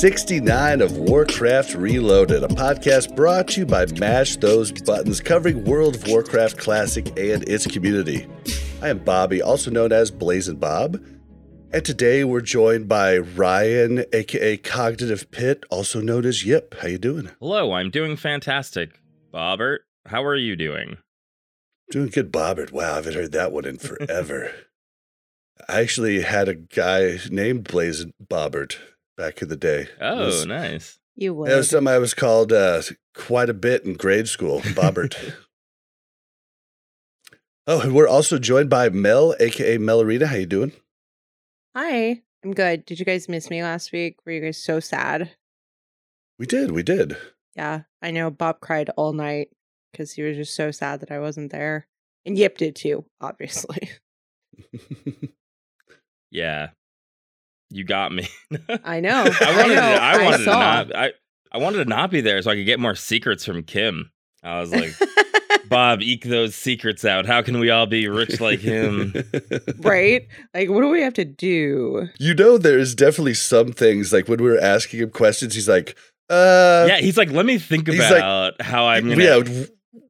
69 of Warcraft Reloaded, a podcast brought to you by Mash Those Buttons, covering World of Warcraft Classic and its community. I am Bobby, also known as Blazzin Bob, and today we're joined by Ryan, aka Cognitive Pit, also known as Yip. How you doing? Hello, I'm doing fantastic. Bobbert, how are you doing? Doing good, Bobbert. Wow, I haven't heard that one in forever. I actually had a guy named Blazing Bobbert back in the day. Oh, was- nice. You would. That was something I was called uh, quite a bit in grade school, Bobbert. oh, and we're also joined by Mel, aka Melarina. How you doing? Hi, I'm good. Did you guys miss me last week? Were you guys so sad? We did, we did. Yeah, I know. Bob cried all night because he was just so sad that I wasn't there, and Yip did too, obviously. Yeah. You got me. I know. I wanted know, to, I wanted to not I, I wanted to not be there so I could get more secrets from Kim. I was like, Bob, eke those secrets out. How can we all be rich like him? right? Like, what do we have to do? You know, there's definitely some things like when we were asking him questions, he's like, uh, yeah, he's like, let me think he's like, about how I'm gonna yeah, w-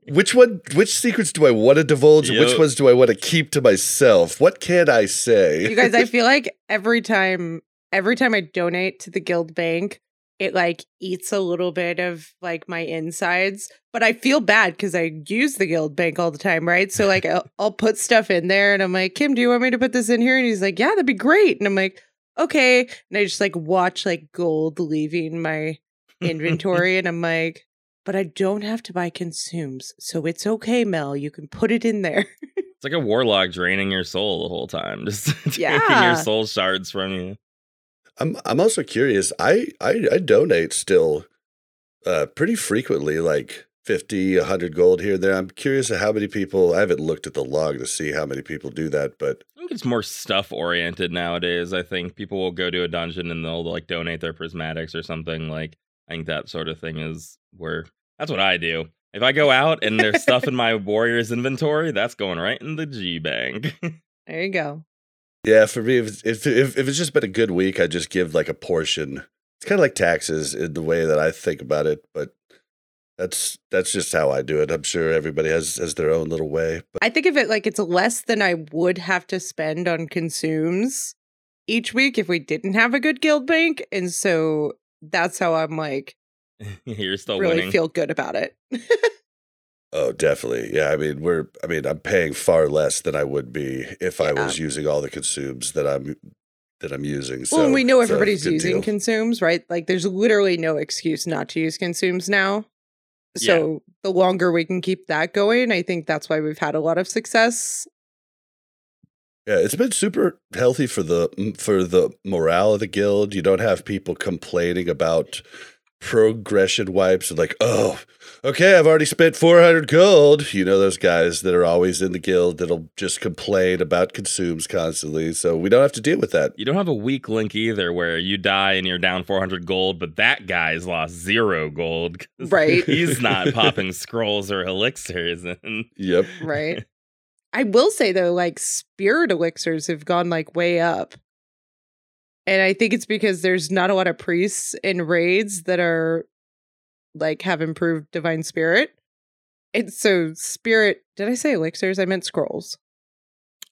which one, which secrets do I want to divulge? and Which ones do I want to keep to myself? What can I say? You guys, I feel like every time, every time I donate to the guild bank, it like eats a little bit of like my insides, but I feel bad because I use the guild bank all the time, right? So like I'll, I'll put stuff in there, and I'm like, Kim, do you want me to put this in here? And he's like, Yeah, that'd be great. And I'm like, Okay, and I just like watch like gold leaving my inventory, and I'm like. But I don't have to buy consumes, so it's okay, Mel. You can put it in there. It's like a warlock draining your soul the whole time, just taking Yeah. your soul shards from you. I'm I'm also curious. I I, I donate still uh pretty frequently, like 50, 100 gold here and there. I'm curious of how many people I haven't looked at the log to see how many people do that, but I think it's more stuff oriented nowadays. I think people will go to a dungeon and they'll like donate their prismatics or something. Like I think that sort of thing is where that's what I do. If I go out and there's stuff in my warrior's inventory, that's going right in the G bank. There you go. yeah, for me if it's, if if if it's just been a good week, I just give like a portion. It's kind of like taxes in the way that I think about it, but that's that's just how I do it. I'm sure everybody has has their own little way, but I think of it like it's less than I would have to spend on consumes each week if we didn't have a good guild bank. And so that's how I'm like You're still really winning. feel good about it. Oh, definitely. Yeah, I mean, we're I mean, I'm paying far less than I would be if I was using all the consumes that I'm that I'm using. So well, we know everybody's using deal. consumes, right? Like there's literally no excuse not to use consumes now. So the longer we can keep that going, I think that's why we've had a lot of success. Yeah, it's been super healthy for the mm, for the morale of the guild. You don't have people complaining about progression wipes and like, oh, okay, I've already spent 400 gold. You know those guys that are always in the guild that'll just complain about consumes constantly. So we don't have to deal with that. You don't have a weak link either where you die and you're down 400 gold, but that guy's lost zero gold. Right. He's not popping scrolls or elixirs. And Yep. Right. I will say though, like spirit elixirs have gone like way up. And I think it's because there's not a lot of priests in raids that are like have improved divine spirit. And so spirit did I say elixirs? I meant scrolls.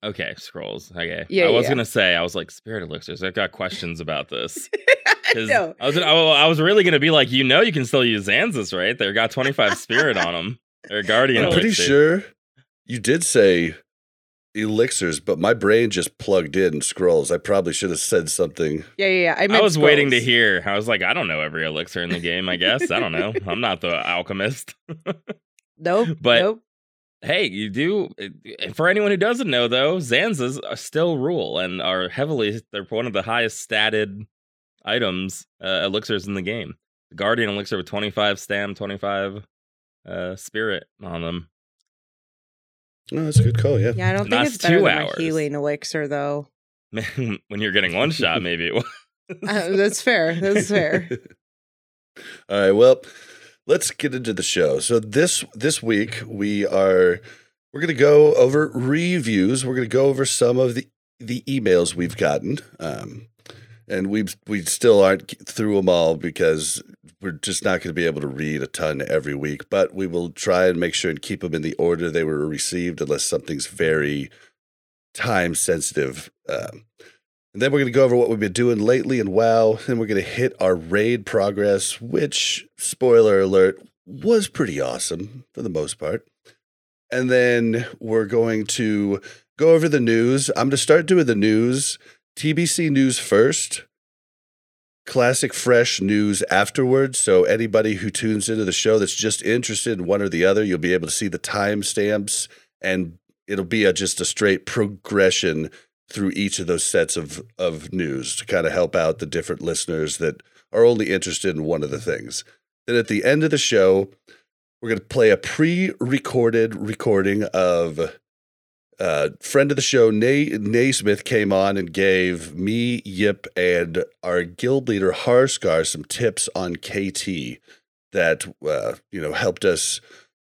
okay, scrolls. Okay. Yeah, I was yeah. going to say, I was like, spirit elixirs. I've got questions about this. no. I was, I I was really going to be like, you know, you can still use Zanzas, right? They've got 25 spirit on them. They're guardian I'm pretty elixir. sure you did say elixirs, but my brain just plugged in scrolls. I probably should have said something. Yeah, yeah, yeah. I, I meant was waiting to hear. I was like, I don't know every elixir in the game. I guess I don't know. I'm not the alchemist. Nope. But- nope. hey, you do. eh, For anyone who doesn't know, though, Zanzas are still rule and are heavily. They're one of the highest statted items uh, elixirs in the game. The Guardian elixir with 25 stam, 25 uh, spirit on them. Oh, that's a good call. Yeah. Yeah, I don't think it's better two than hours. my healing elixir, though. Man, when you're getting one shot, maybe it was. Uh, that's fair. That's fair. All right. Well, let's get into the show. So this this week we are we're going to go over reviews. We're going to go over some of the the emails we've gotten. Um, and we we still aren't through them all because we're just not going to be able to read a ton every week. But we will try and make sure and keep them in the order they were received, unless something's very time sensitive. Um, and then we're going to go over what we've been doing lately and WoW. Then we're going to hit our raid progress, which, spoiler alert, was pretty awesome for the most part. And then we're going to go over the news. I'm going to start doing the news, TBC news first, classic fresh news afterwards. So anybody who tunes into the show that's just interested in one or the other, you'll be able to see the timestamps and it'll be a, just a straight progression through each of those sets of of news to kind of help out the different listeners that are only interested in one of the things. Then at the end of the show, we're going to play a pre-recorded recording of uh, friend of the show, Nay Naismith, came on and gave me, Yip, and our guild leader Harskar some tips on KT that uh, you know helped us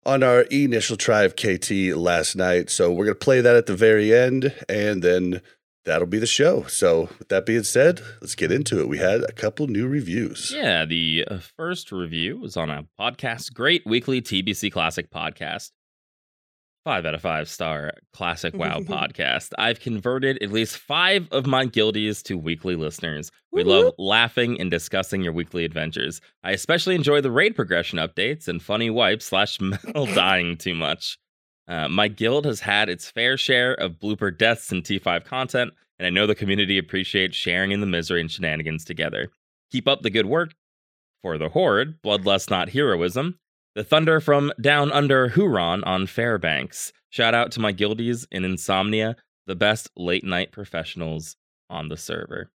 on our initial try of KT last night. So we're going to play that at the very end, and then that'll be the show. So with that being said, let's get into it. We had a couple new reviews. Yeah, the uh, first review was on a podcast, great weekly TBC Classic podcast. Five out of five star classic WoW podcast. I've converted at least five of my guildies to weekly listeners. We Woo-hoo. love laughing and discussing your weekly adventures. I especially enjoy the raid progression updates and funny wipes slash Mel dying too much. Uh, my guild has had its fair share of blooper deaths and T5 content, and I know the community appreciates sharing in the misery and shenanigans together. Keep up the good work. For the Horde, Bloodlust Not Heroism, the Thunder from Down Under Huron on Fairbanks. Shout out to my guildies in Insomnia, the best late night professionals on the server.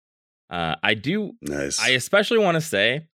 Uh, I do Nice. I especially want to say,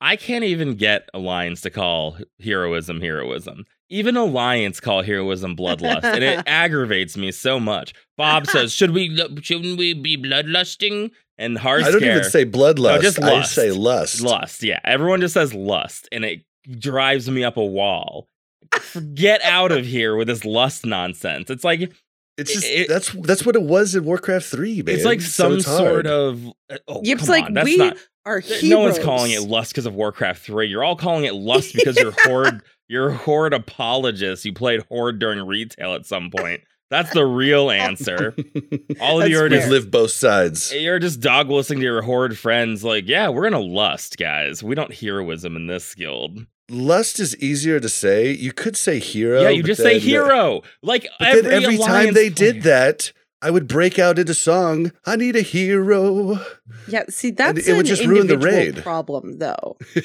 I can't even get Alliance to call heroism heroism. Even Alliance call heroism bloodlust, and it aggravates me so much. Bob says, "Should we? Shouldn't we be bloodlusting?" And Harskar, I don't even say bloodlust. just I lust. say lust. lust. Yeah, everyone just says lust, and it drives me up a wall. Get out of here with this lust nonsense. It's like It's just It- that's that's what it was in Warcraft Three, man. it's like So some it's sort of. uh, Oh, Yip's come like, on, that's we not. are Th- heroes. No one's calling it lust because of Warcraft 3. You're all calling it lust because you're horde you're horde apologists. You played horde during retail at some point. That's the real answer. All of That's you are just live both sides. you're just dog whistling to your horde friends like, yeah, we're in a lust, guys. We don't heroism in this guild. Lust is easier to say. You could say hero. yeah, you but just say then- hero. Like But every, then every time they player- did that, I would break out into song. I need a hero. Yeah, see, that's it would just ruin the raid. problem, though.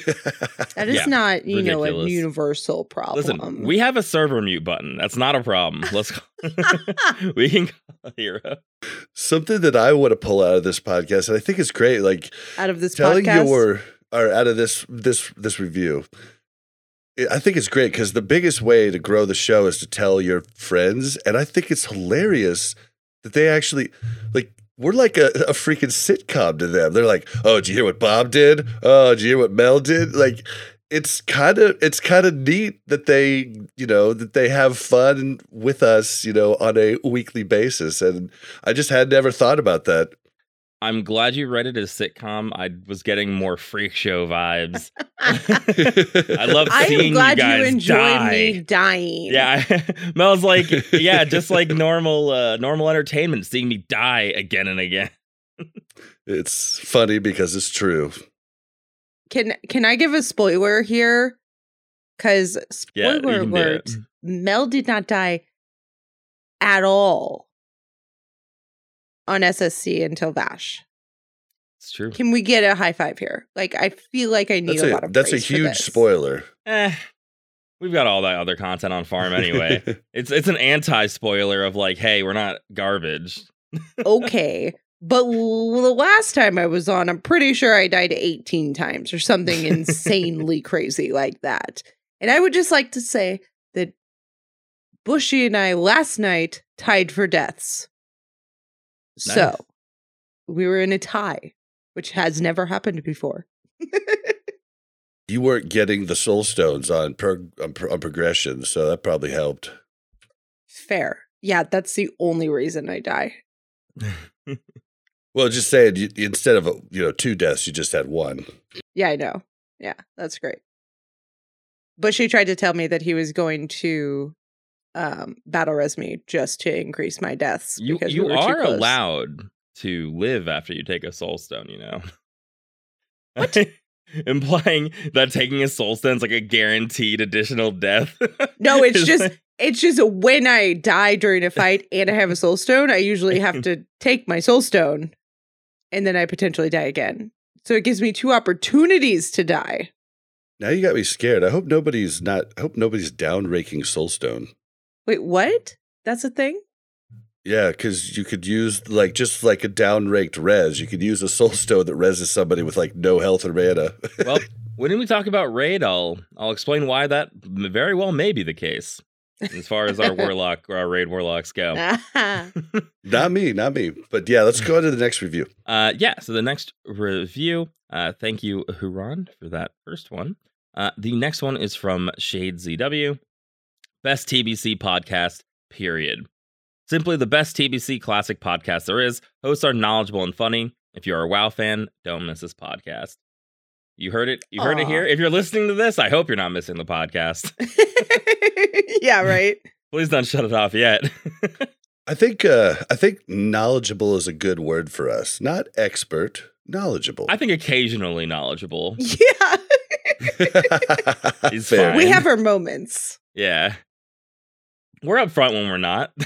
That is Yeah, not, you know, a universal problem. Listen, we have a server mute button. That's not a problem. Let's we can call a hero. Something that I want to pull out of this podcast, and I think it's great. Like out of this telling podcast. your or out of this this this review I- i think it's great because the biggest way to grow the show is to tell your friends and i think it's hilarious that they actually like we're like a, a freaking sitcom to them. They're like oh did you hear what bob did? Oh did you hear what mel did? Like it's kind of it's kind of neat that they you know that they have fun with us you know on a weekly basis. And i just had never thought about that I'm glad you read it as sitcom. I was getting more freak show vibes. I love I seeing am glad you guys enjoy die. me dying. Yeah, Mel's like, yeah, just like normal, uh, normal entertainment, seeing me die again and again. it's funny because it's true Can can I give a spoiler here? Because spoiler you can do alert. Mel did not die at all on SSC until Vashj. It's true. Can we get a high five here? Like, I feel like I need That's a, a, lot of that's a huge spoiler. Eh, we've got all that other content on farm anyway. it's it's an anti spoiler of like, hey, we're not garbage. okay. But l- the last time I was on, I'm pretty sure I died 18 times or something insanely crazy like that. And I would just like to say that Bushy and I last night tied for deaths. Nice. So we were in a tie, which has never happened before. you weren't getting the soul stones on, prog- on, pro- on progression, so that probably helped. Fair. Yeah, that's the only reason I die. Well, just saying, you, instead of you know two deaths, you just had one. Yeah, I know. Yeah, that's great. Bushy tried to tell me that he was going to um battle res me just to increase my deaths. You because you we were too are close. allowed to live after you take a soul stone, you know. What? Implying that taking a soul stone is like a guaranteed additional death. No, it's just it's just when I die during a fight and I have a soul stone, I usually have to take my soul stone and then I potentially die again. So it gives me two opportunities to die. Now you got me scared. I hope nobody's not. I hope nobody's down ranking soulstone. Wait, what? That's a thing? Yeah, because you could use like just like a down ranked res. You could use a soulstone that reses somebody with like no health or mana. well, when we talk about raid, I'll I'll explain why that very well may be the case as far as our warlock or our raid warlocks go. Not me, not me. But yeah, let's go on to the next review. Uh, yeah. So the next review, uh, thank you, Huron, for that first one. Uh, the next one is from Shade ZW. Best TBC podcast, period. Simply the best TBC classic podcast there is. Hosts are knowledgeable and funny. If you're a WoW fan, don't miss this podcast. You heard it. You heard it here. If you're listening to this, I hope you're not missing the podcast. yeah, right. Please don't shut it off yet. I think uh I think knowledgeable is a good word for us. Not expert, knowledgeable. I think occasionally knowledgeable. Yeah. He's Fair. fine. we have our moments. Yeah. We're up front when we're not.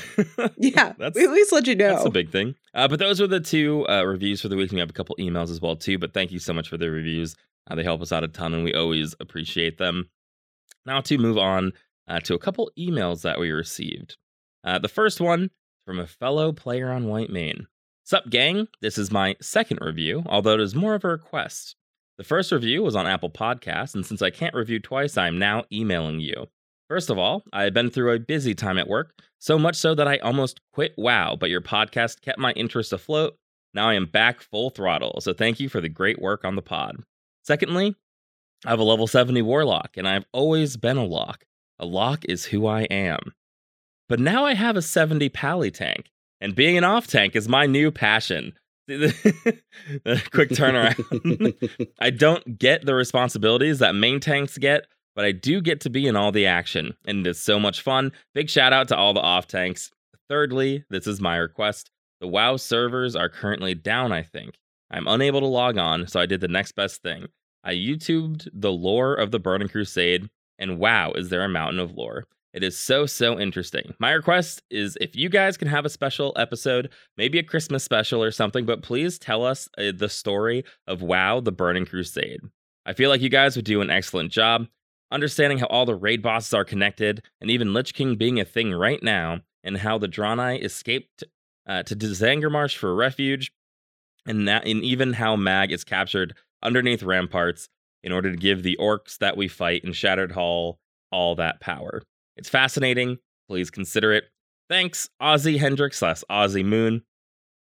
Yeah. That's- we at least let you know. That's a big thing. Uh, but those were the two uh, reviews for the week. We have a couple emails as well too. But thank you so much for the reviews. Uh, they help us out a ton, and we always appreciate them. Now to move on uh, to a couple emails that we received. Uh, the first one from a fellow player on White Mane. Sup, gang? This is my second review, although it is more of a request. The first review was on Apple Podcasts, and since I can't review twice, I'm now emailing you. First of all, I have been through a busy time at work, so much so that I almost quit WoW, but your podcast kept my interest afloat. Now I am back full throttle, so thank you for the great work on the pod. Secondly, I have a level 70 Warlock, and I've always been a lock. A lock is who I am. But now I have a 70 Pally tank, and being an off tank is my new passion. Quick turnaround. I don't get the responsibilities that main tanks get, but I do get to be in all the action, and it is so much fun. Big shout out to all the off tanks. Thirdly, this is my request. The WoW servers are currently down, I think. I'm unable to log on, so I did the next best thing. I YouTubed the lore of the Burning Crusade, and wow, is there a mountain of lore. It is so, so interesting. My request is if you guys can have a special episode, maybe a Christmas special or something, but please tell us uh, the story of WoW, the Burning Crusade. I feel like you guys would do an excellent job understanding how all the raid bosses are connected, and even Lich King being a thing right now, and how the Draenei escaped uh, to Zangarmarsh for refuge, and, that, and even how Mag is captured underneath ramparts in order to give the orcs that we fight in Shattered Hall all that power. It's fascinating. Please consider it. Thanks, Ozzy Hendrix slash Ozzy Moon,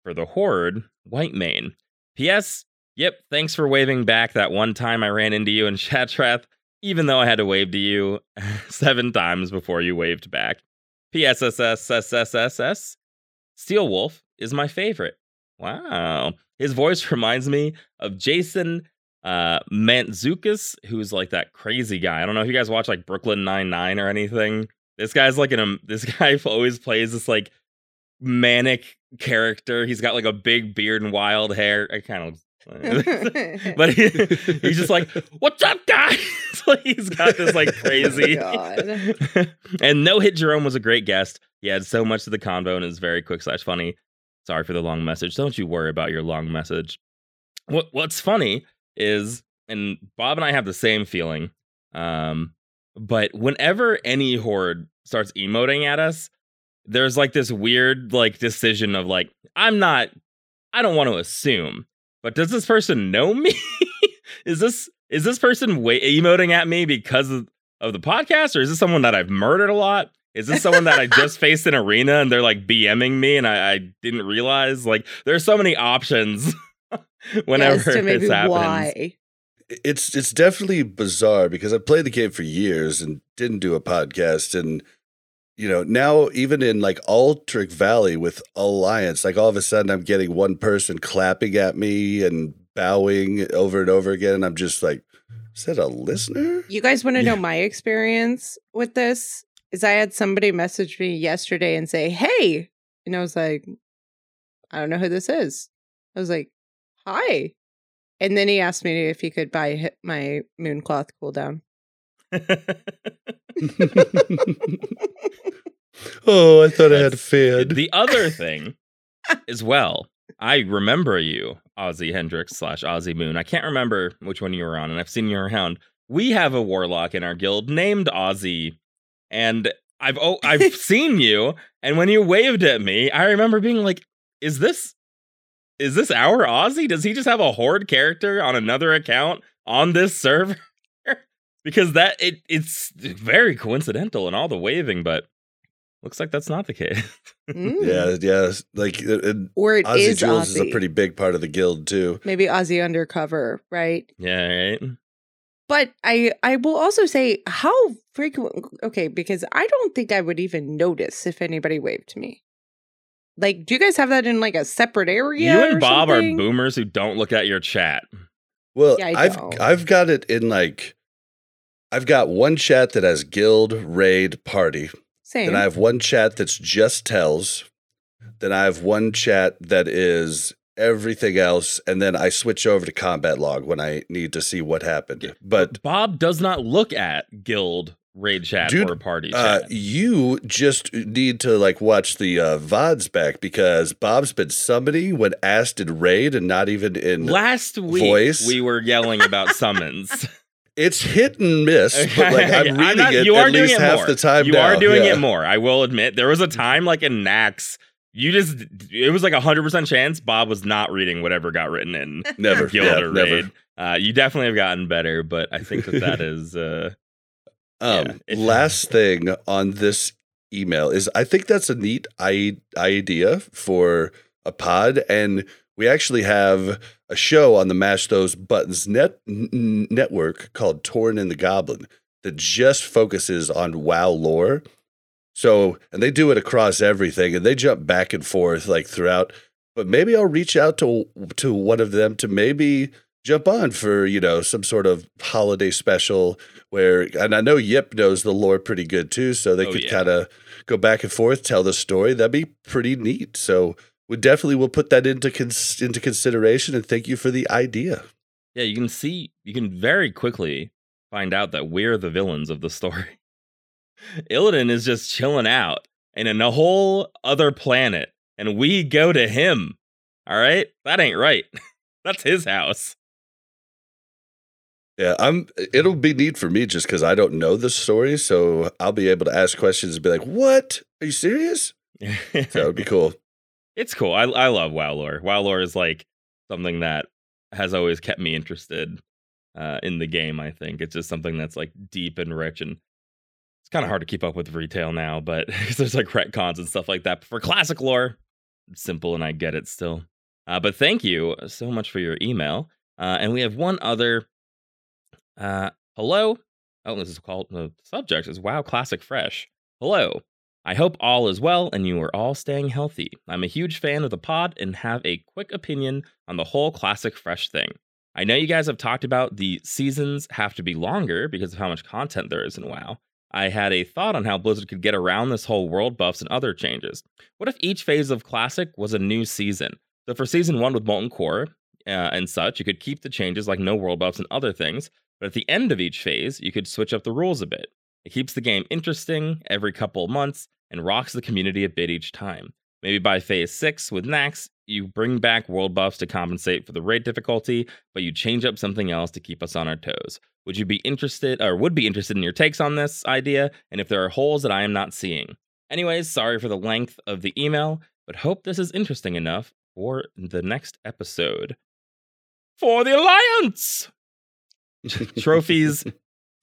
for the Horde, White Mane. P.S. Yep, thanks for waving back that one time I ran into you in Shattrath, even though I had to wave to you seven times before you waved back. P.S.S.S.S.S.S. Steel Wolf is my favorite. Wow. His voice reminds me of Jason uh Mantzoukas, who's like that crazy guy. I don't know if you guys watch like Brooklyn Nine Nine or anything. This guy's like an um, this guy always plays this like manic character. He's got like a big beard and wild hair. I kind of but he, he's just like, "What's up, guys?" like he's got this like crazy. God. and No Hit Jerome was a great guest. He had so much to the convo and is very quick slash funny. Sorry for the long message. Don't you worry about your long message. What What's funny is, and Bob and I have the same feeling. Um, but whenever any horde starts emoting at us, there's like this weird like decision of like, I'm not, I don't want to assume, but does this person know me? is this is this person wa- emoting at me because of, of the podcast, or is this someone that I've murdered a lot? Is this someone that I just faced in arena and they're like BMing me and I, I didn't realize? Like, there's so many options whenever As to maybe this happens. why. it's it's definitely bizarre because I played the game for years and didn't do a podcast and you know now even in like Alterac Valley with Alliance like all of a sudden I'm getting one person clapping at me and bowing over and over again and I'm just like is that a listener? You guys want to Yeah. know my experience with this? Is I had somebody message me yesterday and say, "Hey," and I was like, "I don't know who this is." I was like, "Hi," and then he asked me if he could buy my Mooncloth cooldown. oh, I thought I had That's- fed. the other thing as well, I remember you, Ozzy Hendrix slash Ozzy Moon. I can't remember which one you were on, and I've seen you around. We have a warlock in our guild named Ozzy, and I've oh I've seen you, and when you waved at me, I remember being like, "Is this is this our Ozzy? Does he just have a horde character on another account on this server?" Because that it it's very coincidental and all the waving, but looks like that's not the case. Mm. yeah, yeah, like and or it Ozzy is Jules is a pretty big part of the guild too. Maybe Ozzy undercover, right? yeah, right. But I I will also say how frequent okay, because I don't think I would even notice if anybody waved to me. Like, do you guys have that in like a separate area? you and or Bob something? are boomers who don't look at your chat. Well, Yeah, I I've don't. I've got it in like I've got one chat that has guild, raid, party. Same. Then I have one chat that's just tells. Then I have one chat that is everything else, and then I switch over to combat log when I need to see what happened. But Bob does not look at guild raid chat Dude, or party uh, chat. you just need to like watch the uh, vods back because Bob's been summoning when asked in raid and not even in. Last week voice. we were yelling about summons. it's hit and miss, but like I'm reading not- it you are at doing least it half more. the time. You now. are doing Yeah. it more. I will admit. There was a time like in Nax, you just it was like a hundred percent chance Bob was not reading whatever got written in Never, guild yeah, or never. Uh, you definitely have gotten better, but I think that that is uh, Um, Yeah, last thing on this email is I think that's a neat I- idea for a pod, and we actually have a show on the Mash Those Buttons net n- network called Torn in the Goblin that just focuses on WoW lore. So, and they do it across everything, and they jump back and forth like throughout. But maybe I'll reach out to to one of them to maybe jump on for you know some sort of holiday special where and I know Yip knows the lore pretty good too, so they Oh, could yeah. kind of go back and forth, tell the story. That'd be pretty neat. So we definitely will put that into cons- into consideration. And thank you for the idea. yeah. You can see you can very quickly find out that we're the villains of the story. Illidan is just chilling out and in a whole other planet, and we go to him. All right, that ain't right. That's his house. Yeah, I'm. It'll be neat for me just because I don't know the story, so I'll be able to ask questions and be like, "What? Are you serious?" So it'd be cool. It's cool. I I love WoW lore. WoW lore is like something that has always kept me interested uh, in the game. I think it's just something that's like deep and rich, and it's kind of hard to keep up with retail now. But because there's like retcons and stuff like that. But for classic lore, it's simple, and I get it still. Uh, but thank you so much for your email. Uh, and we have one other. Uh, hello. Oh, this is called the subject is WoW Classic Fresh. Hello. I hope all is well and you are all staying healthy. I'm a huge fan of the pod and have a quick opinion on the whole Classic Fresh thing. I know you guys have talked about the seasons have to be longer because of how much content there is in WoW. I had a thought on how Blizzard could get around this whole world buffs and other changes. What if each phase of Classic was a new season? So for season one with Molten Core uh, and such, you could keep the changes like no world buffs and other things, but at the end of each phase, you could switch up the rules a bit. It keeps the game interesting every couple of months and rocks the community a bit each time. Maybe by phase six with Nax, you bring back world buffs to compensate for the raid difficulty, but you change up something else to keep us on our toes. Would you be interested or would be interested in your takes on this idea and if there are holes that I am not seeing? Anyways, sorry for the length of the email, but hope this is interesting enough for the next episode. For the Alliance! Trophies,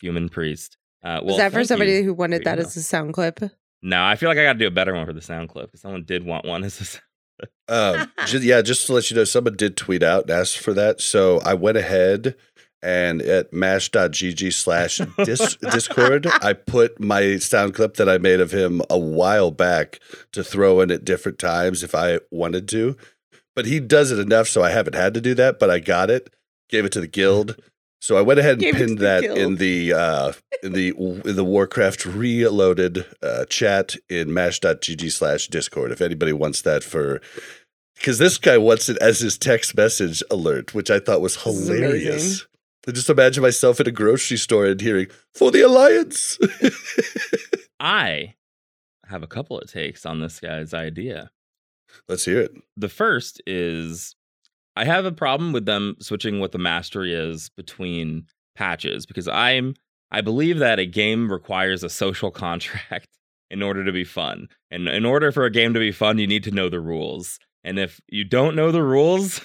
Human Priest. Uh, well, Was that for somebody you who wanted that your as a sound clip? No, I feel like I got to do a better one for the sound clip because someone did want one as a sound Um, ju- yeah, just to let you know, someone did tweet out and ask for that. So I went ahead and at mash.gg slash discord, I put my sound clip that I made of him a while back to throw in at different times if I wanted to. But he does it enough so I haven't had to do that, but I got it, gave it to the guild. So I went ahead and Gave it to pinned the that in the uh in the in the Warcraft reloaded uh chat in mash.gg slash discord if anybody wants that for because this guy wants it as his text message alert, which I thought was hilarious. I just imagine myself in a grocery store and hearing "For the Alliance." I have a couple of takes on this guy's idea. Let's hear it. The first is I have a problem with them switching what the mastery is between patches because I'm I believe that a game requires a social contract in order to be fun. And in order for a game to be fun, you need to know the rules. And if you don't know the rules,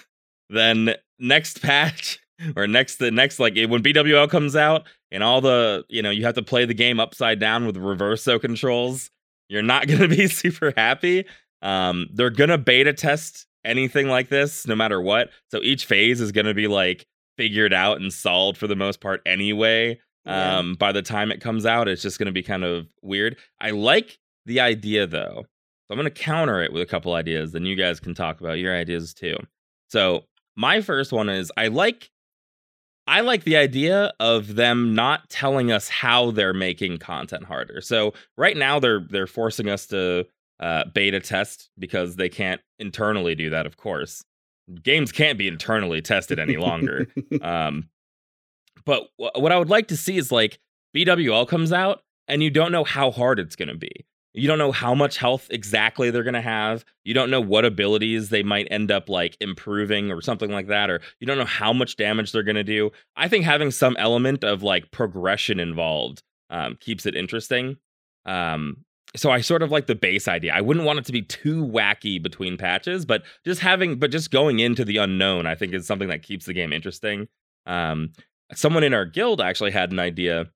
then next patch or next the next like when BWL comes out and all the you know you have to play the game upside down with reverso controls, you're not gonna be super happy. Um, they're gonna beta test anything like this no matter what. So each phase is gonna be like figured out and solved for the most part anyway. Yeah. Um, by the time it comes out, it's just gonna be kind of weird. I like the idea though. So I'm gonna counter it with a couple ideas, then you guys can talk about your ideas too. So my first one is I like I like the idea of them not telling us how they're making content harder. So right now they're they're forcing us to uh, beta test because they can't internally do that. Of course, games can't be internally tested any longer. um, but wh- what I would like to see is like BWL comes out and you don't know how hard it's going to be. You don't know how much health exactly they're going to have. You don't know what abilities they might end up like improving or something like that. Or you don't know how much damage they're going to do. I think having some element of like progression involved um, keeps it interesting. Um, so I sort of like the base idea. I wouldn't want it to be too wacky between patches, but just having, but just going into the unknown, I think is something that keeps the game interesting. Um, someone in our guild actually had an idea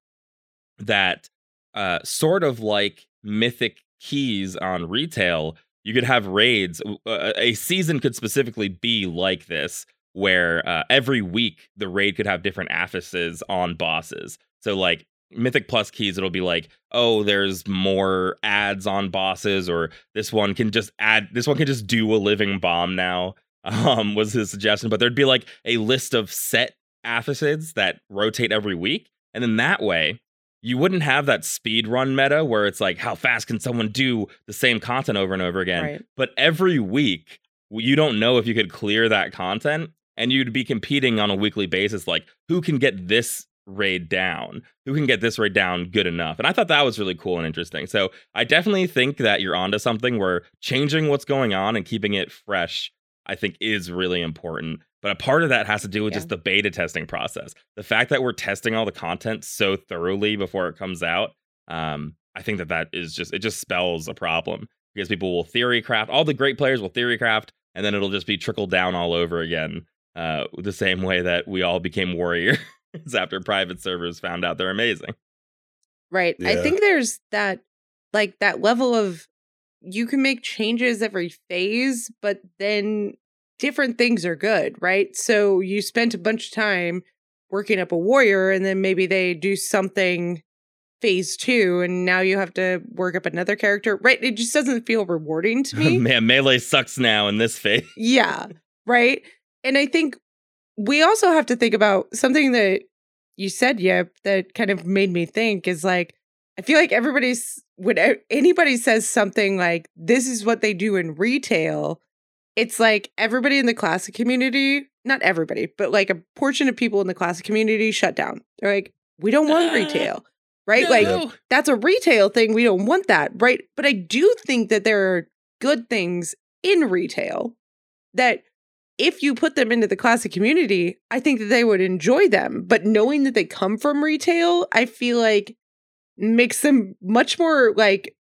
that uh, sort of like mythic keys on retail, you could have raids. Uh, a season could specifically be like this, where uh, every week the raid could have different affixes on bosses. So, like Mythic Plus keys, it'll be like, oh, there's more ads on bosses, or this one can just add, this one can just do a living bomb now. Um, was his suggestion, but there'd be like a list of set affixes that rotate every week, and then that way you wouldn't have that speed run meta where it's like how fast can someone do the same content over and over again Right. but every week you don't know if you could clear that content and you'd be competing on a weekly basis like who can get this raid down. Who can get this raid down good enough? And i thought that was really cool and interesting. So i definitely think that you're onto something where changing what's going on and keeping it fresh i think is really important. But a part of that has to do with Yeah. just the beta testing process. The fact that we're testing all the content so thoroughly before it comes out um, i think that that is just it just spells a problem. Because people will theory craft all the great players will theory craft and then it'll just be trickled down all over again uh, the same way that we all became warriors after private servers found out they're amazing Right. I think there's that like that level of you can make changes every phase, but then different things are good, right? So you spent a bunch of time working up a warrior and then maybe they do something phase 2 and now you have to work up another character. Right? It just doesn't feel rewarding to me. man melee sucks now in this phase Yeah. Right. And I think we also have to think about something that you said, Yep, that kind of made me think is like, I feel like everybody's, when anybody says something like, this is what they do in retail, it's like everybody in the classic community, not everybody, but like a portion of people in the classic community shut down. They're like, we don't want Uh, retail. Right. Like, that's a retail thing. We don't want that. Right. But I do think that there are good things in retail that if you put them into the classic community, I think that they would enjoy them. But knowing that they come from retail, I feel like makes them much more like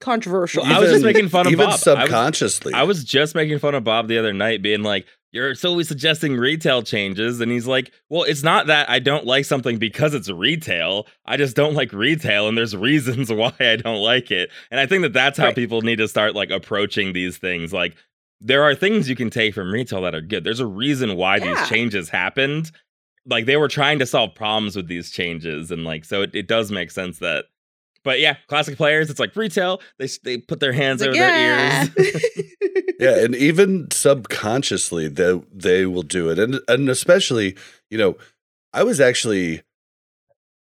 controversial. Well, I was just making fun of even Bob. I was- subconsciously. I was just making fun of Bob the other night, being like, "You're solely suggesting retail changes," and he's like, "Well, it's not that I don't like something because it's retail. I just don't like retail, and there's reasons why I don't like it." And I think that that's how Right. people need to start like approaching these things. Like, there are things you can take from retail that are good. There's a reason why Yeah. these changes happened. Like they were trying to solve problems with these changes, and like so, it, it does make sense that. But yeah, classic players, it's like retail. They they put their hands It's over like, their ears. yeah, and even subconsciously they they will do it. And and especially, you know, I was actually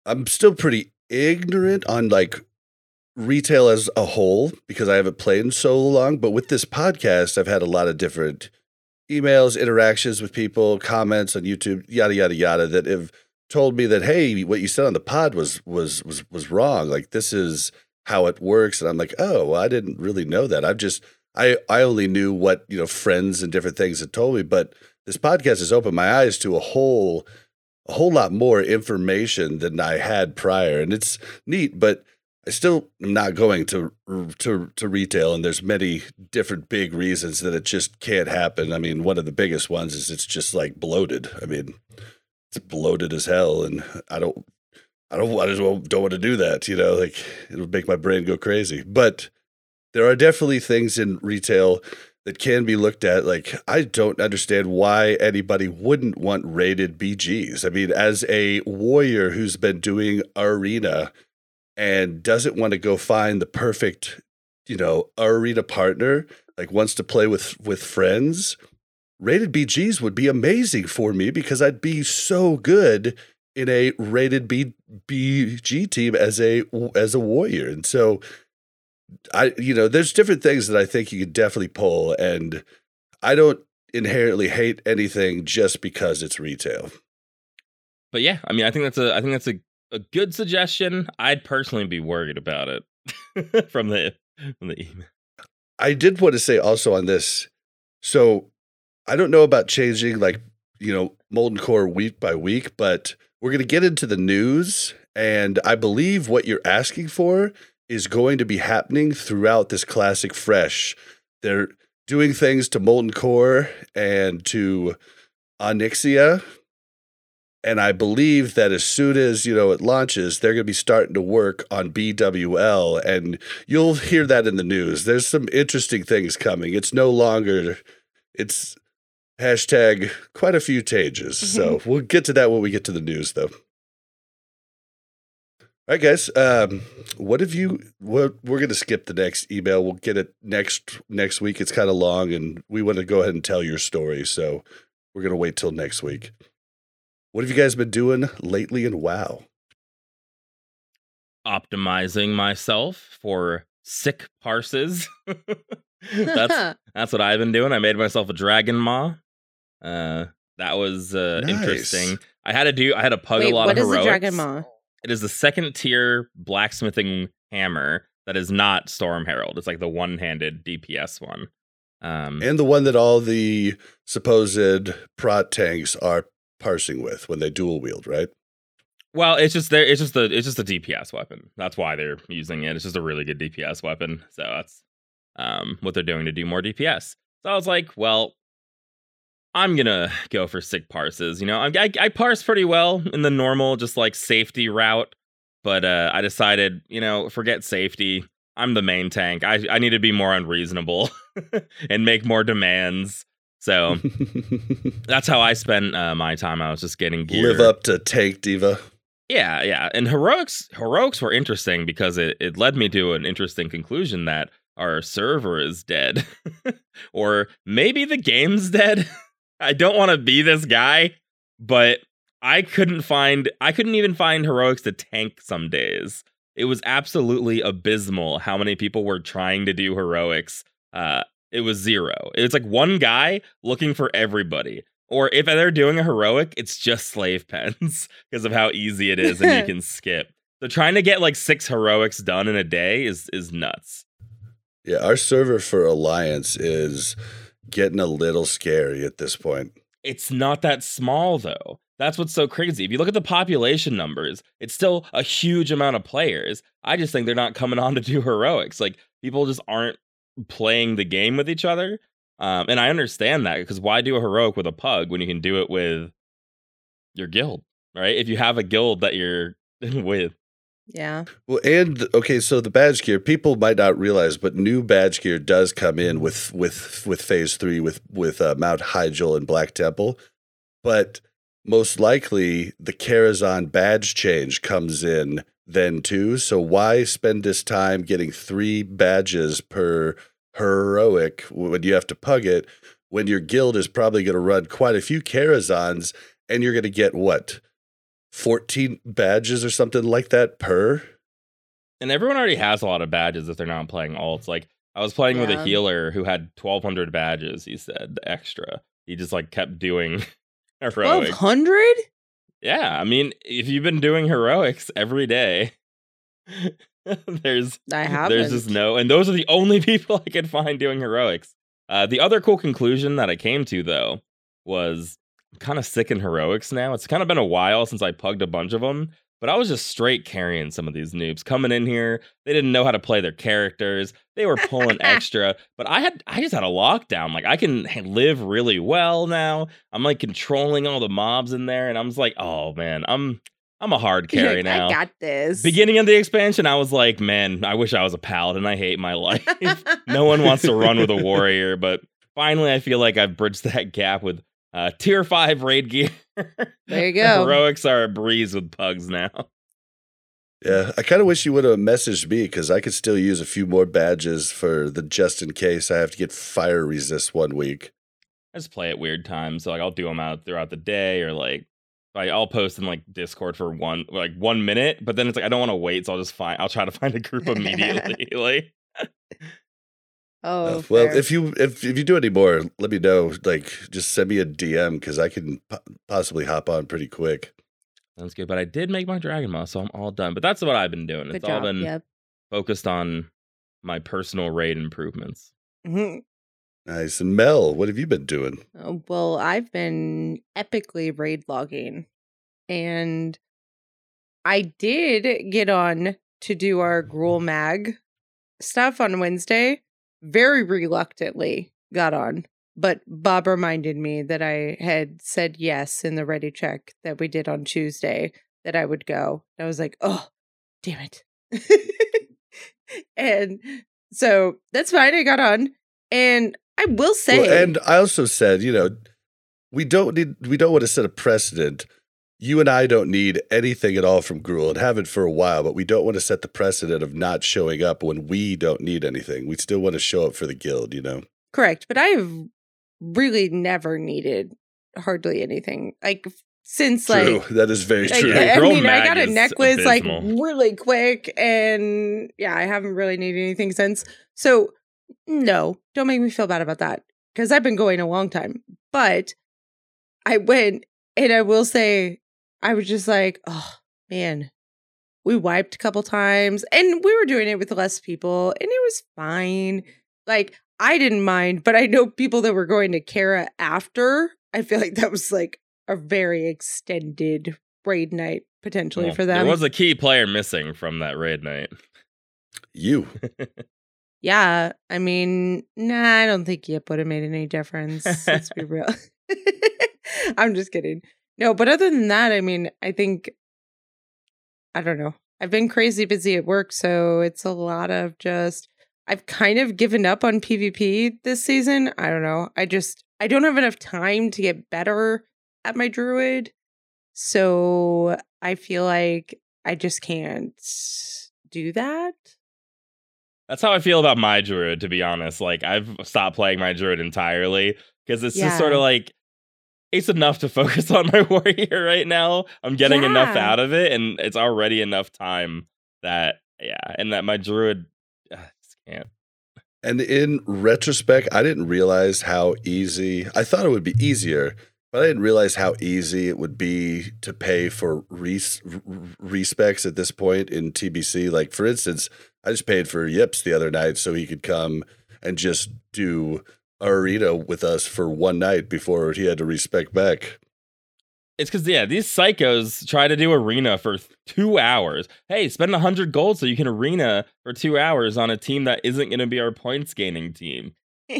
I'm still pretty ignorant on like retail as a whole because I haven't played in so long, but with this podcast I've had a lot of different emails, interactions with people, comments on YouTube, yada yada yada that have told me that hey, what you said on the pod was was was was wrong. Like this is how it works and I'm like, "Oh, well, I didn't really know that. I've just I I only knew what you know friends and different things had told me, but this podcast has opened my eyes to a whole a whole lot more information than I had prior, and it's neat. But I still am not going to to to retail, and there's many different big reasons that it just can't happen. I mean, one of the biggest ones is it's just like bloated. I mean, it's bloated as hell, and I don't. I don't. I just don't want to do that. You know, like it'll make my brain go crazy. But there are definitely things in retail that can be looked at. Like, I don't understand why anybody wouldn't want rated BGs. I mean, as a warrior who's been doing arena and doesn't want to go find the perfect, you know, arena partner, like wants to play with with friends, rated BGs would be amazing for me because I'd be so good in a rated B BG team as a as a warrior. And so I you know, there's different things that I think you could definitely pull and I don't inherently hate anything just because it's retail. But yeah, I mean, I think that's a I think that's a, a good suggestion. I'd personally be worried about it from the from the email. I did want to say also on this. So I don't know about changing like, you know, Molten Core week by week, but we're going to get into the news. And I believe what you're asking for is going to be happening throughout this classic fresh. They're doing things to Molten Core and to Onyxia. And I believe that as soon as, you know, it launches, they're going to be starting to work on BWL. And you'll hear that in the news. There's some interesting things coming. It's no longer, it's hashtag quite a few changes. So we'll get to that when we get to the news, though. All right, guys. Um, what have you? What we're going to skip the next email. We'll get it next next week. It's kind of long, and we want to go ahead and tell your story. So we're going to wait till next week. What have you guys been doing lately in WoW? Optimizing myself for sick parses. that's that's what I've been doing. I made myself a dragon maw. Uh, that was uh, Nice. interesting. I had to do. I had to pug Wait, a lot what of is the heroics. dragon maw? It is the second tier blacksmithing hammer that is not Storm Herald. It's like the one handed DPS one. Um, And the one that all the supposed prot tanks are parsing with when they dual wield, right? well, it's just there. It's just the it's just a DPS weapon. That's why they're using it. It's just a really good DPS weapon. So that's um, what they're doing to do more DPS. So I was like, well, I'm gonna go for sick parses. You know, I, I, I parse pretty well in the normal, just like safety route. But uh, I decided, you know, forget safety. I'm the main tank. I I need to be more unreasonable and make more demands. So that's how I spent uh, my time. I was just getting gear. Live up to Tank Diva. Yeah, yeah. And heroics heroics were interesting because it, it led me to an interesting conclusion that our server is dead. or maybe the game's dead. I don't want to be this guy, but I couldn't find I couldn't even find heroics to tank some days. It was absolutely abysmal how many people were trying to do heroics. Uh it was zero. It was like one guy looking for everybody. Or if they're doing a heroic, it's just slave pens because of how easy it is and you can skip. So trying to get like six heroics done in a day is is nuts. Yeah, our server for Alliance is getting a little scary at this point. It's not that small though. That's what's so crazy. If you look at the population numbers, it's still a huge amount of players. I just think they're not coming on to do heroics. Like people just aren't playing the game with each other. Um, and I understand that because why do a heroic with a pug when you can do it with your guild, right? If you have a guild that you're with. Yeah. Well, and okay, so the badge gear people might not realize, but new badge gear does come in with with with phase three with with uh, Mount Hyjal and Black Temple, but most likely the Karazhan badge change comes in then too. So why spend this time getting three badges per heroic when you have to pug it? When your guild is probably going to run quite a few Karazhans, and you're going to get what, fourteen badges or something like that per. And everyone already has a lot of badges if they're not playing alts. Like I was playing yeah. with a healer who had 1,200 badges. He said extra. He just like kept doing 1,200? Yeah, I mean, if you've been doing heroics every day, there's I haven't. there's just no, and those are the only people I could find doing heroics. Uh, the other cool conclusion that I came to though was I'm kind of sick in heroics now. It's kind of been a while since I pugged a bunch of them, but I was just straight carrying some of these noobs coming in here. They didn't know how to play their characters. They were pulling extra, but I had I just had a lockdown. Like I can live really well now. I'm like controlling all the mobs in there, and I'm just like, oh man, I'm I'm a hard carry like, now. I got this. Beginning of the expansion, I was like, man, I wish I was a paladin. I hate my life. no one wants to run with a warrior, but finally, I feel like I've bridged that gap with uh, tier five raid gear. There you go. Heroics are a breeze with pugs now. Yeah, I kind of wish you would have messaged me because I could still use a few more badges for the just in case I have to get fire resist one week. I just play at weird times, so like I'll do them out throughout the day, or like I- I'll post in like Discord for one like one minute, but then it's like I don't want to wait, so I'll just find I'll try to find a group immediately. like Oh, Uh, well, fair. if you if if you do any more, let me know. Like, just send me a DM because I can po- possibly hop on pretty quick. Sounds good. But I did make my dragon moss, so I'm all done. But that's what I've been doing. good it's all been Yep. focused on my personal raid improvements. Mhm. Nice. And Mel, what have you been doing? Oh, well, I've been epically raid logging, and I did get on to do our Gruul Mag stuff on Wednesday. Very reluctantly got on, but Bob reminded me that I had said yes in the ready check that we did on Tuesday that I would go. I was like, oh, damn it. and so that's fine. I got on. And I will say, Well, and I also said, you know, we don't need we don't want to set a precedent. You and I don't need anything at all from Gruul and haven't for a while, but we don't want to set the precedent of not showing up when we don't need anything. We still want to show up for the guild, you know. Correct, but I've really never needed hardly anything. Like since True. like that is very like, true. I Girl mean, I got a necklace like really quick, and yeah, I haven't really needed anything since. So no, don't make me feel bad about that because I've been going a long time. But I went, and I will say, I was just like, oh man, we wiped a couple times, and we were doing it with less people, and it was fine. Like I didn't mind, but I know people that were going to Kara after. I feel like that was like a very extended raid night potentially Well, for them. There was a key player missing from that raid night. you. yeah, I mean, nah, I don't think Yip would have made any difference. let's be real. I'm just kidding. No, but other than that, I mean, I think I don't know. I've been crazy busy at work, so it's a lot of just I've kind of given up on PvP this season. I don't know. I just I don't have enough time to get better at my druid. So I feel like I just can't do that. That's how I feel about my druid, to be honest. Like I've stopped playing my druid entirely because it's just sort of like it's enough to focus on my warrior right now. I'm getting enough out of it, and it's already enough time that yeah, and that my druid can't. And in retrospect, I didn't realize how easy. I thought it would be easier, but I didn't realize how easy it would be to pay for res, respecs at this point in TBC. Like for instance, I just paid for Yips the other night so he could come and just do arena with us for one night before he had to respect back. It's because yeah, these psychos try to do arena for two hours. Hey, spend a hundred gold so you can arena for two hours on a team that isn't going to be our points gaining team.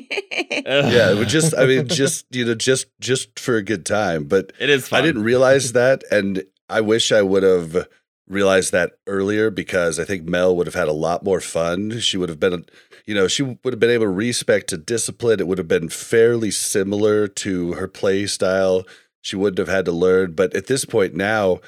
Yeah, it would just I mean just you know just just for a good time, but it is. Fun. I didn't realize that and I wish I would have realized that earlier because I think Mel would have had a lot more fun. She would have been you know, she would have been able to respect to discipline. It would have been fairly similar to her play style. She wouldn't have had to learn. But at this point now,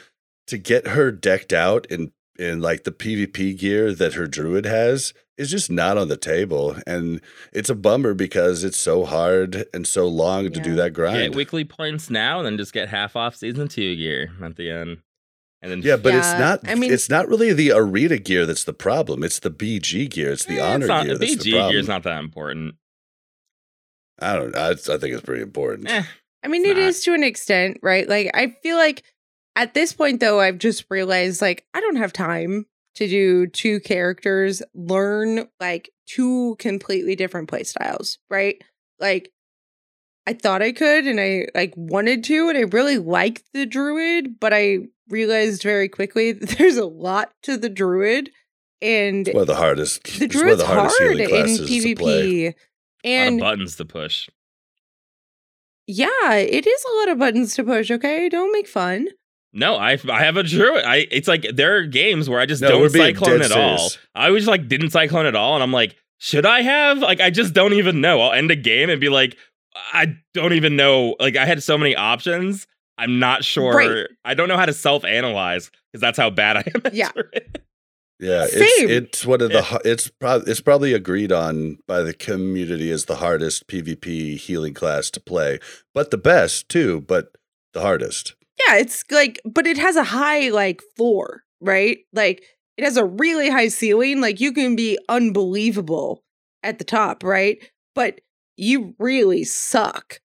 to get her decked out in in like the PvP gear that her druid has is just not on the table. And it's a bummer because it's so hard and so long to do that grind. Get weekly points now, and then just get half off season two gear at the end. And then yeah, but it's not I mean- it's not really the arena gear that's the problem. It's the BG gear. It's the Eh, honor it's not, gear that's BG the problem. gear is not that important. I don't. I, I think it's pretty important. Eh, I mean, It's it not. is to an extent, right? Like, I feel like at this point, though, I've just realized like I don't have time to do two characters, learn like two completely different play styles, right? Like, I thought I could and I like wanted to, and I really liked the druid, but I realized very quickly that there's a lot to the druid. And One of the hardest. the it's one of druid's the hardest hard in classes to play. PvP. a lot of And buttons to push. Yeah, it is a lot of buttons to push, okay? Don't make fun. No, I I have a druid. I it's like there are games where I just No, don't being cyclone dead at all. I was like didn't cyclone at all, and I'm like, should I have? Like, I just don't even know. I'll end a game and be like, I don't even know. Like, I had so many options. I'm not sure. Right. I don't know how to self analyze because that's how bad I am. Yeah. druid. Yeah, Same. it's it's one of the it's probably it's probably agreed on by the community as the hardest PvP healing class to play, but the best too, but the hardest. Yeah, it's like, but it has a high like floor, right? Like it has a really high ceiling. Like you can be unbelievable at the top, right? But you really suck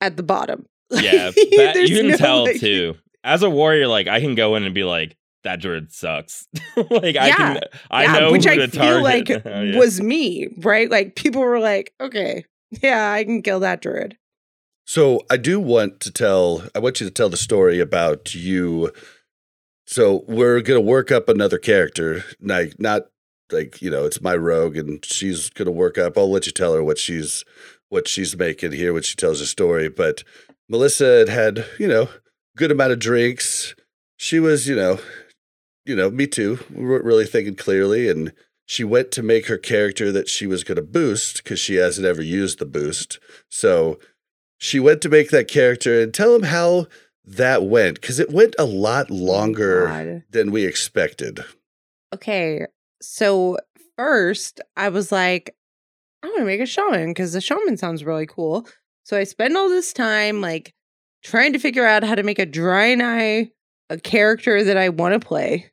at the bottom. Yeah, that, you can no, tell like- too. As a warrior, like I can go in and be like, that druid sucks. like I can, I yeah, know which I to feel target. like Oh, yeah. was me, right? Like people were like, okay, yeah, I can kill that druid. So I do want to tell. I want you to tell the story about you. So we're gonna work up another character, like not like you know it's my rogue, and she's gonna work up. I'll let you tell her what she's what she's making here when she tells her story. But Melissa had had you know good amount of drinks. She was you know you know me too. We weren't really thinking clearly, and she went to make her character that she was gonna boost because she hasn't ever used the boost. So she went to make that character and tell him how that went because it went a lot longer God. than we expected. Okay, so first I was like, I want to make a shaman because the shaman sounds really cool. So I spend all this time like trying to figure out how to make a Draenei a character that I want to play,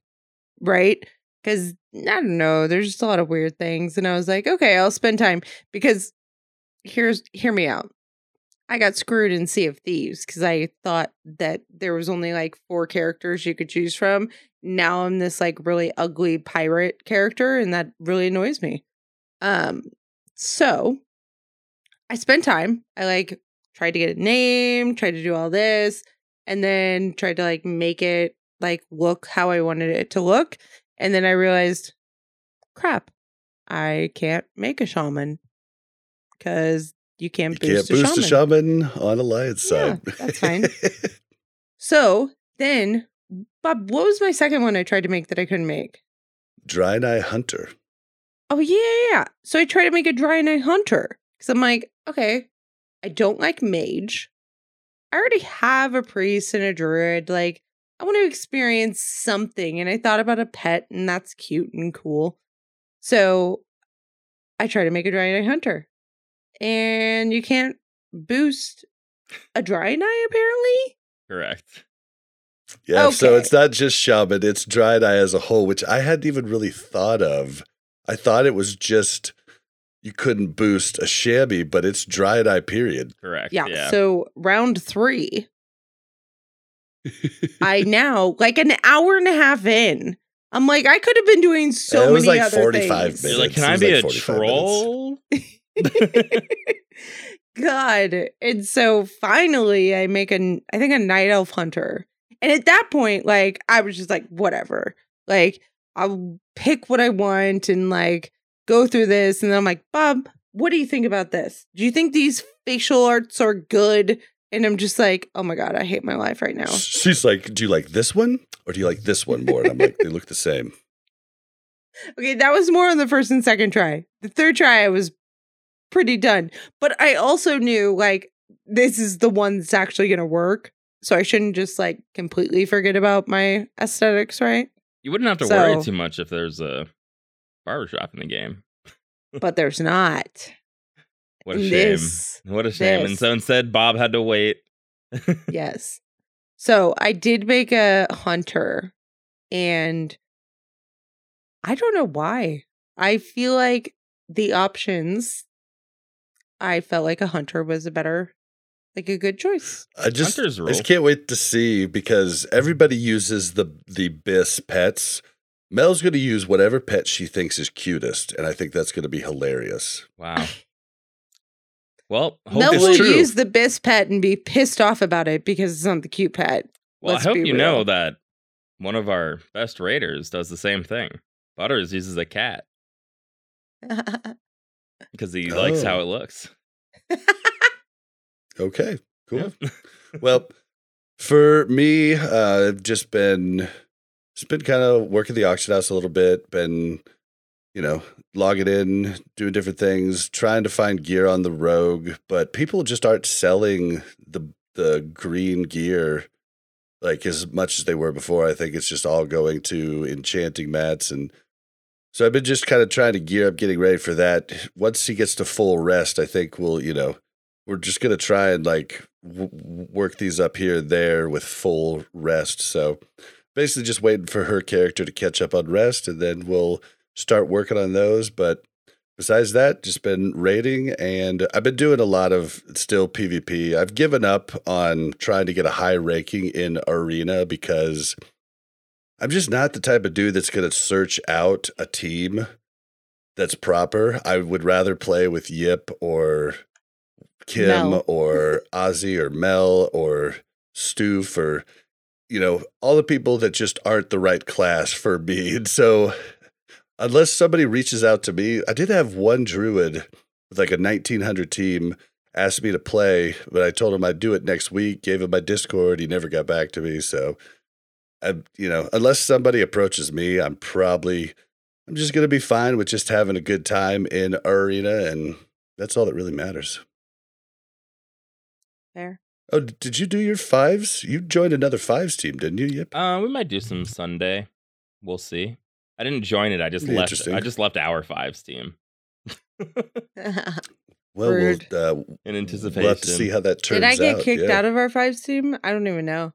right? Because I don't know, there's just a lot of weird things, and I was like, okay, I'll spend time because here's hear me out. I got screwed in Sea of Thieves because I thought that there was only like four characters you could choose from, now I'm this like really ugly pirate character and that really annoys me. Um so I spent time. I like tried to get a name, tried to do all this, and then tried to like make it like look how I wanted it to look. And then I realized, crap, I can't make a shaman because you can't You boost, can't boost a, a shaman. shaman on Alliance Yeah, side. that's fine. So then, Bob, what was my second one I tried to make that I couldn't make? Draenei Hunter. Oh yeah, yeah, yeah. So I tried to make a Draenei hunter because I'm like, okay, I don't like mage. I already have a priest and a druid. Like, I want to experience something, and I thought about a pet, and that's cute and cool. So I tried to make a Draenei hunter, and you can't boost a Draenei, apparently. Correct. Yeah, so it's not just shaman, it's Draenei as a whole, which I hadn't even really thought of. I thought it was just you couldn't boost a shabby, but it's Dry Eye period. Correct. Yeah. Yeah. So round three, I now like an hour and a half in. I'm like, I could have been doing so it was many like other 45 things. You're like, can It I be like a troll? God. And so finally I make a I think a night elf hunter. And at that point, like I was just like, whatever. Like I'll pick what I want and like go through this. And then I'm like, Bob, what do you think about this? Do you think these facial arts are good? And I'm just like, oh my God, I hate my life right now. She's like, "Do you like this one or do you like this one more?" And I'm like, "They look the same." Okay, that was more on the first and second try. The third try, I was pretty done. But I also knew like this is the one that's actually going to work. So I shouldn't just like completely forget about my aesthetics, right? You wouldn't have to worry too much if there's a barbershop in the game. But there's not. What a shame. this- What a shame. And so instead, Bob had to wait. yes. So I did make a hunter and I don't know why. I feel like the options I felt like a hunter was a better like a good choice. I just, I just can't wait to see because everybody uses the the BiS pets. Mel's going to use whatever pet she thinks is cutest, and I think that's going to be hilarious. Wow. Well, Mel it's will true. use the BiS pet and be pissed off about it because it's not the cute pet. well, I let's hope be you know that one of our best raiders does the same thing. Butters uses a cat because he likes how Oh. it looks. Okay, cool. Yeah. well, for me, uh, I've just been just been kind of working the auction house a little bit. Been, you know, logging in, doing different things, trying to find gear on the rogue, but people just aren't selling the the green gear like as much as they were before. I think it's just all going to enchanting mats and. So I've been just kind of trying to gear up, getting ready for that. Once he gets to full rest, I think we'll, you know, we're just gonna try and like w- work these up here and there with full rest. So basically, just waiting for her character to catch up on rest, and then we'll start working on those. But besides that, just been raiding, and I've been doing a lot of still PvP. I've given up on trying to get a high ranking in arena because I'm just not the type of dude that's gonna search out a team that's proper. I would rather play with Yip or Kim Mel. or Ozzy or Mel or Stoof or you know all the people that just aren't the right class for me. And so unless somebody reaches out to me, I did have one druid with like a 1900 team asked me to play, but I told him I'd do it next week. Gave him my Discord. He never got back to me. So I, you know, unless somebody approaches me, I'm probably I'm just gonna be fine with just having a good time in arena, and that's all that really matters. There. Oh, did you do your fives? You joined another fives team, didn't you? Yep. Uh, we might do some Sunday. We'll see. I didn't join it. I just left. I just left our fives team Well, we'll, uh, in anticipation. we'll have to see how that turns out. Did I get out. kicked yeah. out of our fives team? I don't even know.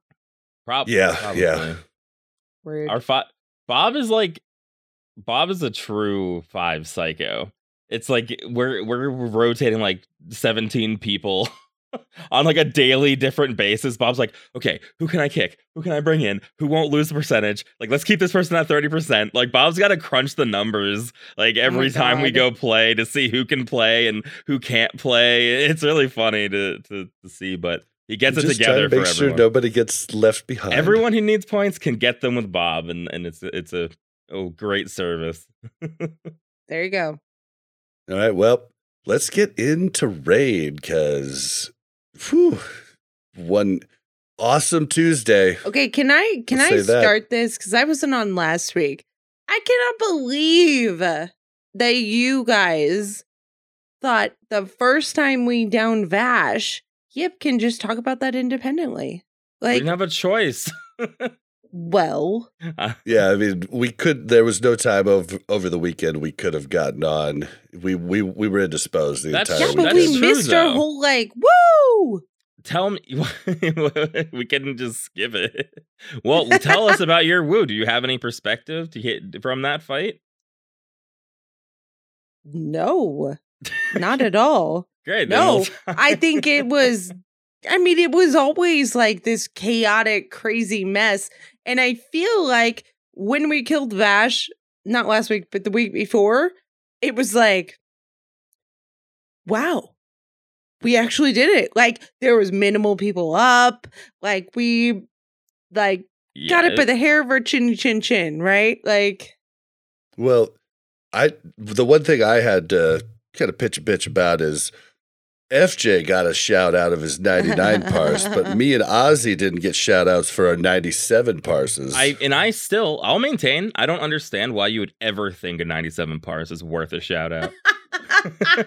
Prob- Yeah, probably. yeah. Rude. Our fi- Bob is like Bob is a true five psycho. It's like we're we're rotating like 17 people on like a daily different basis. Bob's like, okay, who can I kick? Who can I bring in? Who won't lose the percentage? Like, let's keep this person at 30%. Like Bob's gotta crunch the numbers like oh every my time we go play to see who can play and who can't play. It's really funny to to, to see, but he gets it Just trying together to make for sure everyone. nobody gets left behind. Everyone who needs points can get them with Bob, and, and it's it's a oh great service. there you go. All right. Well, let's get into raid because, whew, one awesome Tuesday. Okay, can I can Let's I say that. start this because I wasn't on last week. I cannot believe that you guys thought the first time we down Vashj, Yip can just talk about that independently. Like we Like, didn't have a choice. well, Yeah, I mean, we could. There was no time over over the weekend we could have gotten on. We we we were indisposed the That's- entire yeah, but we is weekend. true, missed our whole like woo. tell me, we couldn't just skip it. Well, tell us about your woo. Do you have any perspective to hit from that fight? No, not at all. Great. No, I think it was I mean it was always like this chaotic crazy mess and I feel like when we killed Vashj, not last week, but the week before, it was like, wow, we actually did it. Like there was minimal people up. Like we like got it by the hair of our chin chin chin, right? Like Well, I the one thing I had to kind of pitch a bitch about is FJ got a shout out of his 99 parse, but me and Ozzy didn't get shout outs for our 97 parses. I and I still I'll maintain I don't understand why you would ever think a 97 parse is worth a shout out.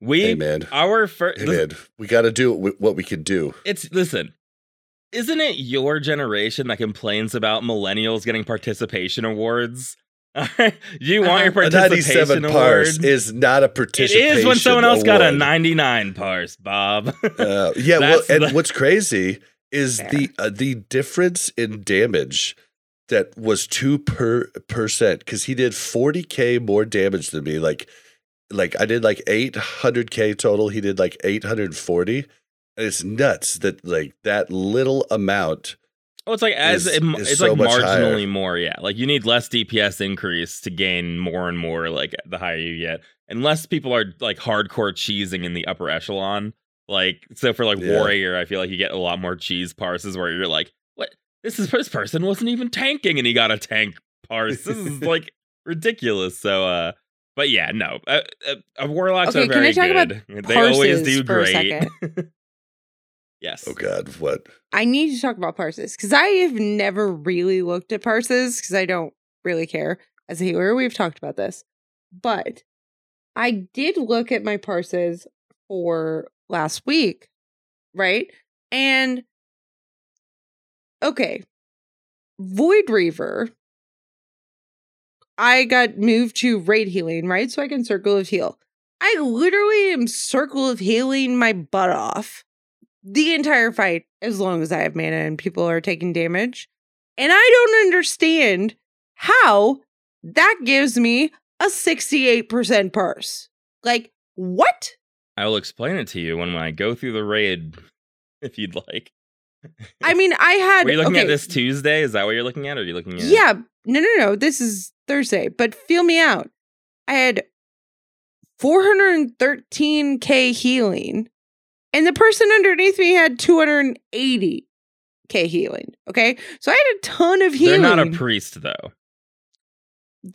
we hey man, our first hey man, we got to do what- what we can do. it's listen. Isn't it your generation that complains about millennials getting participation awards? you want your A participation 97 award? parse is not a it participation. is when someone else got a 99 parse, Bob. Uh, yeah, well, and the- what's crazy is Fair. the uh, the difference in damage that was two per percent because he did forty k more damage than me. Like, like I did like eight hundred k total. He did like eight hundred forty. And it's nuts that like that little amount. Oh, it's like as is- it, is it's so like marginally higher. more, yeah. Like you need less DPS increase to gain more and more. Like the higher you get, unless people are like hardcore cheesing in the upper echelon. Like so for like Yeah. warrior, I feel like you get a lot more cheese parses where you're like, what? This is this person wasn't even tanking and he got a tank parse. This is like ridiculous. So, uh, but yeah, no, uh, uh, uh, warlocks Okay, are can I very talk about good. They always do great. second? yes. Oh God, what? I need to talk about parses because I have never really looked at parses because I don't really care as a healer. We've talked about this, but I did look at my parses for last week, right? And okay, Void Reaver. I got moved to raid healing, right? So I can circle of heal. I literally am circle of healing my butt off the entire fight as long as I have mana and people are taking damage. And I don't understand how that gives me a 68% parse. Like, what? I will explain it to you when I go through the raid, if you'd like. I mean, I had. Were you looking okay, at this Tuesday? Is that what you're looking at? Or are you looking at? Yeah. No, no, no. This is Thursday, but feel me out. I had 413k healing, and the person underneath me had 280k healing. Okay. So I had a ton of healing. They're not a priest though.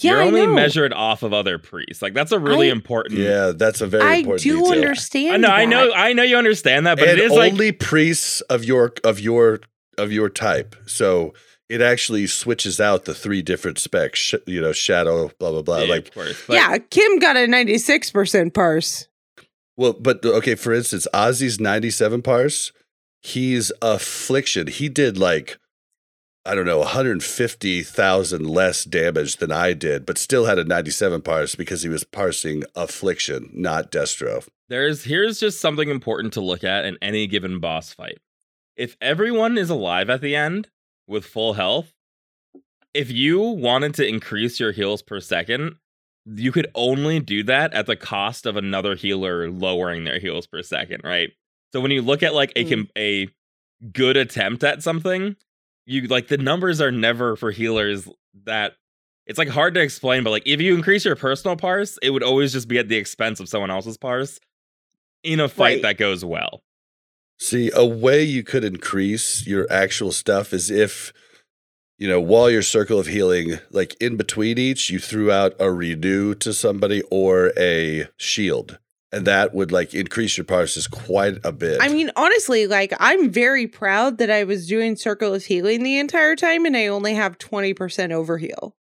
yeah, you're I only know. measured off of other priests. Like that's a really I- important. Yeah, that's a very I important do detail. understand. I know, I know, I know you understand that, but and it is like only priests of your of your of your type. So it actually switches out the three different specs. Sh- you know, shadow, blah blah blah. yeah, like, of course. But yeah, Kim got a 96% parse. Well, but okay. For instance, Ozzy's ninety-seven parse. He's affliction. He did like. I don't know, 150,000 less damage than I did, but still had a 97 parse because he was parsing affliction, not Destro. there's here's just something important to look at in any given boss fight. If everyone is alive at the end with full health, if you wanted to increase your heals per second, you could only do that at the cost of another healer lowering their heals per second, right? So when you look at like a Mm. a good attempt at something, you like the numbers are never for healers that it's like hard to explain, but like if you increase your personal parse, it would always just be at the expense of someone else's parse in a fight Right. that goes well. See, a way you could increase your actual stuff is if, you know, while your circle of healing, like in between each, you threw out a renew to somebody or a shield. And that would like increase your parses quite a bit. I mean, honestly, like I'm very proud that I was doing Circle of Healing the entire time and I only have 20% overheal.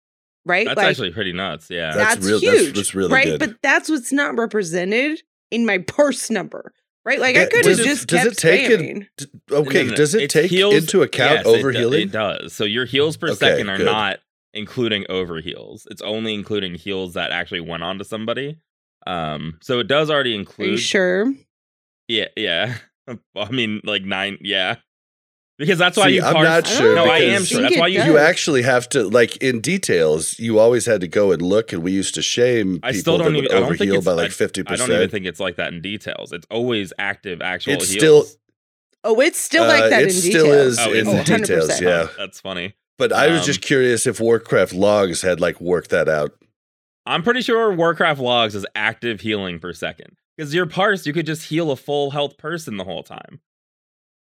Right? That's like, actually pretty nuts. Yeah. That's that's, real- that's- huge. that's really right? good. But that's what's not represented in my purse number. Right? Like I could have just does kept it take it- spamming. D- okay, No, no, no. does it It's take heals- into account Yes, it over do- It does. So your heals per Okay, second are good. not including over heals. It's only including heals that actually went on to somebody. Um, so it does already include Are you include. sure? Yeah, yeah. I mean, like nine. Yeah, because that's why See, you. I'm parse- not I don't sure. No, I am sure. That's why you. does. You actually have to like in details. You always had to go and look, and we used to shame I people still don't that would even- I don't think it's- by like I- fifty I don't even think it's like that in details. It's always active actual. It's heals. still Oh, it's still Uh, like that it in still details. is Oh, in is it? details. Yeah, That's funny. But I was Um, just curious if Warcraft logs had like worked that out. I'm pretty sure Warcraft logs is active healing per second. Because your parse, you could just heal a full health person the whole time,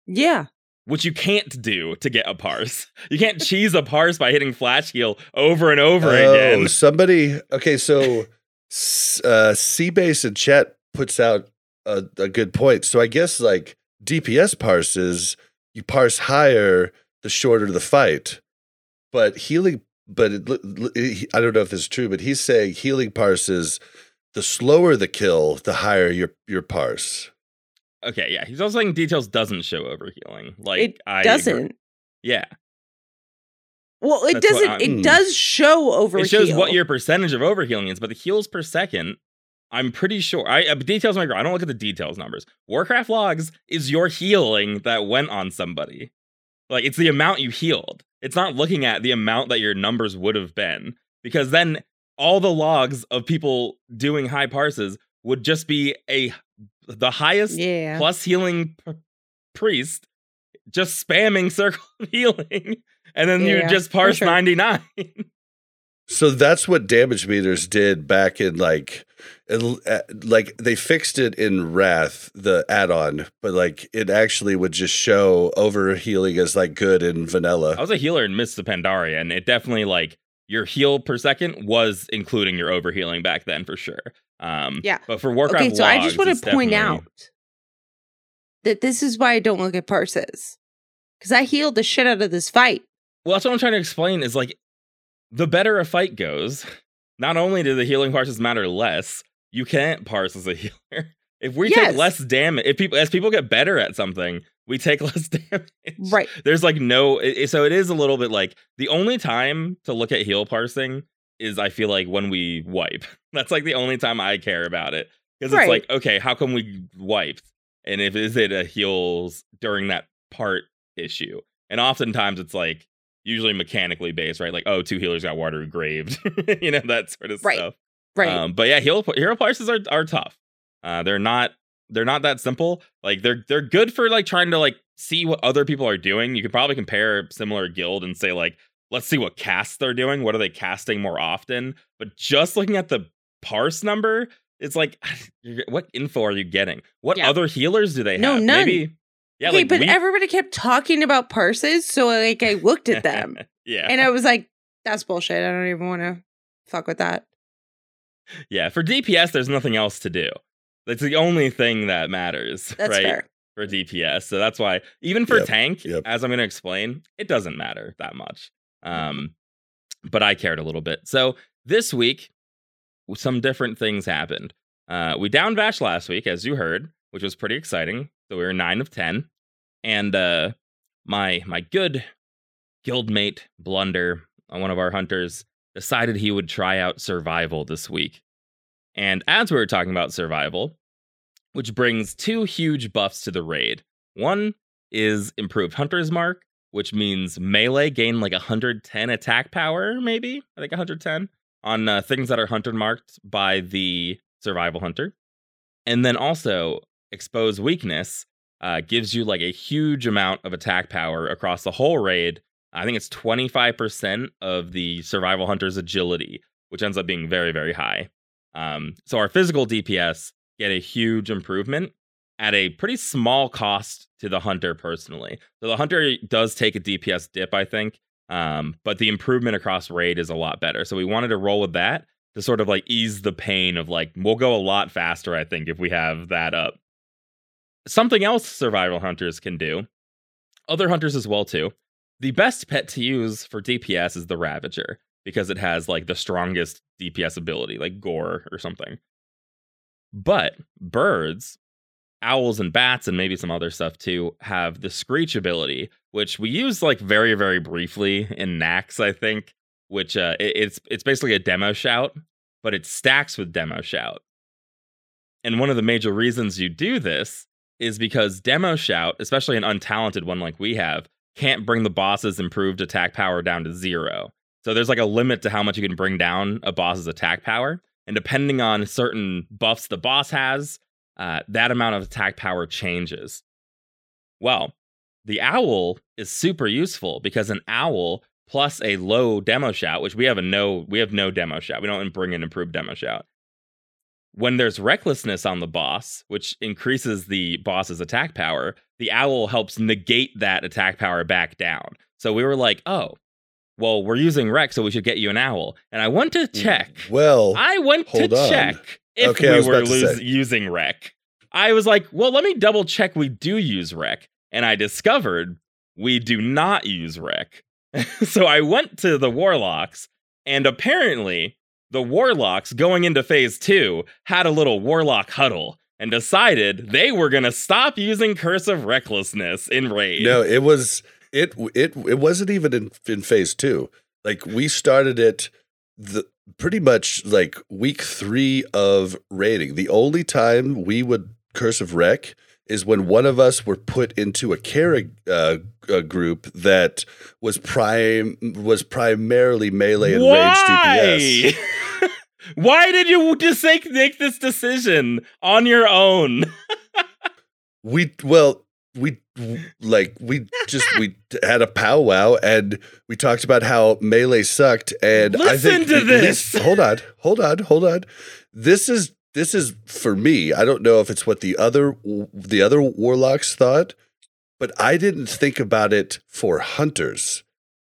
Yeah. Which you can't do to get a parse. You can't cheese a parse by hitting flash heal over and over again. Oh, somebody. Okay, so uh, Seabase in chat puts out a, a good point. So I guess like DPS parses, you parse higher the shorter the fight, but healing. But it, l- l- he- I don't know if this is true, but he's saying healing parses. The slower the kill, the higher your your parse. Okay, yeah. He's also saying details doesn't show overhealing. Like it I doesn't. Yeah. Well, it That's doesn't. It Hmm. does show over. It shows what your percentage of overhealing is, but the heals per second, I'm pretty sure. I uh, details go. I don't look at the details numbers. Warcraft logs is your healing that went on somebody. Like it's the amount you healed. It's not looking at the amount that your numbers would have been, because then all the logs of people doing high parses would just be a the highest Yeah. plus healing p- priest just spamming circle of healing, and then you just parse sure. ninety nine. So that's what damage meters did back in like, uh, like they fixed it in Wrath, the add-on, but like it actually would just show overhealing as like good in vanilla. I was a healer in Mists of Pandaria, and it definitely like your heal per second was including your overhealing back then for sure. Um, Yeah. But for Warcraft, okay, so I just want to point definitely- out that this is why I don't look at parses because I healed the shit out of this fight. Well, that's what I'm trying to explain. Is like the better a fight goes, not only do the healing parses matter less, you can't parse as a healer. If we Yes. take less damage, if people as people get better at something, we take less damage. Right. there's like no it- so it is a little bit like the only time to look at heal parsing is i feel like when we wipe that's like the only time i care about it because it's like okay how come we wiped and if is it a heals during that part issue and oftentimes it's like usually mechanically based right like oh two healers got water graved you know that sort of Right. stuff Right. um, but yeah, hero hero parses are are tough. Uh, they're not they're not that simple. Like they're they're good for like trying to like see what other people are doing. You could probably compare similar guild and say like, let's see what casts they're doing. What are they casting more often? But just looking at the parse number, it's like, what info are you getting? What Yeah. other healers do they No, have? No, none. Maybe. Yeah, okay, like but we- everybody kept talking about parses, so like I looked at them yeah, and I was like, "That's bullshit. I don't even want to fuck with that." yeah. For DPS, there's nothing else to do. That's the only thing that matters, That's right? fair. for DPS. So that's why even for Yep, tank, yep. as I'm going to explain, it doesn't matter that much. Um, but I cared a little bit. So this week, some different things happened. Uh, we down Vashj last week, as you heard, which was pretty exciting. So we were nine of ten, and uh, my my good guildmate Blunder, uh, one of our hunters, decided he would try out survival this week. And as we were talking about survival, which brings two huge buffs to the raid. One is improved Hunter's Mark, which means melee gain like 110 attack power, maybe? I think 110 on uh, things that are hunter marked by the survival hunter. And then also, expose weakness uh, gives you like a huge amount of attack power across the whole raid. I think it's 25% of the survival hunter's agility, which ends up being very, very high. Um, so our physical DPS get a huge improvement at a pretty small cost to the hunter personally. So the hunter does take a DPS dip, I think, um, but the improvement across raid is a lot better. So we wanted to roll with that to sort of like ease the pain of like we'll go a lot faster, I think, if we have that up. Something else survival hunters can do, other hunters as well too. The best pet to use for DPS is the Ravager because it has like the strongest DPS ability, like Gore or something. But birds, owls and bats, and maybe some other stuff too, have the Screech ability, which we use like very, very briefly in Naxx, I think. Which uh, it- it's it's basically a demo shout, but it stacks with demo shout. And one of the major reasons you do this is because demo shout, especially an untalented one like we have, can't bring the boss's improved attack power down to zero. So there's like a limit to how much you can bring down a boss's attack power. And depending on certain buffs the boss has, uh, that amount of attack power changes. Well, the owl is super useful because an owl plus a low demo shout, which we have a no we have no demo shout. We don't bring an improved demo shout. When there's recklessness on the boss, which increases the boss's attack power, the owl helps negate that attack power back down. So we were like, oh, well, we're using Rec, so we should get you an owl. And I went to mm. check. Well, I went to on. check if Okay, we were lose, using Rec. I was like, well, let me double check we do use Rec. And I discovered we do not use Rec. so I went to the Warlocks, and apparently the Warlocks going into phase two had a little Warlock huddle and decided they were going to stop using Curse of Recklessness in Raid. no, it was it it it wasn't even in in phase two. Like we started it the pretty much like week three of raiding. The only time we would curse of wreck is when one of us were put into a care uh, uh, group that was prime was primarily melee and ranged DPS. Why? Why did you just make, make this decision on your own? We well, we like we just we had a powwow and we talked about how melee sucked. And I Listen think to this. least- hold on, hold on, hold on. This is this is for me. I don't know if it's what the other the other warlocks thought, but I didn't think about it for hunters,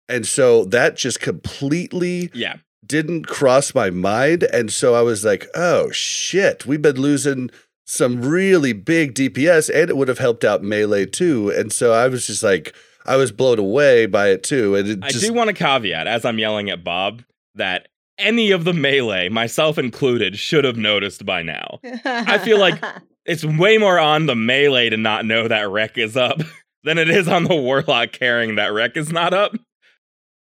and so that just completely Yeah. didn't cross my mind. And so I was like, oh shit, we've been losing some really big DPS and it would have helped out melee too. And so I was just like, I was blown away by it too. And it I just, do want to caveat as I'm yelling at Bob that any of the melee, myself included, should have noticed by now. I feel like- It's way more on the melee to not know that wreck is up than it is on the warlock caring that wreck is not up.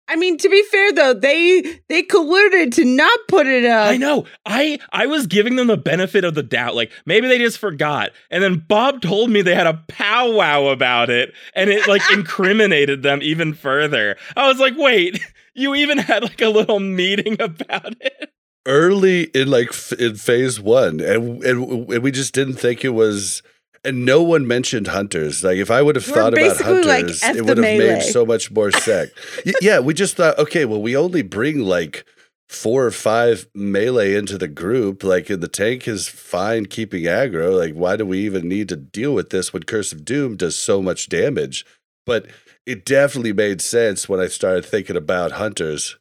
I mean, to be fair though, they they colluded to not put it up. I know. I I was giving them the benefit of the doubt. Like maybe they just forgot. And then Bob told me they had a powwow about it and it like incriminated them even further. I was like, "Wait, you even had like a little meeting about it?" early in like f- in phase one, and, and and we just didn't think it was. And no one mentioned hunters. Like if I would have We're thought about basically like, hunters, it would have made so much more sense. Yeah, we just thought, okay, well, we only bring like four or five melee into the group. Like, and the tank is fine keeping aggro. Like, why do we even need to deal with this when Curse of Doom does so much damage? But it definitely made sense when I started thinking about hunters.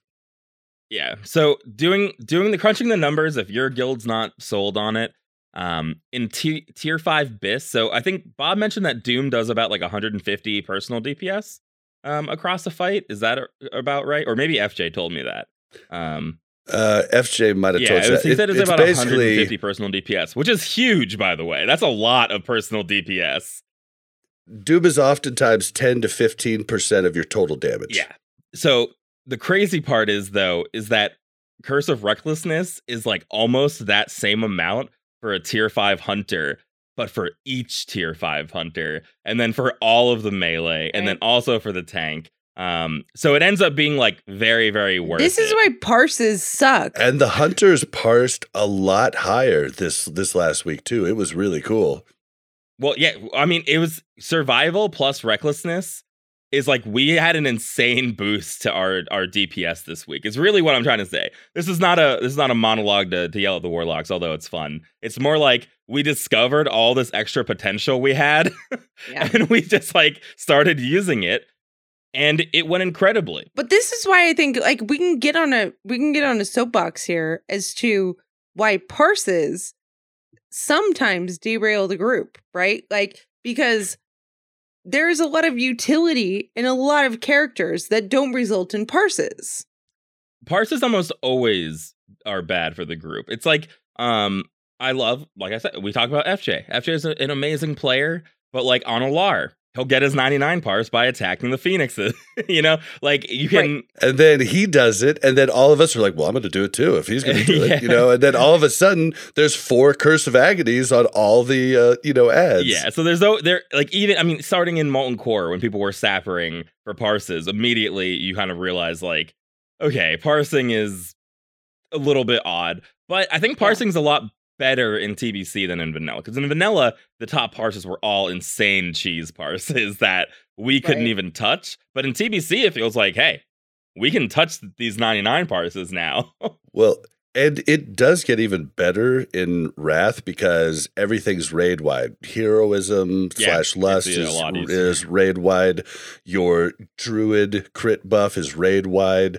Yeah. So doing doing the crunching the numbers if your guild's not sold on it um in t- tier 5 BiS. So I think Bob mentioned that Doom does about like 150 personal DPS um across the fight. Is that a- about right? Or maybe FJ told me that. Um Uh, FJ might have yeah, told you that. he said it's, it's about basically 150 personal DPS, which is huge by the way. That's a lot of personal DPS. Doom is oftentimes 10 to 15% of your total damage. Yeah. So the crazy part is though is that Curse of Recklessness is like almost that same amount for a tier 5 hunter but for each tier 5 hunter and then for all of the melee and then also for the tank. Um so it ends up being like very very worth this is it. why parses suck. And the hunters parsed a lot higher this this last week too. It was really cool. Well, yeah, I mean, it was survival plus recklessness is like we had an insane boost to our our DPS this week. Is really what I'm trying to say. This is not a this is not a monologue to, to yell at the warlocks, although it's fun. It's more like we discovered all this extra potential we had, Yeah. and we just like started using it, and it went incredibly. But this is why I think like we can get on a we can get on a soapbox here as to why parses sometimes derail the group, right? Like because there's a lot of utility in a lot of characters that don't result in parses. Parses almost always are bad for the group. It's like um I love like I said we talk about FJ. FJ is a- an amazing player, but like on Al'ar, he'll get his 99 parse by attacking the phoenixes. you know, like you can And then he does it, and then all of us are like, "Well, I'm going to do it too if he's going to do Yeah. it," you know. And then all of a sudden, there's four curse of agonies on all the uh, you know ads. Yeah, so there's no there like even I mean starting in Molten Core when people were sappering for parses, immediately you kind of realize like okay, parsing is a little bit odd, but I think Yeah. parsing's a lot better in TBC than in vanilla because in vanilla the top parses were all insane cheese parses that we couldn't Right. even touch, but in TBC it feels like hey, we can touch these 99 parses now. Well, and it does get even better in Wrath because everything's raid wide. Heroism Yeah, slash lust is, is raid wide. Your druid crit buff is raid wide.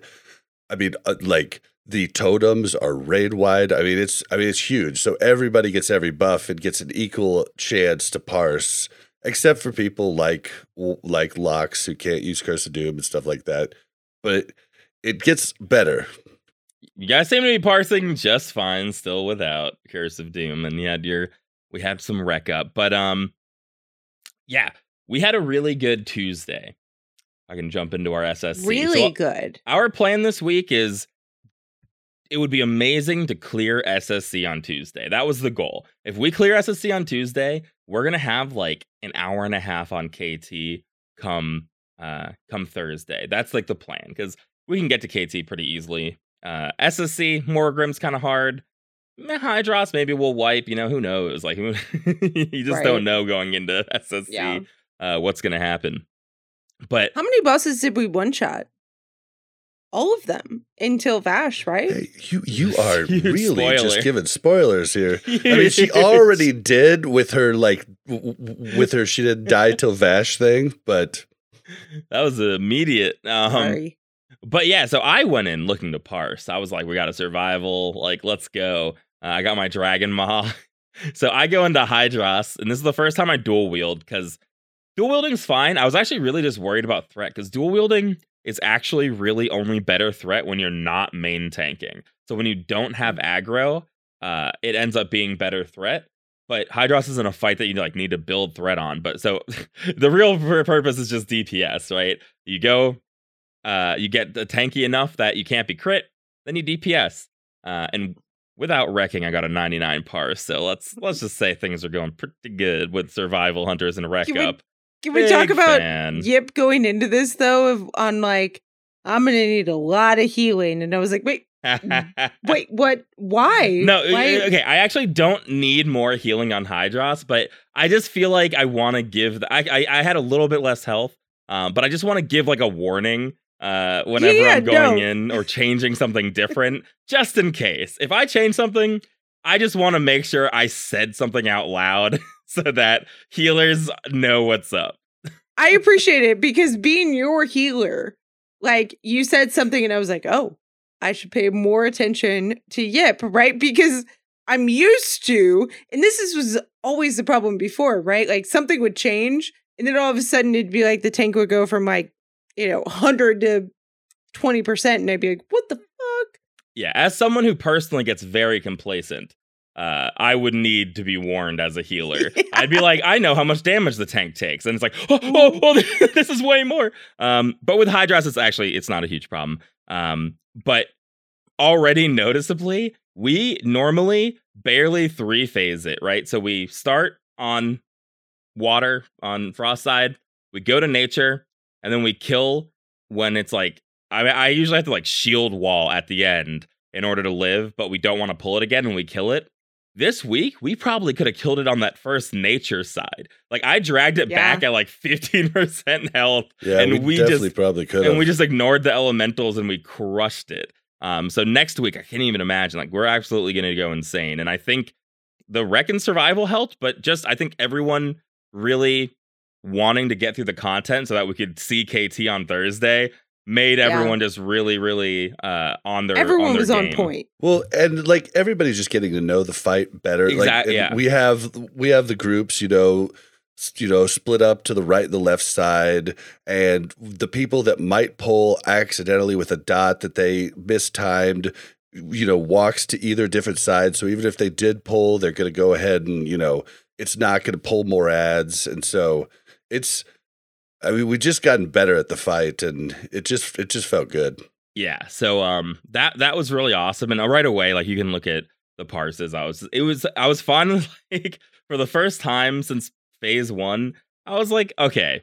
I mean, uh, like the totems are raid wide. I mean, it's I mean it's huge. So everybody gets every buff and gets an equal chance to parse, except for people like like Locks who can't use Curse of Doom and stuff like that. But it gets better. you guys seem to be parsing just fine still without Curse of Doom. And you had your we had some wreck up. But um yeah, we had a really good Tuesday. I can jump into our SSC. Really So good. our plan this week is it would be amazing to clear SSC on Tuesday. That was the goal. If we clear SSC on Tuesday, we're gonna have like an hour and a half on KT come uh come Thursday. That's like the plan because we can get to KT pretty easily. Uh SSC Morogrim's kind of hard. Hydross maybe we'll wipe. You know who knows? Like you just Right. don't know going into SSC Yeah. uh, what's gonna happen. But How many bosses did we one shot? All of them until Vashj, right? Hey, you you are Huge really spoiler. just giving spoilers here. I mean, she already did with her like w- w- with her she didn't die till Vashj thing, but that was immediate. Um, Sorry. but yeah, so I went in looking to parse. I was like, we got a survival. Like, let's go. Uh, I got my Dragonmaw. so I go into Hydross, and this is the first time I dual wield because dual wielding's fine. I was actually really just worried about threat because dual wielding is actually really only better threat when you're not main tanking. So when you don't have aggro, uh, it ends up being better threat. But Hydross isn't a fight that you like need to build threat on. But so the real purpose is just DPS, right? You go, uh, you get the tanky enough that you can't be crit, then you DPS. Uh, and without wrecking, I got a 99 par. So let's let's just say things are going pretty good with survival hunters and wreck up. Can we talk about fan. Yip going into this though? Of, on like, I'm gonna need a lot of healing, and I was like, wait, wait, what? Why? No, uh, Why? okay. I actually don't need more healing on Hydross, but I just feel like I want to give. The, I, I I had a little bit less health, um, but I just want to give like a warning uh, whenever Yeah, I'm going no. in or changing something different, just in case. If I change something, I just want to make sure I said something out loud so that healers know what's up. I appreciate it because being your healer, like you said something, and I was like, oh, I should pay more attention to Yip, right? Because I'm used to, and this is, was always the problem before, right? Like something would change, and then all of a sudden it'd be like the tank would go from like, you know, 100 to 20%, and I'd be like, what the fuck? Yeah, as someone who personally gets very complacent, uh, I would need to be warned as a healer. I'd be like, I know how much damage the tank takes, and it's like, oh, oh, oh this is way more. Um, but with Hydross, it's actually it's not a huge problem. Um, but already noticeably, we normally barely three phase it, right? So we start on water on frost side, we go to nature, and then we kill when it's like I mean, I usually have to like shield wall at the end in order to live, but we don't want to pull it again and we kill it. This week, we probably could have killed it on that first nature side. Like I dragged it Yeah. back at like 15% health yeah, And we, we definitely just- probably could and we just ignored the elementals and we crushed it. Um, so next week, I can't even imagine. Like we're absolutely going to go insane. And I think the wreck and survival helped, but just I think everyone really wanting to get through the content so that we could see KT on Thursday made Yeah. everyone just really, really uh, on their Everyone on their was on point. Well, and like everybody's just getting to know the fight better. Like yeah. we have we have the groups, you know, you know, split up to the right and the left side, and the people that might pull accidentally with a dot that they mistimed, you know, walks to either different side. So even if they did pull, they're going to go ahead and you know, it's not going to pull more ads, and so it's. I mean, we just gotten better at the fight, and it just it just felt good. Yeah. So um that that was really awesome. And uh, right away, like you can look at the parses. I was it was I was fun like for the first time since phase one, I was like, okay,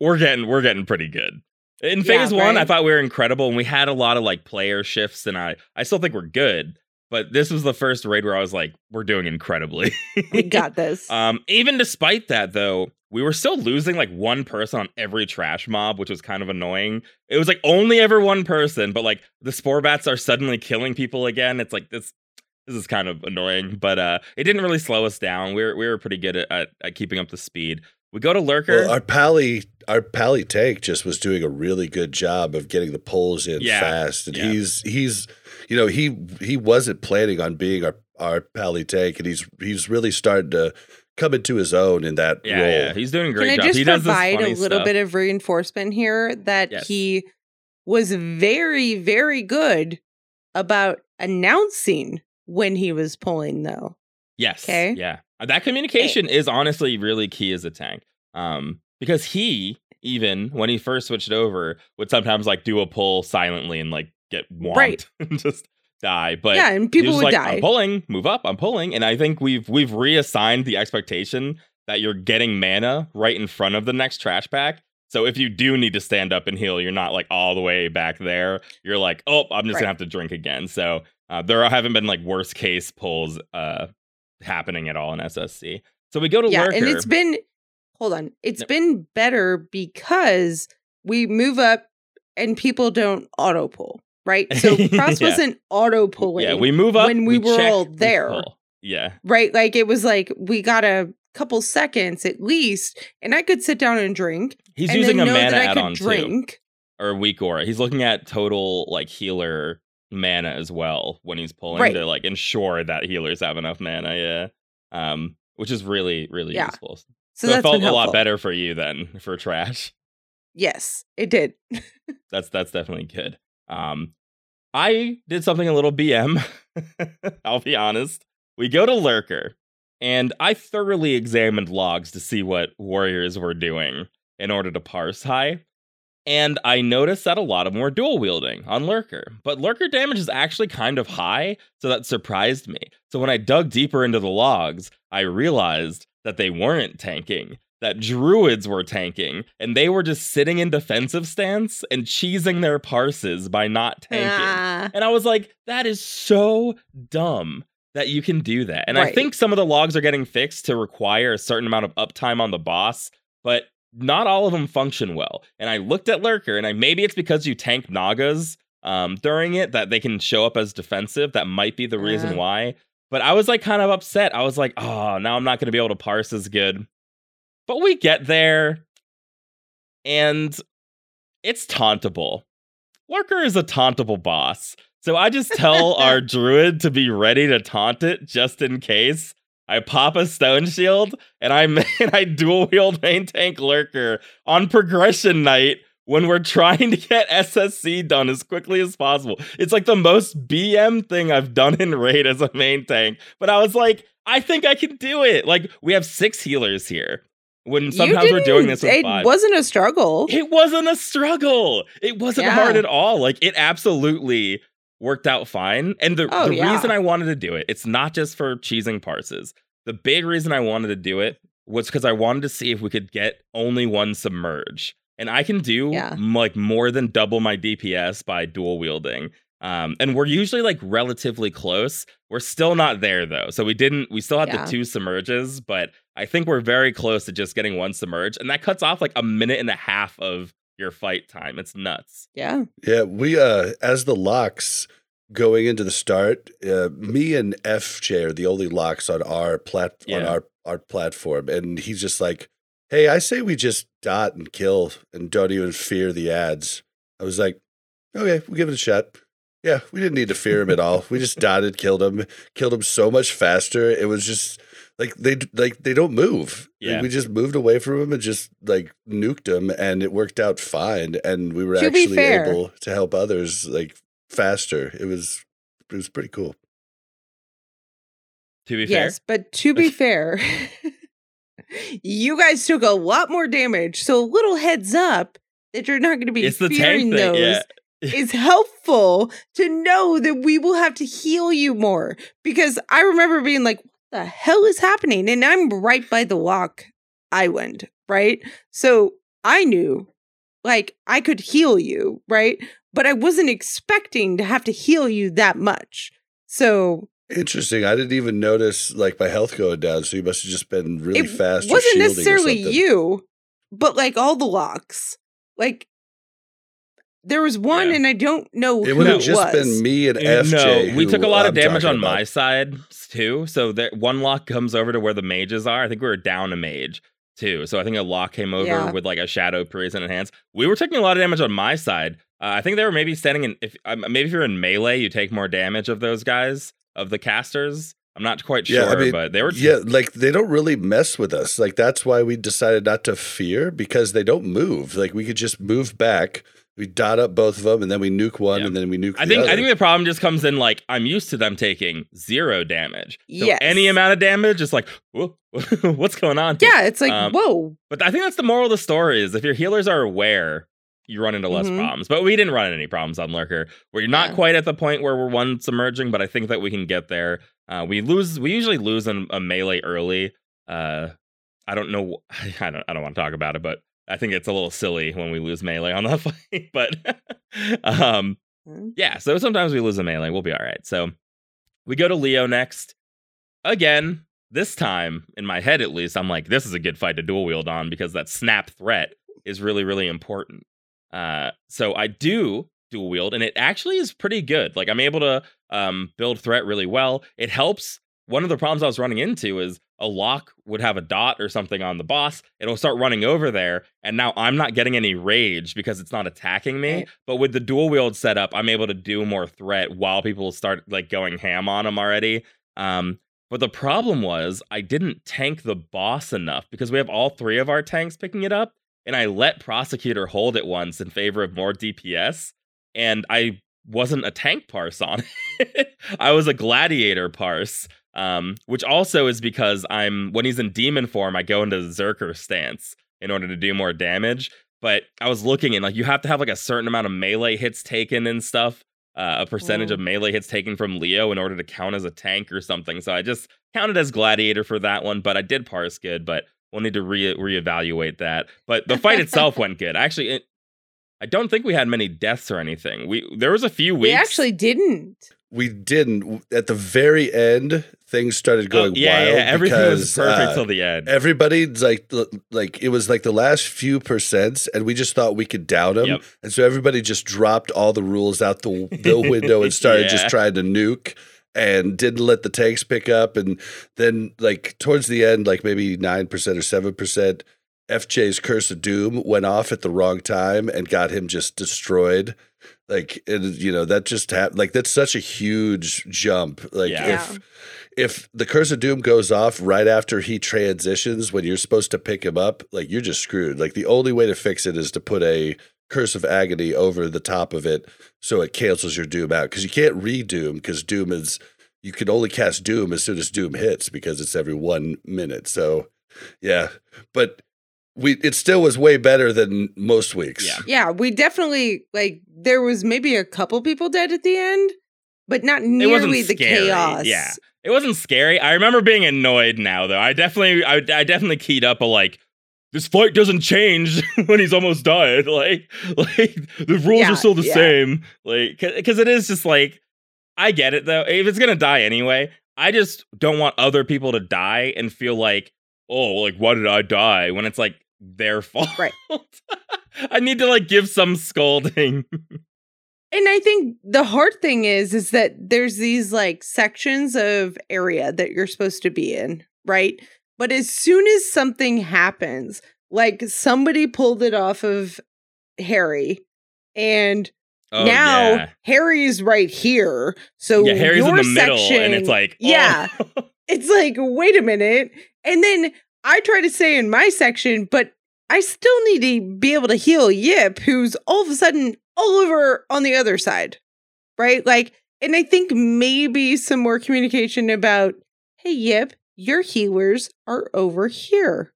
we're getting we're getting pretty good. In Yeah, phase one, I thought we were incredible and we had a lot of like player shifts, and I I still think we're good. But this was the first raid where I was like, we're doing incredibly. We got this. Um, even despite that, though, we were still losing like one person on every trash mob, which was kind of annoying. It was like only ever one person, but like the spore bats are suddenly killing people again. It's like this. This is kind of annoying, but uh, it didn't really slow us down. We were we were pretty good at, at, at keeping up the speed. We go to lurker. Well, our pally, our pally tank just was doing a really good job of getting the polls in Yeah, fast, and yeah. he's he's, you know, he he wasn't planning on being our our pally tank, and he's he's really started to come into his own in that yeah, role. yeah, he's doing a great Can I just he does this provide a little stuff. bit of reinforcement here that Yes. he was very, very good about announcing when he was pulling, though. Yes. Okay. Yeah. That communication is honestly really key as a tank. Um, because he even when he first switched over would sometimes like do a pull silently and like get whomped Right. and just die. But yeah, and people would like, die. I'm pulling, move up, I'm pulling, and I think we've we've reassigned the expectation that you're getting mana right in front of the next trash pack. So if you do need to stand up and heal, you're not like all the way back there. You're like, oh, I'm just Right. gonna have to drink again. So uh, there haven't been like worst case pulls uh, happening at all in SSC. So we go to yeah, lurker. and it's been hold on, It's No. been better because we move up and people don't auto pull, right? So Cross Yeah. wasn't auto pulling. yeah, we move up when we were check, all there. Yeah, right? Like it was like we got a couple seconds at least, and I could sit down and drink. he's and using a know mana that I could add-on too. drink. or weak aura. He's looking at total like healer mana as well when he's pulling Right. to like ensure that healers have enough mana. Yeah, um, which is really really Yeah. useful. So, So, it felt a lot better for you then for trash. Yes, it did. That's that's definitely good. Um, I did something a little BM. I'll be honest. We go to lurker, and I thoroughly examined logs to see what warriors were doing in order to parse high. And I noticed that a lot of them were dual wielding on Lurker. But Lurker damage is actually kind of high, so that surprised me. So when I dug deeper into the logs, I realized that they weren't tanking, that druids were tanking, and they were just sitting in defensive stance and cheesing their parses by not tanking. Ah, And I was like, that is so dumb that you can do that. And I think some of the logs are getting fixed to require a certain amount of uptime on the boss, but not all of them function well. And I looked at Lurker, and I maybe it's because you tank Nagas um, during it that they can show up as defensive. That might be the reason Uh. why. But I was like kind of upset. I was like, oh, now I'm not going to be able to parse as good. But we get there, and it's tauntable. Lurker is a tauntable boss. So I just tell our druid to be ready to taunt it just in case. I pop a stone shield and I and I dual wield main tank lurker on progression night when we're trying to get SSC done as quickly as possible. It's like the most BM thing I've done in raid as a main tank. But I was like, I think I can do it. Like we have six healers here. When sometimes we're doing this with It five. wasn't a struggle. It wasn't a struggle. It wasn't Yeah. hard at all. Like it absolutely worked out fine. And the, Oh, the yeah. reason I wanted to do it, it's not just for cheesing parses. The big reason I wanted to do it was because I wanted to see if we could get only one submerge. And I can do Yeah. m- like more than double my DPS by dual wielding. Um, and we're usually like relatively close. We're still not there though. So we didn't, we still had Yeah. the two submerges, but I think we're very close to just getting one submerge. And that cuts off like a minute and a half of your fight time. It's nuts. Yeah. Yeah, we uh as the locks going into the start, uh, me and FJ are the only locks on our plat on our our platform, and he's just like, "Hey, I say we just dot and kill and don't even fear the ads." I was like, "Okay, we'll give it a shot." Yeah, we didn't need to fear him at all. We just dotted, killed him, killed him so much faster. It was just like they like they don't move. Like, Yeah. we just moved away from them and just like nuked them, and it worked out fine. And we were To actually fair- able to help others like faster. It was it was pretty cool. To be fair, yes, but to be fair, you guys took a lot more damage. So a little heads up that you're not going to be fair, it's fearing tank those Yeah. is helpful to know that we will have to heal you more. Because I remember being like, what the hell is happening? And I'm right by the lock island, right? So I knew like I could heal you, right? But I wasn't expecting to have to heal you that much. So Interesting. I didn't even notice like my health going down, so you must have just been really it fast. wasn't necessarily you, but like all the locks. Like there was one, Yeah. and I don't know It who would have just was. been me and Uh, FJ. no, we took a lot of I'm damage talking on my side too. So that one lock comes over to where the mages are. I think we were down a mage too. So I think a lock came over Yeah. with like a shadow priest and hands. We were taking a lot of damage on my side. Uh, I think they were maybe standing in. If um, maybe if you're in melee, you take more damage of those guys of the casters. I'm not quite sure, Yeah, I mean, but they were. Yeah, like they don't really mess with us. Like that's why we decided not to fear because they don't move. Like we could just move back. We dot up both of them, and then we nuke one, Yeah. and then we nuke. I the think other. I think the problem just comes in like I'm used to them taking zero damage. So Yes. any amount of damage is like, whoa, what's going on? here? Yeah, it's like Um, whoa. But I think that's the moral of the story is if your healers are aware, you run into less Mhm. problems. But we didn't run into any problems on Lurker. We're not Yeah. quite at the point where we're one submerging, but I think that we can get there. Uh, we lose. We usually lose in a melee early. Uh, I don't know. I don't. I don't want to talk about it, but I think it's a little silly when we lose melee on that fight. But um, Hmm. yeah. So sometimes we lose a melee. We'll be all right. So we go to Leo next. Again, this time in my head at least, I'm like, this is a good fight to dual wield on because that snap threat is really, really important. Uh, so I do dual wield, and it actually is pretty good. Like I'm able to um, build threat really well. It helps. One of the problems I was running into is a lock would have a dot or something on the boss. It'll start running over there, and now I'm not getting any rage because it's not attacking me. But with the dual wield setup, I'm able to do more threat while people start like going ham on them already. Um, but the problem was I didn't tank the boss enough because we have all three of our tanks picking it up, and I let Prosecutor hold it once in favor of more DPS, and I wasn't a tank parse on it. I was a gladiator parse. Um, which also is because I'm when he's in demon form, I go into Zerker stance in order to do more damage. But I was looking and like you have to have like a certain amount of melee hits taken and stuff, uh, a percentage Mm. of melee hits taken from Leo in order to count as a tank or something. So I just counted as gladiator for that one, but I did parse good. But we'll need to re reevaluate that. But the fight itself went good. Actually, it, I don't think we had many deaths or anything. We there was a few weeks. We actually didn't. We didn't. At the very end, things started Oh, going yeah, wild. yeah, everything was perfect uh, till the end. Everybody's like, like it was like the last few percents, and we just thought we could down them, Yep. and so everybody just dropped all the rules out the the window and started just trying to nuke, and didn't let the tanks pick up, and then like towards the end, like maybe nine percent or seven percent, FJ's Curse of Doom went off at the wrong time and got him just destroyed. Like, and you know that just happened. Like that's such a huge jump. Like Yeah. if if the curse of doom goes off right after he transitions when you're supposed to pick him up like you're just screwed like the only way to fix it is to put a curse of agony over the top of it so it cancels your doom out because you can't redoom because doom is you can only cast doom as soon as doom hits because it's every one minute so yeah but we it still was way better than most weeks Yeah. Yeah, we definitely like there was maybe a couple people dead at the end, but not It wasn't nearly the scary, chaos. yeah. It wasn't scary. I remember being annoyed now though. I definitely I, I definitely keyed up a like this fight doesn't change when he's almost died. Like like the rules Yeah, are still the yeah. same. Like cuz it is just like I get it though. If it's going to die anyway, I just don't want other people to die and feel like, "Oh, like why did I die?" when it's like their fault. Right. I need to like give some scolding. And I think the hard thing is is that there's these like sections of area that you're supposed to be in, right? But as soon as something happens, like somebody pulled it off of Harry and Oh, now yeah. Harry's right here. So yeah, Harry's in the middle, and section- it's like, oh. yeah, oh. it's like, wait a minute. And then I try to say in my section, but I still need to be able to heal Yip, who's all of a sudden all over on the other side. Right? Like, and I think maybe some more communication about, hey, Yip, your healers are over here.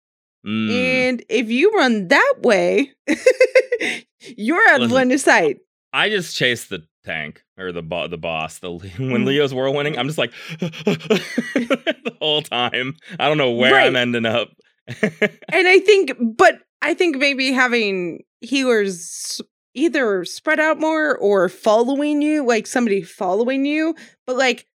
Mm. And if you run that way, you're out of Listen, line of sight. I just chase the tank or the bo- the boss. The when Mm. Leo's whirlwinding, I'm just like the whole time. I don't know where I'm ending up. And I think, but I think maybe having healers either spread out more or following you, like somebody following you, but like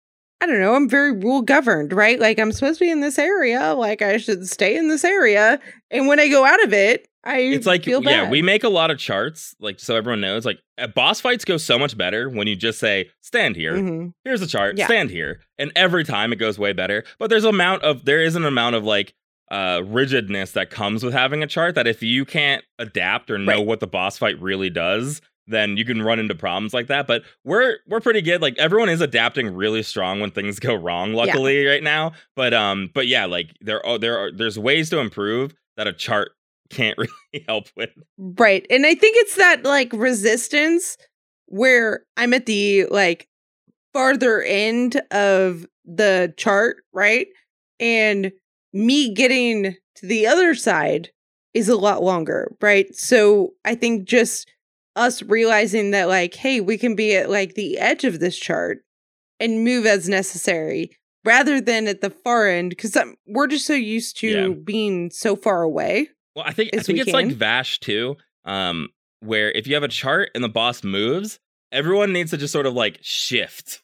I don't know, I'm very rule governed, right? Like I'm supposed to be in this area, like I should stay in this area. And when I go out of it, I it's like feel bad. yeah, we make a lot of charts, like so everyone knows. Like uh, boss fights go so much better when you just say stand here. Mhm. Here's a chart. Yeah. Stand here, and every time it goes way better. But there's amount of there is an amount of like uh rigidness that comes with having a chart that if you can't adapt or know Right. what the boss fight really does then you can run into problems like that but we're we're pretty good like everyone is adapting really strong when things go wrong luckily right now but um but yeah like there are there are there's ways to improve that a chart can't really help with Right. And I think it's that like resistance where I'm at the like farther end of the chart, right? And me getting to the other side is a lot longer, right? So I think just us realizing that like, hey, we can be at like the edge of this chart and move as necessary rather than at the far end because we're just so used to Yeah. being so far away. Well, I think I think we it's like. Vashj too, um, where if you have a chart and the boss moves, everyone needs to just sort of like shift,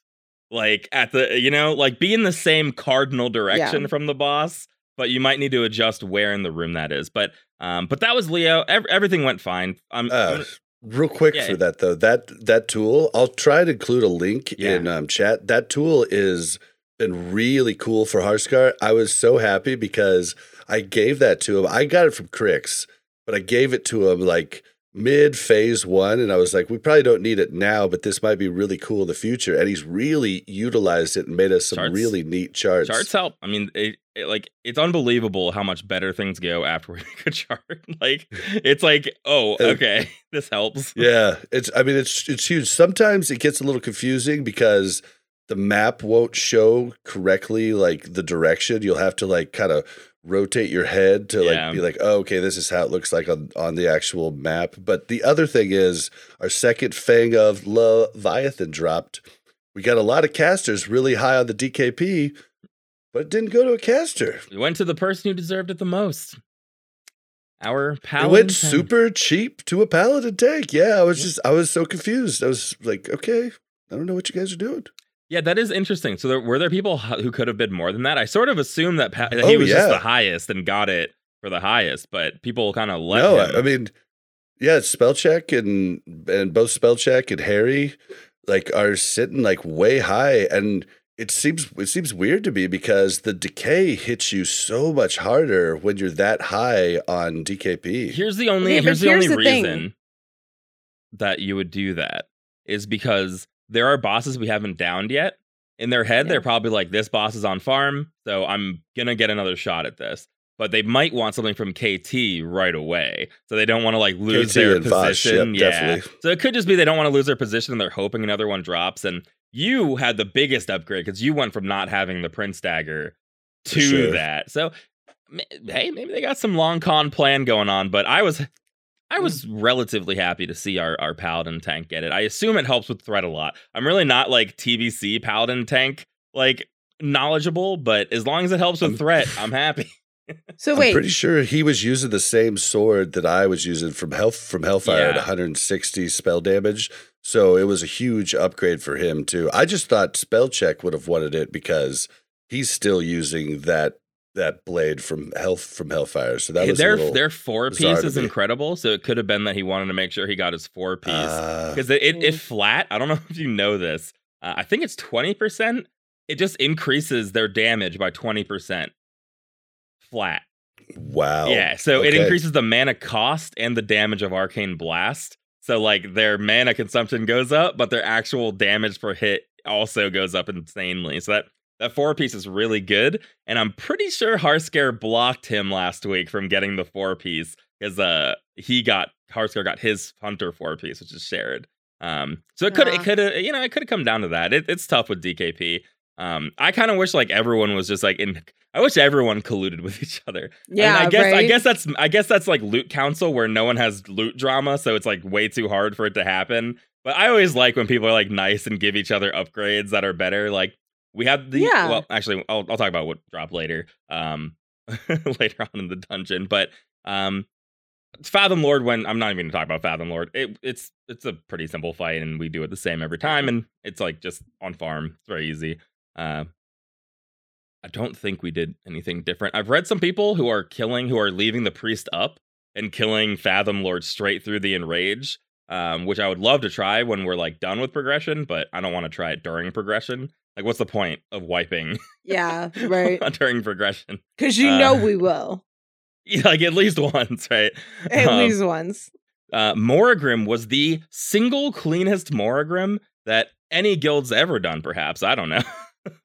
like at the you know like be in the same cardinal direction from the boss, but you might need to adjust where in the room that is. But um, but that was Leo. Ev- everything went fine. I'm, Uh, I'm- real quick Yeah. for that though, that that tool, I'll try to include a link Yeah. in um, chat. That tool is been really cool for Harskar. I was so happy because I gave that to him. I got it from Crix, but I gave it to him like mid phase one, and I was like, we probably don't need it now, but this might be really cool in the future. And he's really utilized it and made us some Charts- really neat charts. charts help. I mean, it, it, like it's unbelievable how much better things go after we make a chart. like it's like, oh, okay, this helps. Yeah, it's. I mean, it's it's huge. Sometimes it gets a little confusing because the map won't show correctly, like the direction. You'll have to like kind of rotate your head to like Yeah. be like, oh, okay, this is how it looks like on on the actual map. But the other thing is, our second Fang of Leviathan dropped. We got a lot of casters really high on the DKP, but it didn't go to a caster. We went to the person who deserved it the most. Our It paladin. went tank. super cheap to a paladin tank. Yeah, I was just I was so confused. I was like, okay, I don't know what you guys are doing. Yeah, that is interesting. So there, were there people who could have bid more than that? I sort of assumed that, pa- that Oh, he was just the highest and got it for the highest, but people kind of let no, him. I, I mean, yeah, spell check and and both spell check and Harry like are sitting like way high, and it seems it seems weird to me because the decay hits you so much harder when you're that high on DKP. here's the only Okay, but here's the only the thing. reason that you would do that is because there are bosses we haven't downed yet. In their head, Yeah. they're probably like, "This boss is on farm, so I'm gonna get another shot at this." But they might want something from KT right away, so they don't want to like lose KT their and Vashj, yep, position. yeah, definitely. so it could just be they don't want to lose their position and they're hoping another one drops. And you had the biggest upgrade because you went from not having the Prince dagger to sure. that. So hey, maybe they got some long con plan going on. But I was I was mm. relatively happy to see our, our paladin tank get it. I assume it helps with threat a lot. I'm really not like TBC paladin tank like knowledgeable, but as long as it helps with I'm- threat, I'm happy. So I'm wait, pretty sure he was using the same sword that I was using from Hell from Hellfire at 160 spell damage. So it was a huge upgrade for him too. I just thought spell check would have wanted it because he's still using that that blade from Hell from Hellfire. So that was a their little, their four piece is incredible. So it could have been that he wanted to make sure he got his four piece. Because it, it, it Mm. flat. I don't know if you know this. Uh, I think it's twenty percent. It just increases their damage by twenty percent. Flat. wow. yeah. So it increases the mana cost and the damage of arcane blast. So like their mana consumption goes up, but their actual damage per hit also goes up insanely. So that that four piece is really good, and I'm pretty sure Harskar blocked him last week from getting the four piece because uh he got Harskar got his hunter four piece, which is shared. Um, so it could it Ah. could you know it could have come down to that. It, it's tough with DKP. Um, I kind of wish like everyone was just like in. I wish everyone colluded with each other. I mean, yeah, I guess I guess that's I guess that's like loot council where no one has loot drama, so it's like way too hard for it to happen. But I always like when people are like nice and give each other upgrades that are better. Like we have the Yeah. well, actually, I'll I'll talk about what drop later, um, later on in the dungeon. But um, Fathom Lord. When I'm not even gonna talk about Fathom Lord, it, it's it's a pretty simple fight, and we do it the same every time, and it's like just on farm. It's very easy. Uh, I don't think we did anything different. I've read some people who are killing, who are leaving the priest up and killing Fathom Lord straight through the enrage, um, which I would love to try when we're like done with progression, but I don't want to try it during progression. Like, what's the point of wiping Yeah, right. during progression? Because you Uh, know we will. Yeah, like at least once, right? At Um, least once. uh, Morogrim was the single cleanest Morogrim that any guild's ever done, perhaps. I don't know.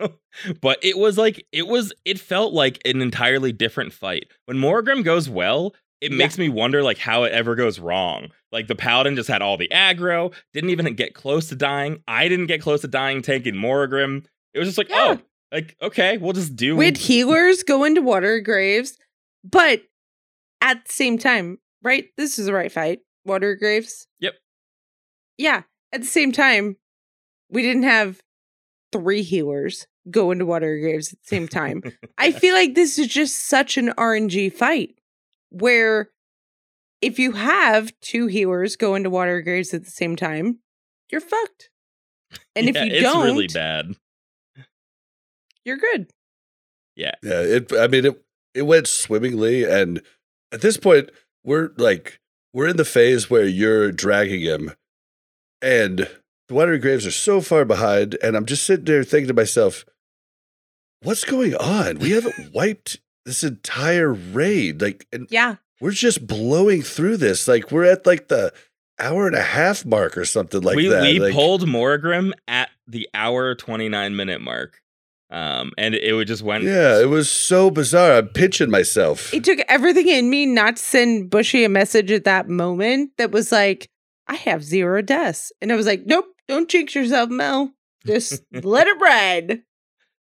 but it was like, it was, it felt like an entirely different fight. When Morogrim goes well, it Yeah. makes me wonder like how it ever goes wrong. Like the paladin just had all the aggro, didn't even get close to dying. I didn't get close to dying tanking Morogrim. It was just like, oh, Yeah. oh, like okay, we'll just do. Had healers go into water graves, but at the same time, right? This is the right fight. Water graves. Yep. Yeah. At the same time, we didn't have three healers go into water graves at the same time. I feel like this is just such an RNG fight where if you have two healers go into water graves at the same time, you're fucked. And Yeah, if you it's don't, really bad. you're good. Yeah. Yeah, it. I mean, it it went swimmingly, and at this point, we're like we're in the phase where you're dragging him, and the watery graves are so far behind, and I'm just sitting there thinking to myself, "What's going on? We haven't wiped this entire raid, like, and Yeah. We're just blowing through this. Like, we're at like the hour and a half mark or something like we that. we like, pulled Morogrim at the hour 29 minute mark. Um, and it would just went Yeah, it was so bizarre. I'm pitching myself. It took everything in me not to send Bushy a message at that moment that was like, I have zero deaths. And I was like, nope, don't jinx yourself, Mel. Just let it ride.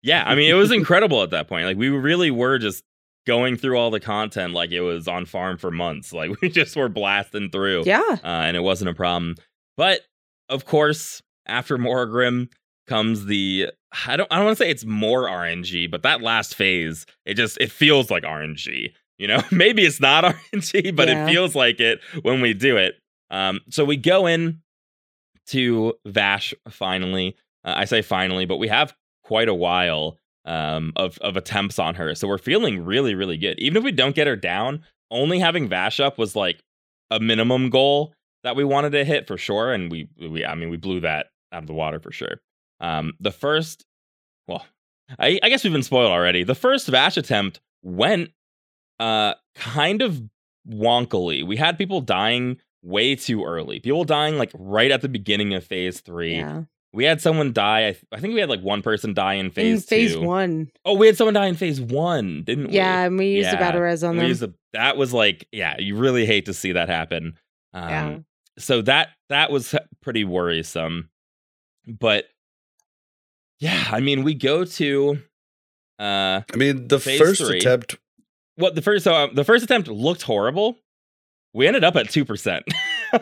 Yeah, I mean, it was incredible at that point. Like we really were just going through all the content like it was on farm for months. Like we just were blasting through. Yeah. uh, and it wasn't a problem. But of course, after Morogrim comes the I don't I don't want to say it's more RNG, but that last phase, it just it feels like RNG. You know, maybe it's not RNG, but Yeah. it feels like it when we do it. Um, so we go in to Vashj finally. Uh, I say finally, but we have quite a while um, of of attempts on her, so we're feeling really really good. Even if we don't get her down, only having Vashj up was like a minimum goal that we wanted to hit for sure, and we we I mean we blew that out of the water for sure. Um, the first, well, I, I guess we've been spoiled already. The first Vashj attempt went uh kind of wonkily. We had people dying way too early. People dying like right at the beginning of phase three. Yeah. We had someone die. I, th- I think we had like one person die in In phase phase two. one. Oh, we had someone die in phase one, didn't we? Yeah. And we used Yeah. a battle res on We them. used a- that was like, yeah, you really hate to see that happen. Um, Yeah. So that that was pretty worrisome. But yeah, I mean, we go to uh I mean, the Phase first three. attempt. what the first so uh, the first attempt looked horrible. We ended up at two percent.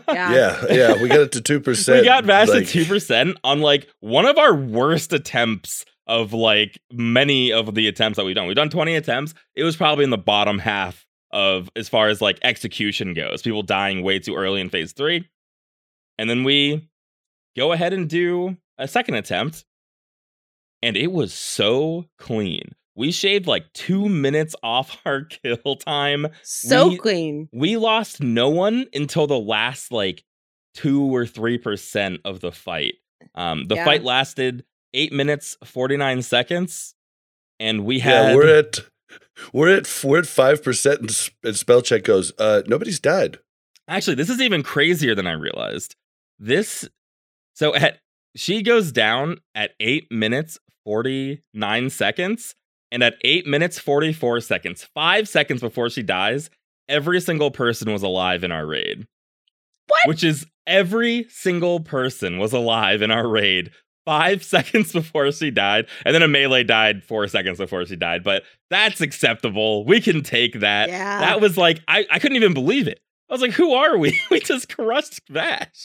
Yeah. Yeah, yeah, we got it to two percent. we got Vashj at two percent on like one of our worst attempts of like many of the attempts that we've done. We've done 20 attempts. It was probably in the bottom half of as far as like execution goes. People dying way too early in phase three. And then we go ahead and do a second attempt. And it was so clean. We shaved like two minutes off our kill time So We- clean. we lost no one until the last like two or three percent of the fight. Um, the Yeah. fight lasted eight minutes forty nine seconds, and we had Yeah, we're at we're at we're at five percent, and, and spell check goes. Uh, nobody's died. actually this is even crazier than I realized. This so at she goes down at eight minutes forty nine seconds, and at eight minutes forty four seconds, five seconds before she dies, every single person was alive in our raid. What? Which is every single person was alive in our raid five seconds before she died. And then a melee died four seconds before she died. But that's acceptable. We can take that. Yeah. That was like, I, I couldn't even believe it. I was like, who are we? we just crushed that.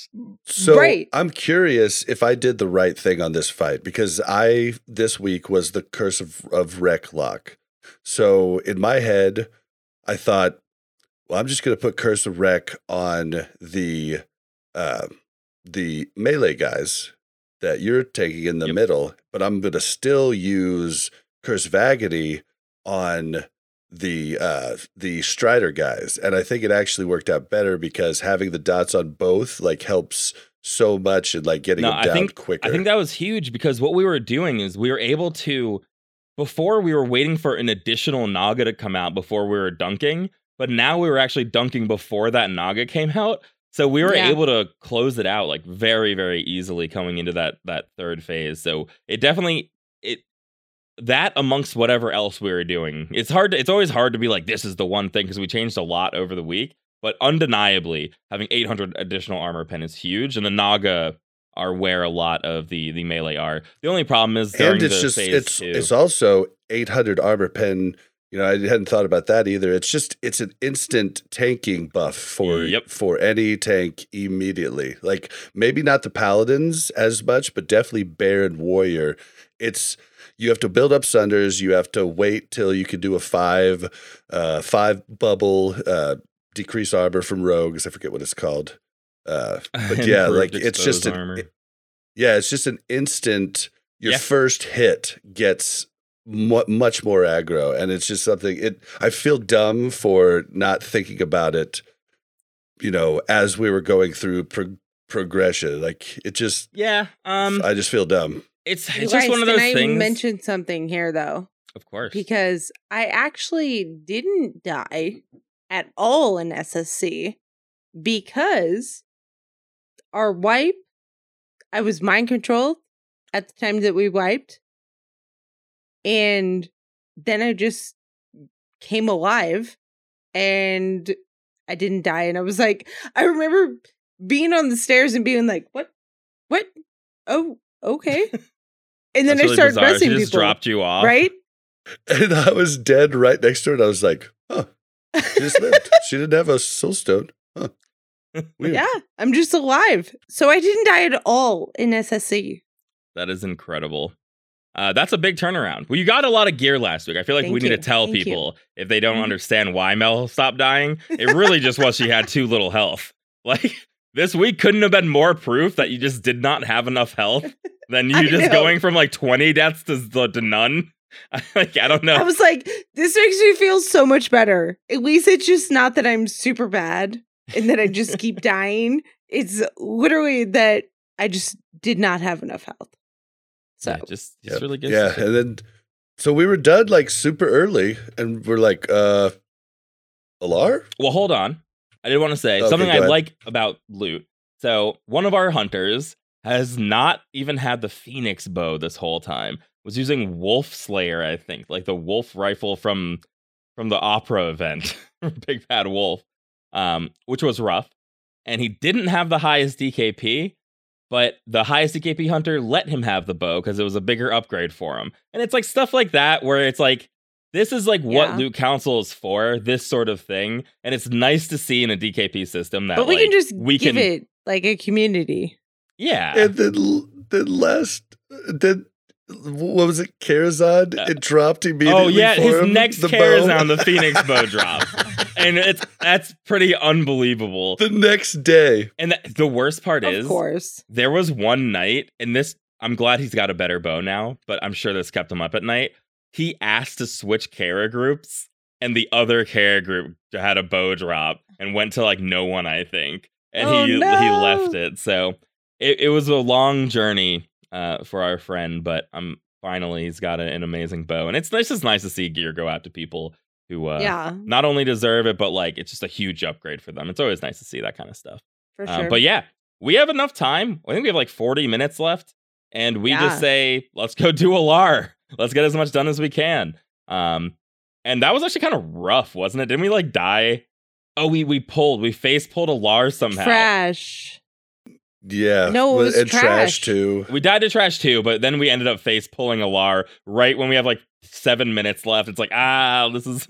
So Right. I'm curious if I did the right thing on this fight because I this week was the curse of of wreck lock. So in my head, I thought, well, I'm just gonna put curse of wreck on the uh, the melee guys, that you're taking in the Yep. middle, but I'm going to still use Curse of Vagity on the uh the Strider guys. And I think it actually worked out better because having the dots on both like helps so much and like getting No, them I down think- quicker. I think that was huge because what we were doing is we were able to before we were waiting for an additional Naga to come out before we were dunking, but now we were actually dunking before that Naga came out. So we were Yeah. able to close it out like very very easily coming into that that third phase. So it definitely it that amongst whatever else we were doing. It's hard to, it's always hard to be like this is the one thing because we changed a lot over the week, but undeniably having 800 additional armor pen is huge and the Naga are where a lot of the the melee are. The only problem is and it's just it's two. it's also 800 armor pen you know i hadn't thought about that either it's just it's an instant tanking buff for Yep. for any tank immediately like maybe not the paladins as much but definitely bear and warrior it's you have to build up sunders you have to wait till you can do a five uh five bubble uh decrease armor from rogues i forget what it's called uh but yeah like it's just an, armor. yeah, it's just an instant. Your Yeah. first hit gets mu- much more aggro, and it's just something. It. I feel dumb for not thinking about it. You know, as we were going through pro- progression, like it just. yeah, um I just feel dumb. It's You it's just guys, one of those can I things. mention something here though? of course. because I actually didn't die at all in SSC because our wipe, I was mind controlled at the time that we wiped. And then I just came alive and I didn't die. And I was like, I remember being on the stairs and being like, what? What? Oh, okay. And then That's I really started bizarre. She pressing just people. dropped you off. Right? And I was dead right next to her, and I was like, "Huh, she just lived. she didn't have a soul stone. Huh? Weird. Yeah, I'm just alive. So I didn't die at all in SSC. That is incredible. Uh, that's a big turnaround. Well, you got a lot of gear last week. I feel like we Thank need you. to tell Thank you. people if they don't Mhm. understand why Mel stopped dying. It really just was she had too little health. Like this week couldn't have been more proof that you just did not have enough health than you just know. going from like 20 deaths to, to none. like I don't know. I was like, this makes me feel so much better. At least it's just not that I'm super bad and that I just keep dying. It's literally that I just did not have enough health. So Yeah, just just Yep. really good. Yeah, and then so we were done like super early, and we're like, uh, Al'ar? Well, hold on. I did want to say Okay, something I like about loot. So, one of our hunters has not even had the Phoenix bow this whole time. Was using Wolf Slayer, I think, like the wolf rifle from from the opera event, Big Bad Wolf, um, which was rough. And he didn't have the highest DKP, but the highest DKP hunter let him have the bow because it was a bigger upgrade for him. And it's like stuff like that where it's like this is like what loot council is for, this sort of thing. And it's nice to see in a DKP system that but we like, can just we give can it like a community. yeah. And then, the last, then what was it? Karazhan? Uh, it dropped immediately. Oh yeah, for his him, next the Karazhan, bow. the Phoenix bow drop, and it's that's pretty unbelievable. the next day. And the, the worst part Of is, of course. there was one night, and this I'm glad he's got a better bow now, but I'm sure this kept him up at night. He asked to switch Kara groups, and the other Kara group had a bow drop and went to like no one, I think, and Oh, he he left it. So it, it was a long journey uh, for our friend, but um, finally he's got an amazing bow, and it's, it's just nice to see gear go out to people who uh, yeah, not only deserve it, but like it's just a huge upgrade for them. It's always nice to see that kind of stuff. for Um, sure. but yeah, we have enough time. I think we have like 40 minutes left. And we Yeah. just say, let's go do Al'ar. Let's get as much done as we can. Um, and that was actually kind of rough, wasn't it? Didn't we like die? Oh, we we pulled, we face pulled Al'ar somehow. trash. Yeah. No, it was and trash. trash. too. We died to trash too, but then we ended up face pulling Al'ar right when we have like seven minutes left. It's like, ah, this is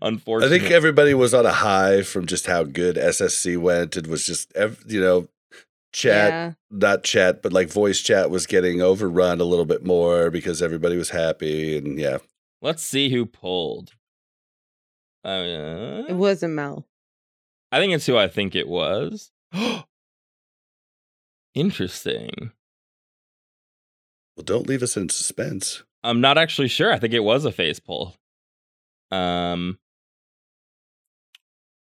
unfortunate. I think everybody was on a high from just how good SSC went. It was just, you know, chat, Yeah. not chat, but like voice chat was getting overrun a little bit more because everybody was happy. And yeah. Let's see who pulled. Uh, It wasn't Mel. I think it's who I think it was. Interesting. Well, don't leave us in suspense. I'm not actually sure. I think it was a face pull. Um,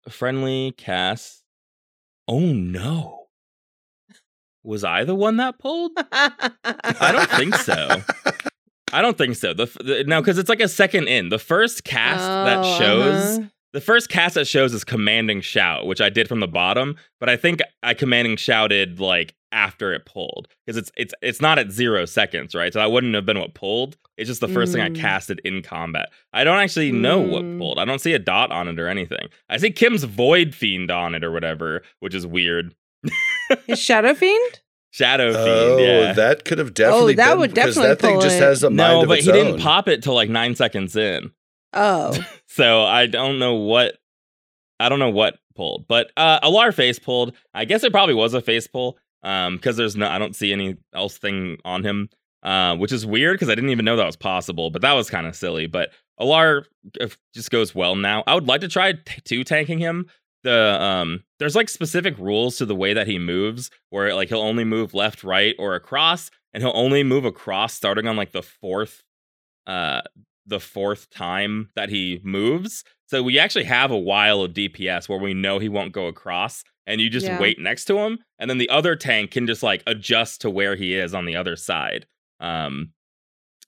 friendly Cass. Oh no. Was I the one that pulled? I don't think so. I don't think so. The, the no, because it's like a second in. The first cast that Oh, shows uh-huh. the first cast that shows is commanding shout, which I did from the bottom, but I think I commanding shouted like after it pulled because it's it's it's not at zero seconds, right? So that wouldn't have been what pulled. It's just the first thing I Mm. casted in combat. I don't actually know what Mm. pulled. I don't see a dot on it or anything. I see Kim's void fiend on it or whatever, which is weird. Is Shadow Fiend? Shadow Oh, fiend, yeah. that could have definitely Oh, that been would because definitely that thing just it. has a mind no, of but he own. didn't pop it till like nine seconds in. Oh. So I don't know what I don't know what pulled, but uh Al'ar face pulled. I guess it probably was a face pull. Um, because there's no I don't see any else thing on him. Uh, which is weird because I didn't even know that was possible, but that was kind of silly. But Al'ar just goes well now. I would like to try t- two tanking him. The um, there's like specific rules to the way that he moves, where like he'll only move left, right, or across, and he'll only move across starting on like the fourth, uh, the fourth time that he moves. So we actually have a while of DPS where we know he won't go across, and you just Yeah. wait next to him, and then the other tank can just like adjust to where he is on the other side. Um,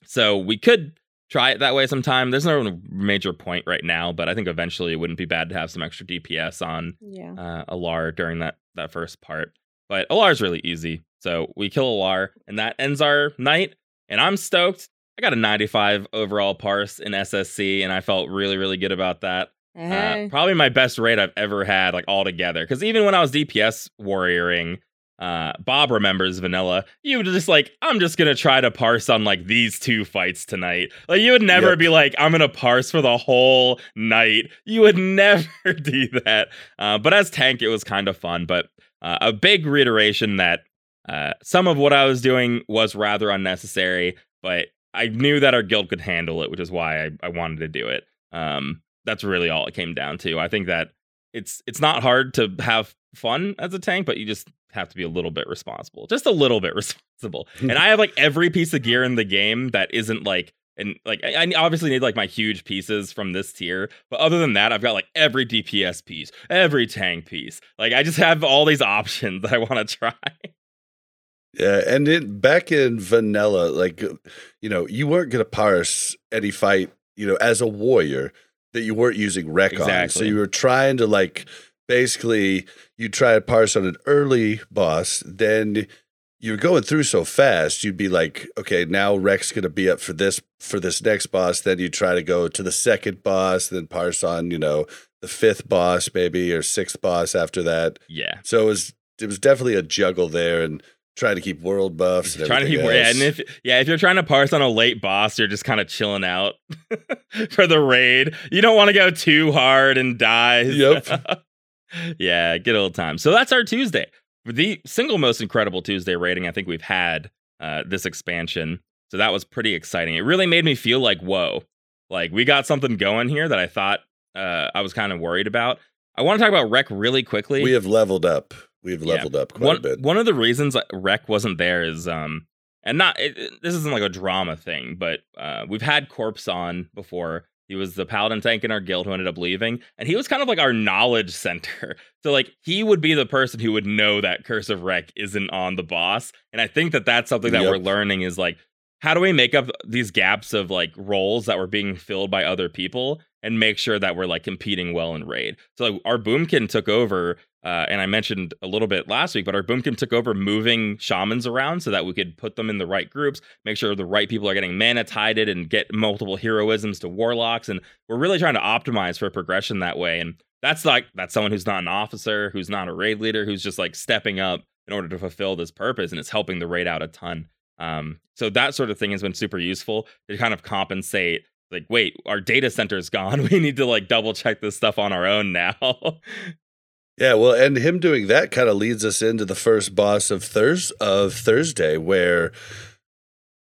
so we could try it that way sometime. There's no major point right now, but I think eventually it wouldn't be bad to have some extra DPS on Yeah. uh, Al'ar during that that first part. But Al'ar is really easy, so we kill Al'ar, and that ends our night. And I'm stoked. I got a 95 overall parse in SSC, and I felt really really good about that. Uh, probably my best rate I've ever had, like all together. Because even when I was DPS warrioring, uh, Bob remembers Vanilla. You would just like, I'm just gonna try to parse on like these two fights tonight. Like you would never Yep. be like, I'm gonna parse for the whole night. You would never do that. Uh, but as tank, it was kind of fun. But uh, a big reiteration that uh, some of what I was doing was rather unnecessary, but I knew that our guild could handle it, which is why I, I wanted to do it. Um, that's really all it came down to. I think that it's it's not hard to have fun as a tank, but you just have to be a little bit responsible, just a little bit responsible. and I have like every piece of gear in the game that isn't like and like I, I obviously need like my huge pieces from this tier, but other than that, I've got like every DPS piece, every tank piece. Like I just have all these options that I want to try. Yeah, and in back in vanilla, like uh, you know, you weren't gonna parse any fight, you know, as a warrior that you weren't using rec on. So you were trying to like basically you try to parse on an early boss, then you're going through so fast, you'd be like, okay, now Rec's gonna be up for this for this next boss. Then you try to go to the second boss, then parse on, you know, the fifth boss maybe or sixth boss after that. Yeah. So it was it was definitely a juggle there and trying to keep world buffs and trying to keep everything yeah, and if yeah, if you're trying to parse on a late boss, you're just kind of chilling out for the raid. You don't want to go too hard and die. Yep. yeah, good old time. So that's our Tuesday. The single most incredible Tuesday rating I think we've had uh, this expansion. So that was pretty exciting. It really made me feel like whoa, like we got something going here that I thought uh, I was kind of worried about. I want to talk about Rec really quickly. we have leveled up. We've Yeah. leveled up quite one, a bit. One of the reasons that Rec wasn't there is um and not it- this isn't like a drama thing, but uh we've had Corpse on before. He was the paladin tank in our guild who ended up leaving, and he was kind of like our knowledge center. So like he would be the person who would know that Curse of Rec isn't on the boss, and I think that that's something that Yep. we're learning is like how do we make up these gaps of like roles that were being filled by other people and make sure that we're like competing well in raid. So like our boomkin took over uh, and I mentioned a little bit last week, but our boomkin took over moving shamans around so that we could put them in the right groups, make sure the right people are getting mana tided and get multiple heroisms to warlocks. And we're really trying to optimize for progression that way. And that's like that's someone who's not an officer, who's not a raid leader, who's just like stepping up in order to fulfill this purpose, and it's helping the raid out a ton. Um, so that sort of thing has been super useful to kind of compensate. Like, wait, our data center's gone. We need to like double check this stuff on our own now. yeah, well, and him doing that kind of leads us into the first boss of Thurs of Thursday, where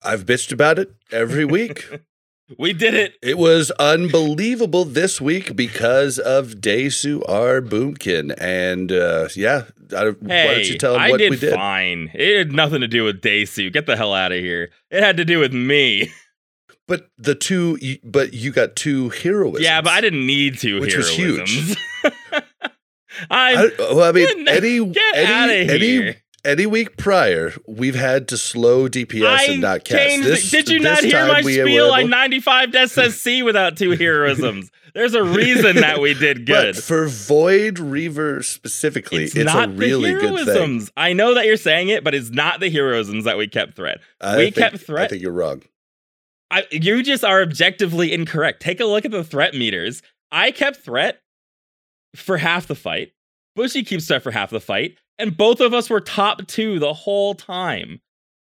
I've bitched about it every week. We did it. It was unbelievable this week because of Desu R. Boomkin. And uh, yeah, I, Hey, why don't you tell him I what did, we did? fine. It had nothing to do with Daysu. Get the hell out of here. It had to do with me. But the two, but you got two heroisms. Yeah, but I didn't need to. Which was huge. I, well, I mean, Get any get any out of any here. any week prior, we've had to slow DPS I and not cast. This, did you not hear my spiel? I able- 95 SSC without two heroisms. There's a reason that we did good. But for Void Reaver specifically, it's, not a really the good thing. heroisms. I know that you're saying it, but it's not the heroisms that we kept threat. I We think- kept I think you're wrong. I, you just are objectively incorrect. Take a look at the threat meters. I kept threat for half the fight. Bushy keeps threat for half the fight, and both of us were top two the whole time.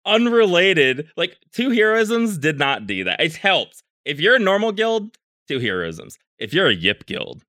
Unrelated, like two heroisms did not do that. It helps. If you're a normal guild, two heroisms. If you're a Yip guild,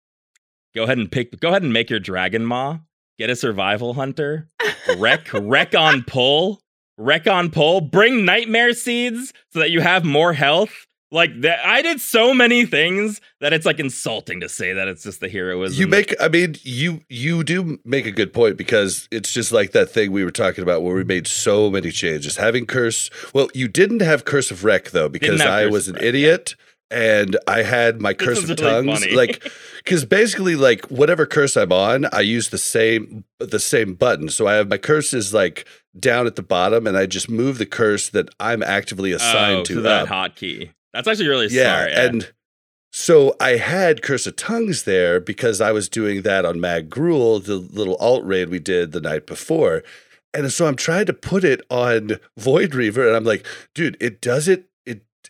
go ahead and pick. Go ahead and make your Dragonmaw. Get a survival hunter. Wreck, wreck on pull wreck on pull, bring nightmare seeds so that you have more health. Like that, I did so many things that it's like insulting to say that it's just the heroism. You make, I mean, you you do make a good point because it's just like that thing we were talking about where we made so many changes. Having curse, well, you didn't have curse of Rec though because I was an Wreck, idiot and I had my curse of really tongues, funny. like because basically like whatever curse I'm on, I use the same the same button. So I have my curse is like down at the bottom, and I just move the curse that I'm actively assigned oh, to to that up. hotkey. That's actually really Yeah, smart. and so I had Curse of Tongues there because I was doing that on Mag Gruul, the little alt raid we did the night before. And so I'm trying to put it on Void Reaver, and I'm like, dude, it does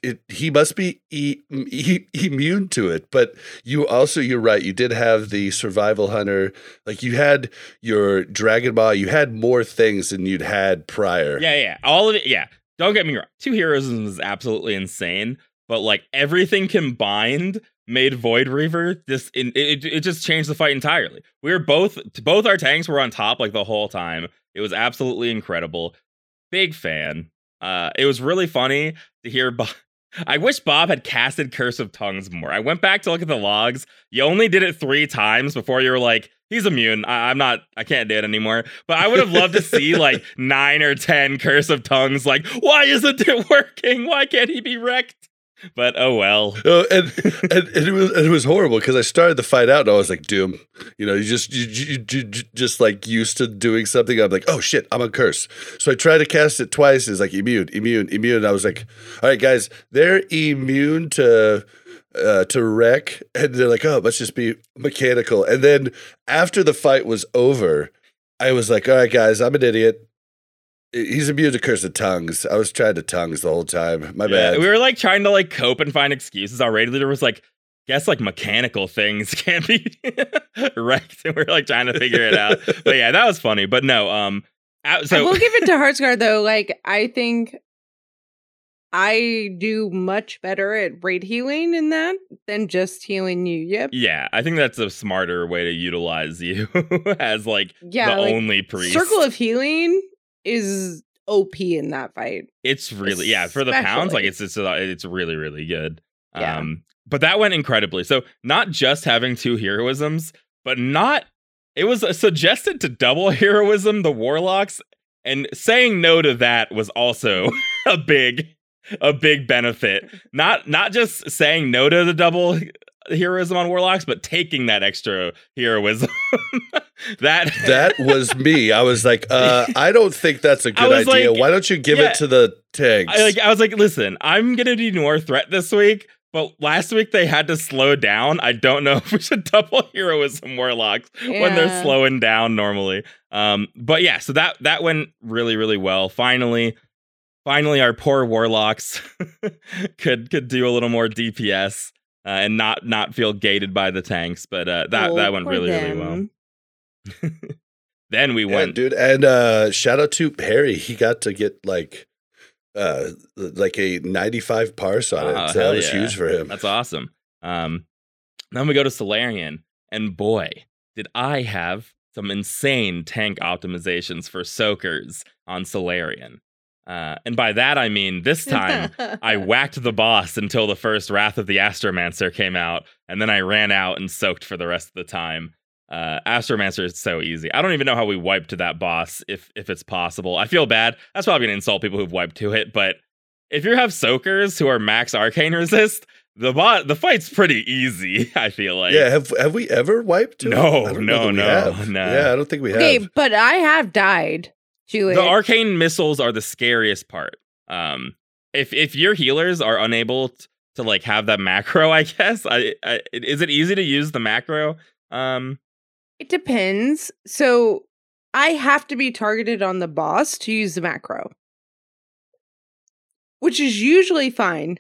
it. He must be e- e- immune to it. But you also, you're right. You did have the Survival Hunter, like you had your Dragon Ball. You had more things than you'd had prior. yeah, yeah, all of it. Yeah, don't get me wrong. Two heroisms is absolutely insane, but like everything combined made Void Reaver this. In, it, it just changed the fight entirely. We were both both our tanks were on top like the whole time. It was absolutely incredible. Big fan. Uh, it was really funny to hear. I wish Bob had casted Curse of Tongues more. I went back to look at the logs. You only did it three times before you were like, he's immune. I- I'm not, I can't do it anymore. But I would have loved to see like nine or 10 Curse of Tongues. Like, why isn't it working? Why can't he be wrecked? But oh well. Oh, and, and, and it was it was horrible because I started the fight out and I was like, "Doom," you know, you just you, you, you, you just like used to doing something. I'm like, "Oh shit, I'm a curse." So I tried to cast it twice. It's like immune, immune, immune. And I was like, "All right, guys, they're immune to." Uh, to wreck, and they're like, "Oh, let's just be mechanical." And then after the fight was over, I was like, "All right, guys, I'm an idiot. He's immune to curse of tongues. I was trying to tongues the whole time. My Yeah, bad." we were like trying to like cope and find excuses. Our raid leader was like, guess like mechanical things can't be wrecked. And we are like trying to figure it out. but yeah, that was funny. But no, um, out- I so will give it to Heartsguard though. Like I think I do much better at raid healing in that than just healing you. Yep. yeah, I think that's a smarter way to utilize you as like Yeah. the like, only priest. Circle of healing is OP in that fight. it's really yeah for the pounds like it's it's it's really really good. Yeah. Um, but that went incredibly. So not just having two heroisms, but not it was suggested to double heroism the warlocks, and saying no to that was also a big a big benefit. Not not just saying no to the double heroism on warlocks, but taking that extra heroism. that That was me. I was like, uh, I don't think that's a good idea. like, Why don't you give yeah. it to the tanks? I, like I was like, listen, I'm gonna do more threat this week, but last week they had to slow down. I don't know if we should double heroism warlocks when they're slowing down normally. Um, but yeah, so that that went really really well. Finally, finally, our poor warlocks could could do a little more DPS. Uh, and not not feel gated by the tanks, but uh, that Oh, that went poor really really well. Then we Yeah, went dude. And uh, shout out to Harry. He got to get like uh like a 95 parse on Oh, it. So that was yeah. huge for him. That's awesome. Um, then we go to Solarian, and boy, did I have some insane tank optimizations for soakers on Solarian. Uh, and by that I mean this time I whacked the boss until the first Wrath of the Astromancer came out, and then I ran out and soaked for the rest of the time. Uh, Astromancer is so easy. I don't even know how we wiped to that boss, if if it's possible. I feel bad. That's probably gonna insult people who've wiped to it, but if you have soakers who are max arcane resist, the bot the fight's pretty easy. I feel like. yeah, have have we ever wiped? to? No, no, know that we no, no. Yeah, I don't think we have. okay, but I have died it. the arcane missiles are the scariest part. Um, if if your healers are unable t- to like have that macro, I guess, I, I is it easy to use the macro? Um, It depends. So I have to be targeted on the boss to use the macro, which is usually fine.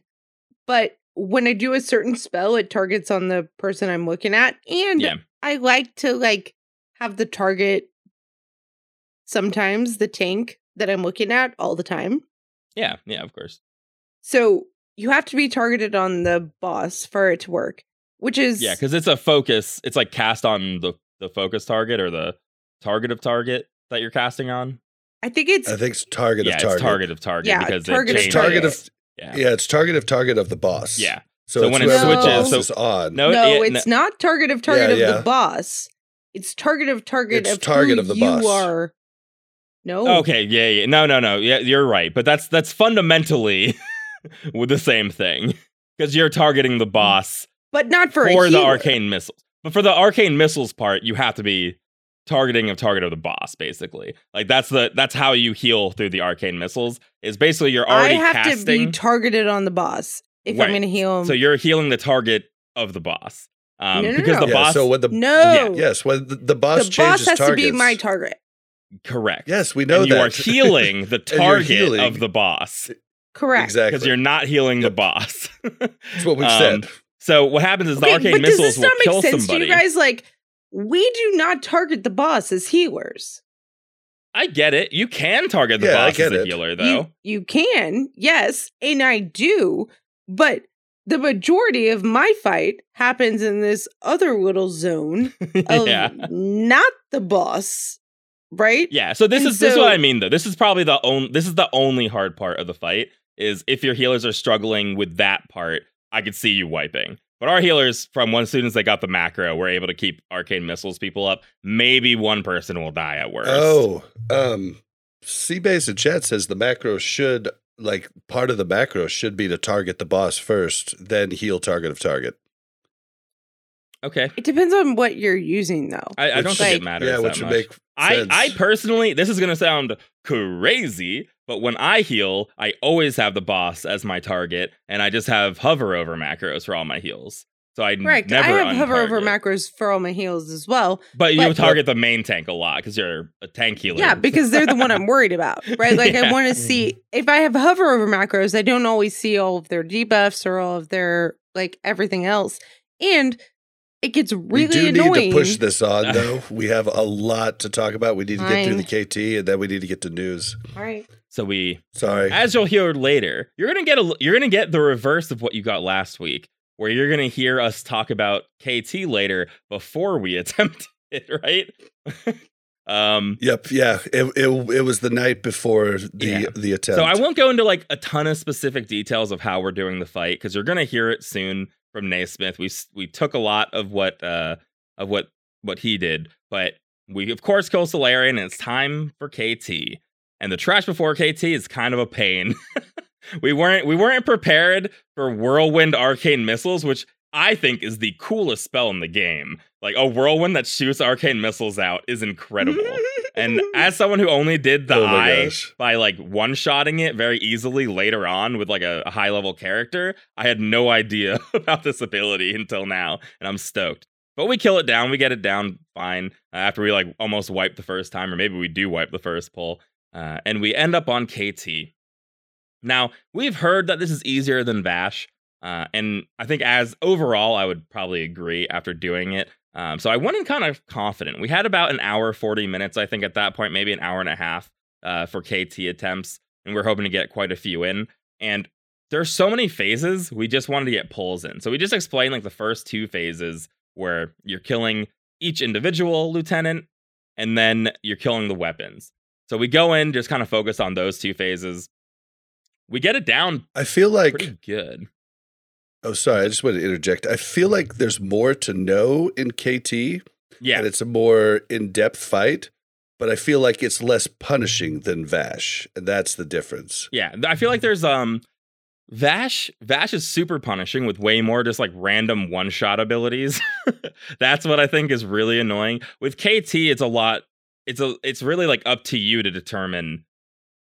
But when I do a certain spell, it targets on the person I'm looking at, and yeah, I like to like have the target sometimes the tank that I'm looking at all the time. yeah, yeah, of course. So you have to be targeted on the boss for it to work, which is Yeah, because it's a focus. It's like cast on the the focus target or the target of target that you're casting on. I think it's I think it's target yeah, of target. it's target of target Yeah, because target it of target target. of Yeah, yeah, it's target of target of the boss. yeah. So, So it's when it switches- boss so- is on. No, no, it- it's not target of target Yeah, of yeah. the boss. It's target of target It's of target who of the you boss. are. No. Okay, yeah, yeah. No, no, no. Yeah, you're right. But that's that's fundamentally with the same thing. Because you're targeting the boss But not for, for, a the arcane missiles. But for the arcane missiles part, you have to be targeting of target of the boss, basically. Like that's the that's how you heal through the arcane missiles. Is basically you're I already have casting. to be targeted on the boss if I'm going to heal him. so you're healing the target of the boss. Um, No, no, because no. the yeah, boss so when the no. yes, when the, the boss the boss has targets. to be my target. Correct. Yes, we know and you that. are healing the you're target healing. of the boss Correct. exactly. because you're not healing the boss. That's what we've Um, said. So what happens is the Okay, arcane but does missiles this will not make kill sense somebody. to you guys? Like, we do not target the boss as healers. I get it. You can target the Yeah, boss as a it. healer, though. You, you can, yes, and I do, but the majority of my fight happens in this other little zone of yeah. not the boss, right? Yeah. So this And is this is what I mean though. This is probably the only this is the only hard part of the fight is if your healers are struggling with that part, I could see you wiping. But our healers, from one soon as they got the macro, were able to keep arcane missiles people up. Maybe one person will die at worst. Oh, um, Seabase in chat says the macro should like part of the macro should be to target the boss first, then heal target of target. Okay. It depends on what you're using, though. I, I don't think like- it matters yeah, that which would much. make I, sense. I personally, this is going to sound crazy, but when I heal, I always have the boss as my target, and I just have hover over macros for all my heals. So I Correct. never I have hover over macros for all my heals as well. But you but- target the main tank a lot because you're a tank healer. Yeah, because they're the one I'm worried about, right? Like I want to see mm-hmm. if I have hover over macros, I don't always see all of their debuffs or all of their like everything else, and it gets really we really do annoying. need to push this on though. we have a lot to talk about. We need to get through the KT and then we need to get to news. All right. so we, Sorry. as you'll hear later, you're gonna get a, you're gonna get the reverse of what you got last week, where you're gonna hear us talk about KT later before we attempt it, right? um, Yep. Yeah. It, it it was the night before the Yeah. the attempt. So I won't go into like a ton of specific details of how we're doing the fight because you're gonna hear it soon from Naismith. We we took a lot of what uh of what what he did, but we of course kill Solarian and it's time for KT. And the trash before KT is kind of a pain. we weren't we weren't prepared for whirlwind arcane missiles, which I think is the coolest spell in the game. Like a whirlwind that shoots arcane missiles out is incredible. And as someone who only did the Oh eye gosh. by like one shotting it very easily later on with like a, a high level character, I had no idea about this ability until now, and I'm stoked. But we kill it down, we get it down fine uh, after we like almost wipe the first time, or maybe we do wipe the first pull, uh, and we end up on KT. Now we've heard that this is easier than Vashj, uh, and I think as overall, I would probably agree after doing it. Um, so I went in kind of confident. We had about an hour, 40 minutes, I think, at that point, maybe an hour and a half uh, for KT attempts, and we're hoping to get quite a few in. And there's so many phases, we just wanted to get pulls in. So we just explained like the first two phases where you're killing each individual lieutenant, and then you're killing the weapons. So we go in, just kind of focus on those two phases. We get it down I feel like pretty good. Oh sorry, I just want to interject. I feel like there's more to know in KT Yeah. and it's a more in-depth fight, but I feel like it's less punishing than Vashj, and that's the difference. Yeah, I feel like there's um Vashj Vashj is super punishing with way more just like random one shot abilities. That's what I think is really annoying. With KT, it's a lot. It's a it's really like up to you to determine.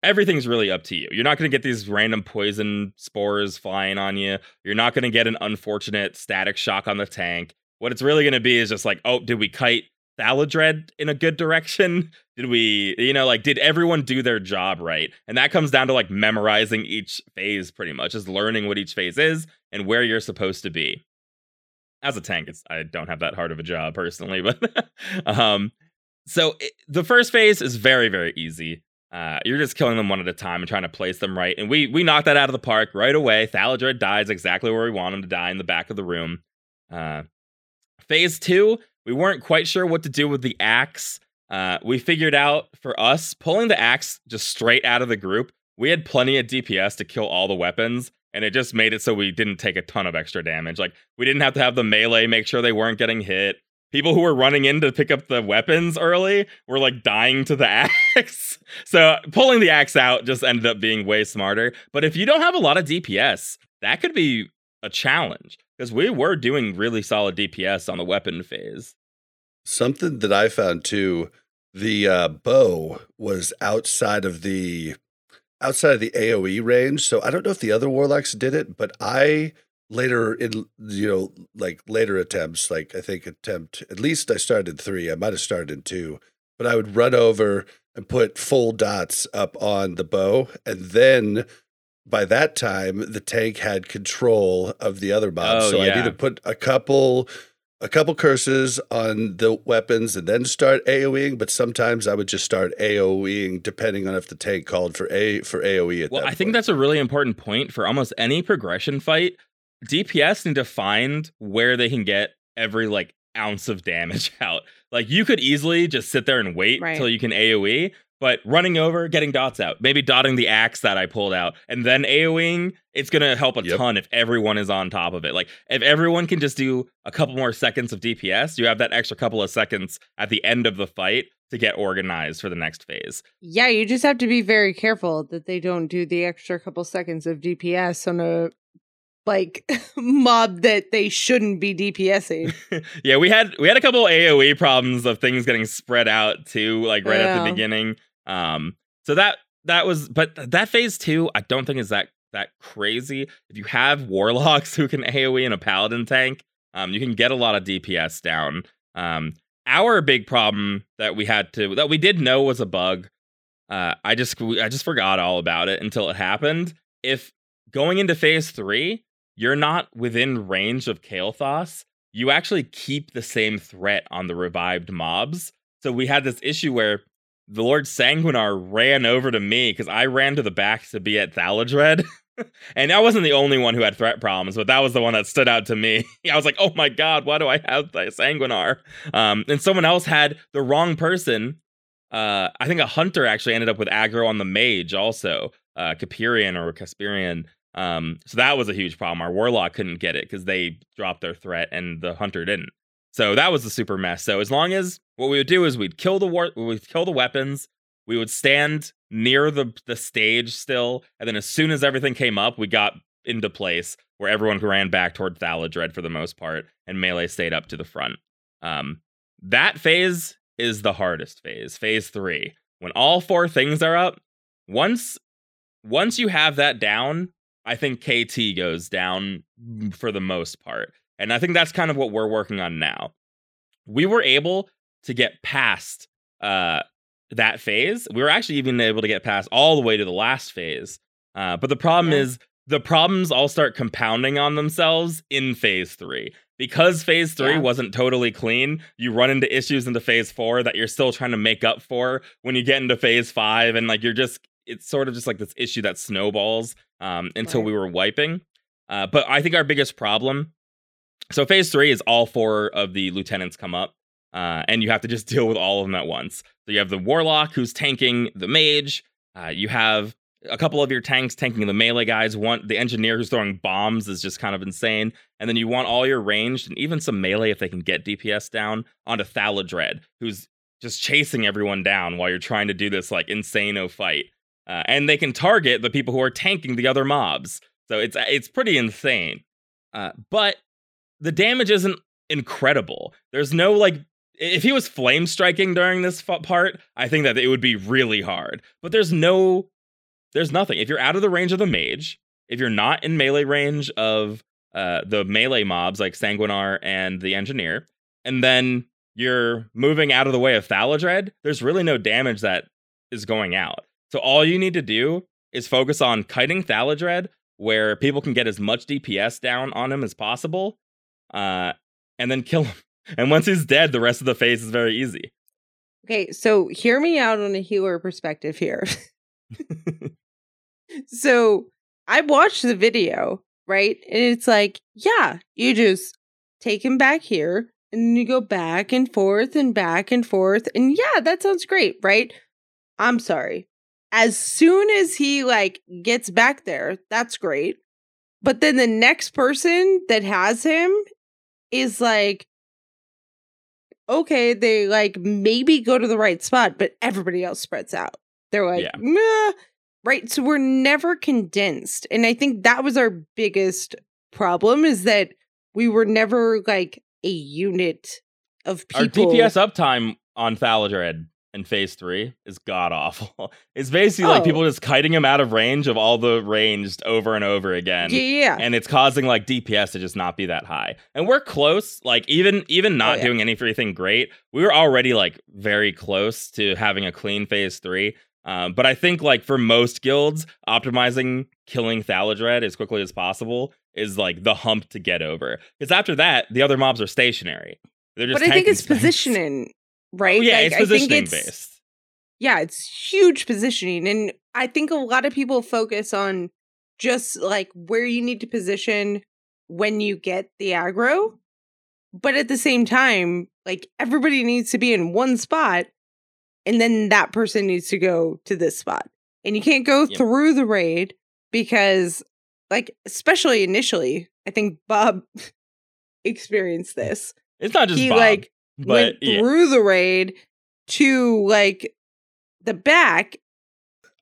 Everything's really up to you. You're not going to get these random poison spores flying on you. You're not going to get an unfortunate static shock on the tank. What it's really going to be is just like, oh, did we kite Thaladred in a good direction? Did we, you know, like, did everyone do their job right? And that comes down to like memorizing each phase pretty much, just learning what each phase is and where you're supposed to be. As a tank, it's, I don't have that hard of a job personally, but um, so it, the first phase is very, very easy. Uh, you're just killing them one at a time and trying to place them right. And we we knocked that out of the park right away. Thaladred dies exactly where we want him to die in the back of the room. Uh, phase two, we weren't quite sure what to do with the axe. Uh, we figured out for us pulling the axe just straight out of the group. We had plenty of DPS to kill all the weapons, and it just made it so we didn't take a ton of extra damage. Like we didn't have to have the melee make sure they weren't getting hit. People who were running in to pick up the weapons early were like dying to the axe. so pulling the axe out just ended up being way smarter. But if you don't have a lot of DPS, that could be a challenge because we were doing really solid DPS on the weapon phase. Something that I found too, the uh, bow was outside of the outside of the AOE range. So I don't know if the other warlocks did it, but I later in you know like later attempts, like I think attempt at least I started in three. I might have started in two, but I would run over and put full dots up on the bow, and then by that time the tank had control of the other mobs. Oh, so I'd yeah. either put a couple a couple curses on the weapons and then start AoEing, but sometimes I would just start AoEing depending on if the tank called for a for AoE at Well, I think that's a really important point for almost any progression fight. DPS need to find where they can get every like ounce of damage out. Like you could easily just sit there and wait Right. till you can AoE, but running over, getting dots out, maybe dotting the axe that I pulled out, and then AoEing, it's gonna help a Yep. ton if everyone is on top of it. Like if everyone can just do a couple more seconds of DPS, you have that extra couple of seconds at the end of the fight to get organized for the next phase. Yeah, you just have to be very careful that they don't do the extra couple seconds of DPS on a like mob that they shouldn't be DPSing. yeah, we had we had a couple AoE problems of things getting spread out too, like right at the beginning. Um, so that that was, but that phase two, I don't think is that that crazy. If you have warlocks who can AoE in a paladin tank, um, you can get a lot of DPS down. Um, our big problem that we had to that we did know was a bug. Uh, I just I just forgot all about it until it happened. If going into phase three, you're not within range of Kael'thas, you actually keep the same threat on the revived mobs. So we had this issue where the Lord Sanguinar ran over to me because I ran to the back to be at Thaladred. and I wasn't the only one who had threat problems, but that was the one that stood out to me. I was like, oh my god, why do I have Sanguinar? Um, and someone else had the wrong person. Uh, I think a hunter actually ended up with aggro on the mage also, uh, or Capernian. Um, so that was a huge problem. Our warlock couldn't get it because they dropped their threat and the hunter didn't. So that was a super mess. So as long as what we would do is we'd kill the war, we would kill the weapons, we would stand near the the stage still, and then as soon as everything came up, we got into place where everyone ran back toward Thaladred for the most part, and melee stayed up to the front. Um, that phase is the hardest phase, phase three, when all four things are up. Once once you have that down, I think KT goes down for the most part. And I think that's kind of what we're working on now. We were able to get past uh, that phase. We were actually even able to get past all the way to the last phase. Uh, but the problem Yeah. is the problems all start compounding on themselves in phase three. Because phase three Yeah. wasn't totally clean, you run into issues into phase four that you're still trying to make up for when you get into phase five. And like you're just, it's sort of just like this issue that snowballs um, until Right. we were wiping. Uh, but I think our biggest problem so phase three is all four of the lieutenants come up. uh, and you have to just deal with all of them at once. So you have the warlock who's tanking the mage. Uh, you have a couple of your tanks tanking the melee guys. One, the engineer who's throwing bombs is just kind of insane. And then you want all your ranged and even some melee if they can get DPS down onto Thaladred, who's just chasing everyone down while you're trying to do this like insano fight. Uh, and they can target the people who are tanking the other mobs. So it's it's pretty insane. Uh, but the damage isn't incredible. There's no like if he was flame striking during this part, I think that it would be really hard. But there's no there's nothing. If you're out of the range of the mage, if you're not in melee range of uh, the melee mobs like Sanguinar and the engineer, and then you're moving out of the way of Thaladred, there's really no damage that is going out. So all you need to do is focus on kiting Thaladred, where people can get as much DPS down on him as possible, uh, and then kill him. And once he's dead, the rest of the phase is very easy. Okay, so hear me out on a healer perspective here. so I watched the video, right? And it's like, yeah, you just take him back here and you go back and forth and back and forth. And yeah, that sounds great, right? I'm sorry. As soon as he like gets back there, that's great. But then the next person that has him is like, okay, they like maybe go to the right spot, but everybody else spreads out. They're like, yeah. right? So we're never condensed. And I think that was our biggest problem is that we were never like a unit of people. Our DPS uptime on Thaladred in phase three is god awful. It's basically oh. like people just kiting him out of range of all the ranged over and over again. Yeah, yeah. And it's causing like DPS to just not be that high. And we're close, like even even not oh, yeah. doing anything great, we were already like very close to having a clean phase three. Um, but I think like for most guilds, optimizing killing Thaladred as quickly as possible is like the hump to get over. Because after that, the other mobs are stationary. They're just. But I think it's things. positioning, right? Yeah, like, it's positioning it's, based. Yeah, it's huge positioning, and I think a lot of people focus on just like where you need to position when you get the aggro. But at the same time, like everybody needs to be in one spot and then that person needs to go to this spot. And you can't go yep. through the raid because, like, especially initially, I think Bob experienced this. It's not just he Bob, like went yeah. through the raid to like the back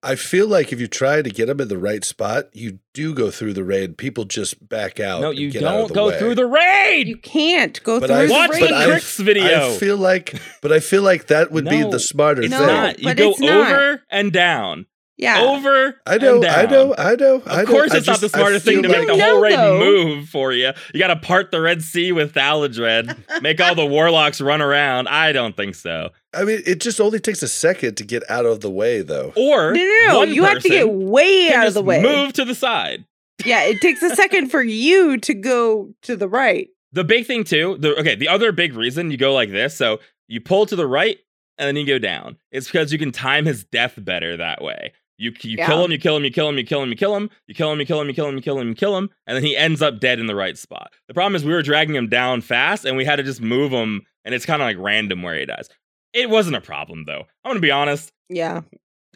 I feel like if you try to get them in the right spot, you do go through the raid. People just back out. No, you don't go way. through the raid. You can't go but through I, the watch raid. the Crix video. I feel like, but I feel like that would no, be the smarter it's thing. Not. You go over and down. Yeah. Over. I know. I know. I know. Of I course, it's just, not the smartest thing to like, make the whole raid though. move for you. You got to part the Red Sea with Thaladred, make all the warlocks run around. I don't think so. I mean, it just only takes a second to get out of the way, though. Or no, no, no. you have to get way out of the way. Move to the side. Yeah, it takes a second for you to go to the right. The big thing too. The okay. The other big reason you go like this. So you pull to the right and then you go down. It's because you can time his death better that way. You you yeah. kill him, you kill him, you kill him, you kill him, you kill him, you kill him, you kill him, you kill him, you kill him, you kill him, and then he ends up dead in the right spot. The problem is we were dragging him down fast, and we had to just move him, and it's kind of like random where he dies. It wasn't a problem though. I'm gonna be honest. Yeah.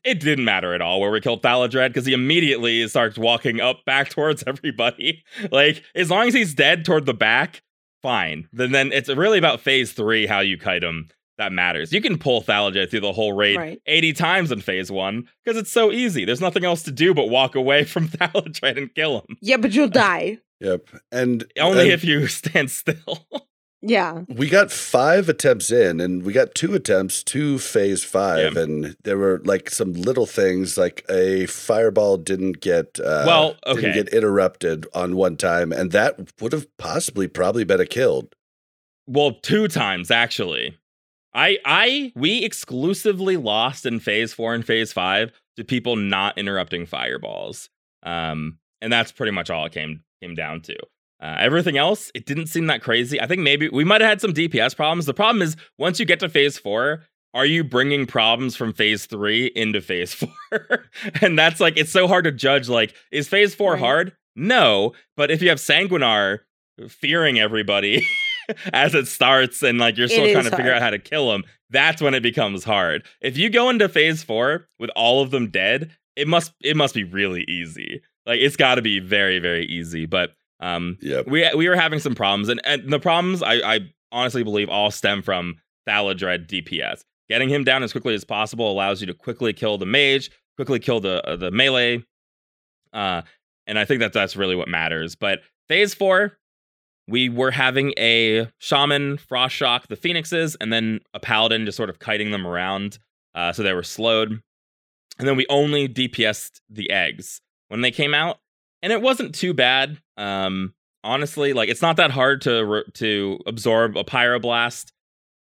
It didn't matter at all where we killed Thaladred because he immediately starts walking up back towards everybody. like as long as he's dead toward the back, fine. Then then it's really about phase three how you kite him that matters. You can pull Thaladred through the whole raid right. 80 times in phase one because it's so easy. There's nothing else to do but walk away from Thaladred and kill him. Yeah, but you'll die. Yep. And only and if you stand still. yeah. We got five attempts in and we got two attempts to phase five. Yeah. And there were like some little things like a fireball didn't get uh, well, okay. didn't get interrupted on one time. And that would have possibly probably been a killed. Well, two times actually. I I we exclusively lost in phase four and phase five to people not interrupting fireballs. Um, and that's pretty much all it came came down to. Uh, everything else, it didn't seem that crazy. I think maybe we might have had some DPS problems. The problem is once you get to phase four, are you bringing problems from phase three into phase four? and that's like it's so hard to judge. Like, is phase four right. hard? No, but if you have Sanguinar fearing everybody as it starts and like you're It still trying is to figure out how to kill them, that's when it becomes hard. If you go into phase four with all of them dead, it must it must be really easy. Like it's got to be very very easy. But um, Yep. we we were having some problems, and, and the problems I, I honestly believe all stem from Thaladred DPS. Getting him down as quickly as possible allows you to quickly kill the mage, quickly kill the uh, the melee, uh, and I think that that's really what matters. But phase four, we were having a shaman frost shock the phoenixes, and then a paladin just sort of kiting them around, uh, so they were slowed. And then we only DPS'd the eggs when they came out, and it wasn't too bad. Um, honestly, like it's not that hard to to absorb a pyroblast.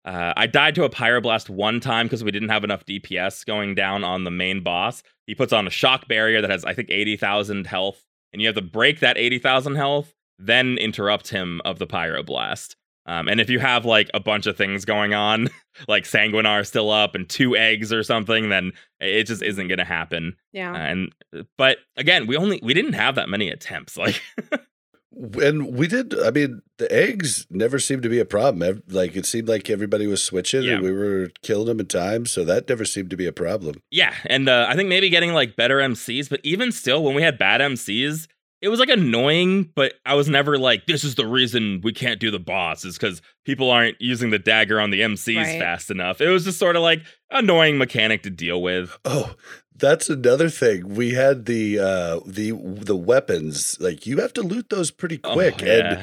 Uh, I died to a pyroblast one time because we didn't have enough DPS going down on the main boss. He puts on a shock barrier that has, I think, eighty thousand health, and you have to break that eighty thousand health, then interrupt him of the pyroblast. Um, and if you have like a bunch of things going on, like Sanguinar still up and two eggs or something, then it just isn't going to happen. Yeah. Uh, and but again, we only we didn't have that many attempts. Like And we did. I mean, the eggs never seemed to be a problem. Like it seemed like everybody was switching, Yeah. and we were killing them in time, so that never seemed to be a problem. Yeah, and uh, I think maybe getting like better MCs, but even still, when we had bad MCs, it was like annoying. But I was never like, "This is the reason we can't do the boss," is because people aren't using the dagger on the MCs Right. fast enough. It was just sort of like annoying mechanic to deal with. Oh, that's another thing. We had the uh the the weapons. Like you have to loot those pretty Oh, quick, and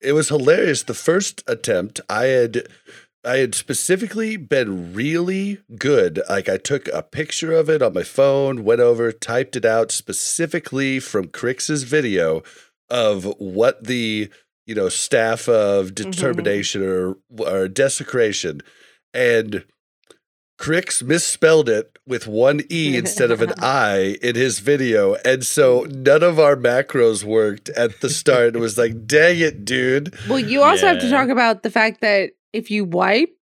it was hilarious. The first attempt, I had I had specifically been really good. Like I took a picture of it on my phone, went over, typed it out specifically from Crix's video of what the you know staff of mm-hmm. determination or or desecration, and Crix misspelled it with one E instead of an I in his video. And so none of our macros worked at the start. It was like, dang it, dude. Well, you also have to talk about the fact that if you wipe,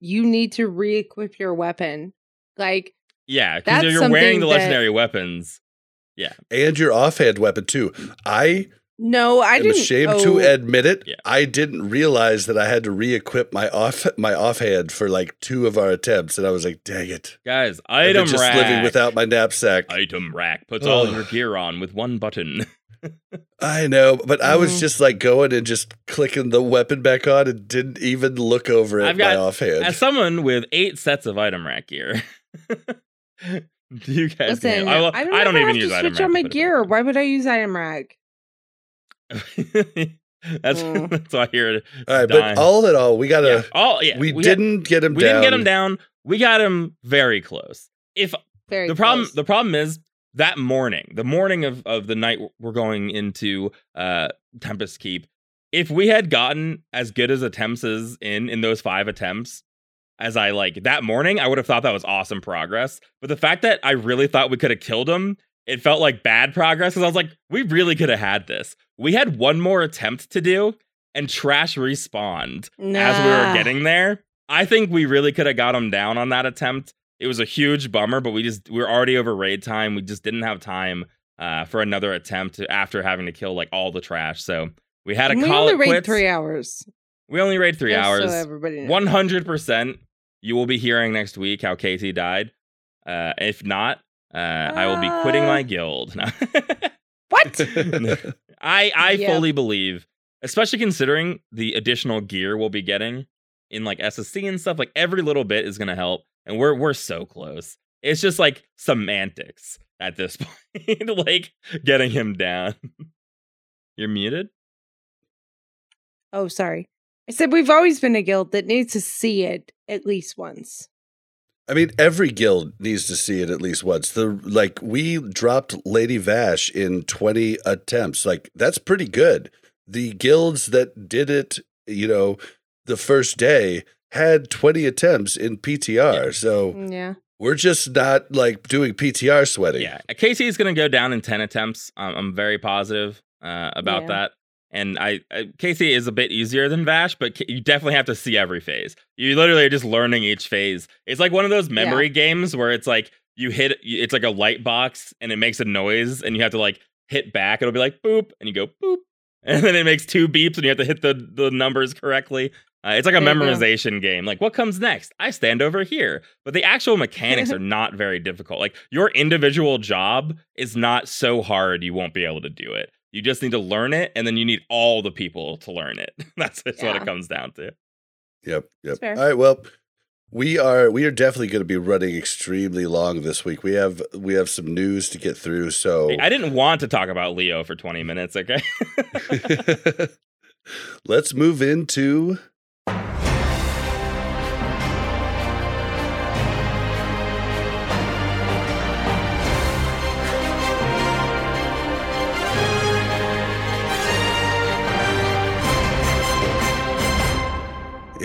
you need to re-equip your weapon. Like, yeah, because you're wearing the something that- legendary weapons. Yeah. And your offhand weapon, too. I no, I am didn't. ashamed oh, to admit it. Yeah. I didn't realize that I had to re equip my off my offhand for like two of our attempts. And I was like, dang it. Guys, I've item been just rack. living without my knapsack. item rack puts all your gear on with one button. I know, but I was just like going and just clicking the weapon back on and didn't even look over it I've my got- offhand. As someone with eight sets of item rack gear, do you guys? Listen, know? I, I, don't, I don't even have use to item switch rack. on to my put it gear. Why would I use item rack? that's Mm. that's why here. all right, dying. but all in all, we got to. yeah, all yeah. we, had- didn't get him we down. didn't get him down. We got him very close. If Very the problem the problem is that morning, the morning of of the night we're going into uh Tempest Keep. If we had gotten as good as attempts as in in those five attempts as I like that morning, I would have thought that was awesome progress. But the fact that I really thought we could have killed him, it felt like bad progress because I was like, we really could have had this. We had one more attempt to do, and trash respawned as we were getting there. I think we really could have got him down on that attempt. It was a huge bummer, but we just we were already over raid time. We just didn't have time uh, for another attempt after having to kill like all the trash. So we had to we call We only raid quits. three hours. We only raid three just hours. So everybody knows. One hundred percent. You will be hearing next week how Casey died. Uh, if not, uh, I will be quitting my Uh. guild. No. What? I I Yeah. fully believe, especially considering the additional gear we'll be getting in like SSC and stuff. Like every little bit is gonna help, and we're we're so close. It's just like semantics at this point, like getting him down. You're muted. oh, sorry. I said we've always been a guild that needs to see it at least once. I mean, every guild needs to see it at least once. The like we dropped Lady Vashj in 20 attempts. Like that's pretty good. The guilds that did it, you know, the first day had 20 attempts in PTR. So Yeah. we're just not like doing PTR sweating. Yeah, Casey is going to go down in ten attempts. Um, I'm very positive uh, about Yeah. that. And I, I, Casey is a bit easier than Vashj, but you definitely have to see every phase. You literally are just learning each phase. It's like one of those memory games where it's like you hit, it's like a light box and it makes a noise, and you have to like hit back. It'll be like boop, and you go boop, and then it makes two beeps, and you have to hit the the numbers correctly. Uh, it's like a There memorization game. Like, what comes next? I stand over here. But the actual mechanics are not very difficult. Like, your individual job is not so hard you won't be able to do it. You just need to learn it, and then you need all the people to learn it. That's just what it comes down to. Yep, yep. All right, well, we are we are definitely going to be running extremely long this week. We have we have some news to get through, so I didn't want to talk about Leo for 20 minutes, okay? let's move into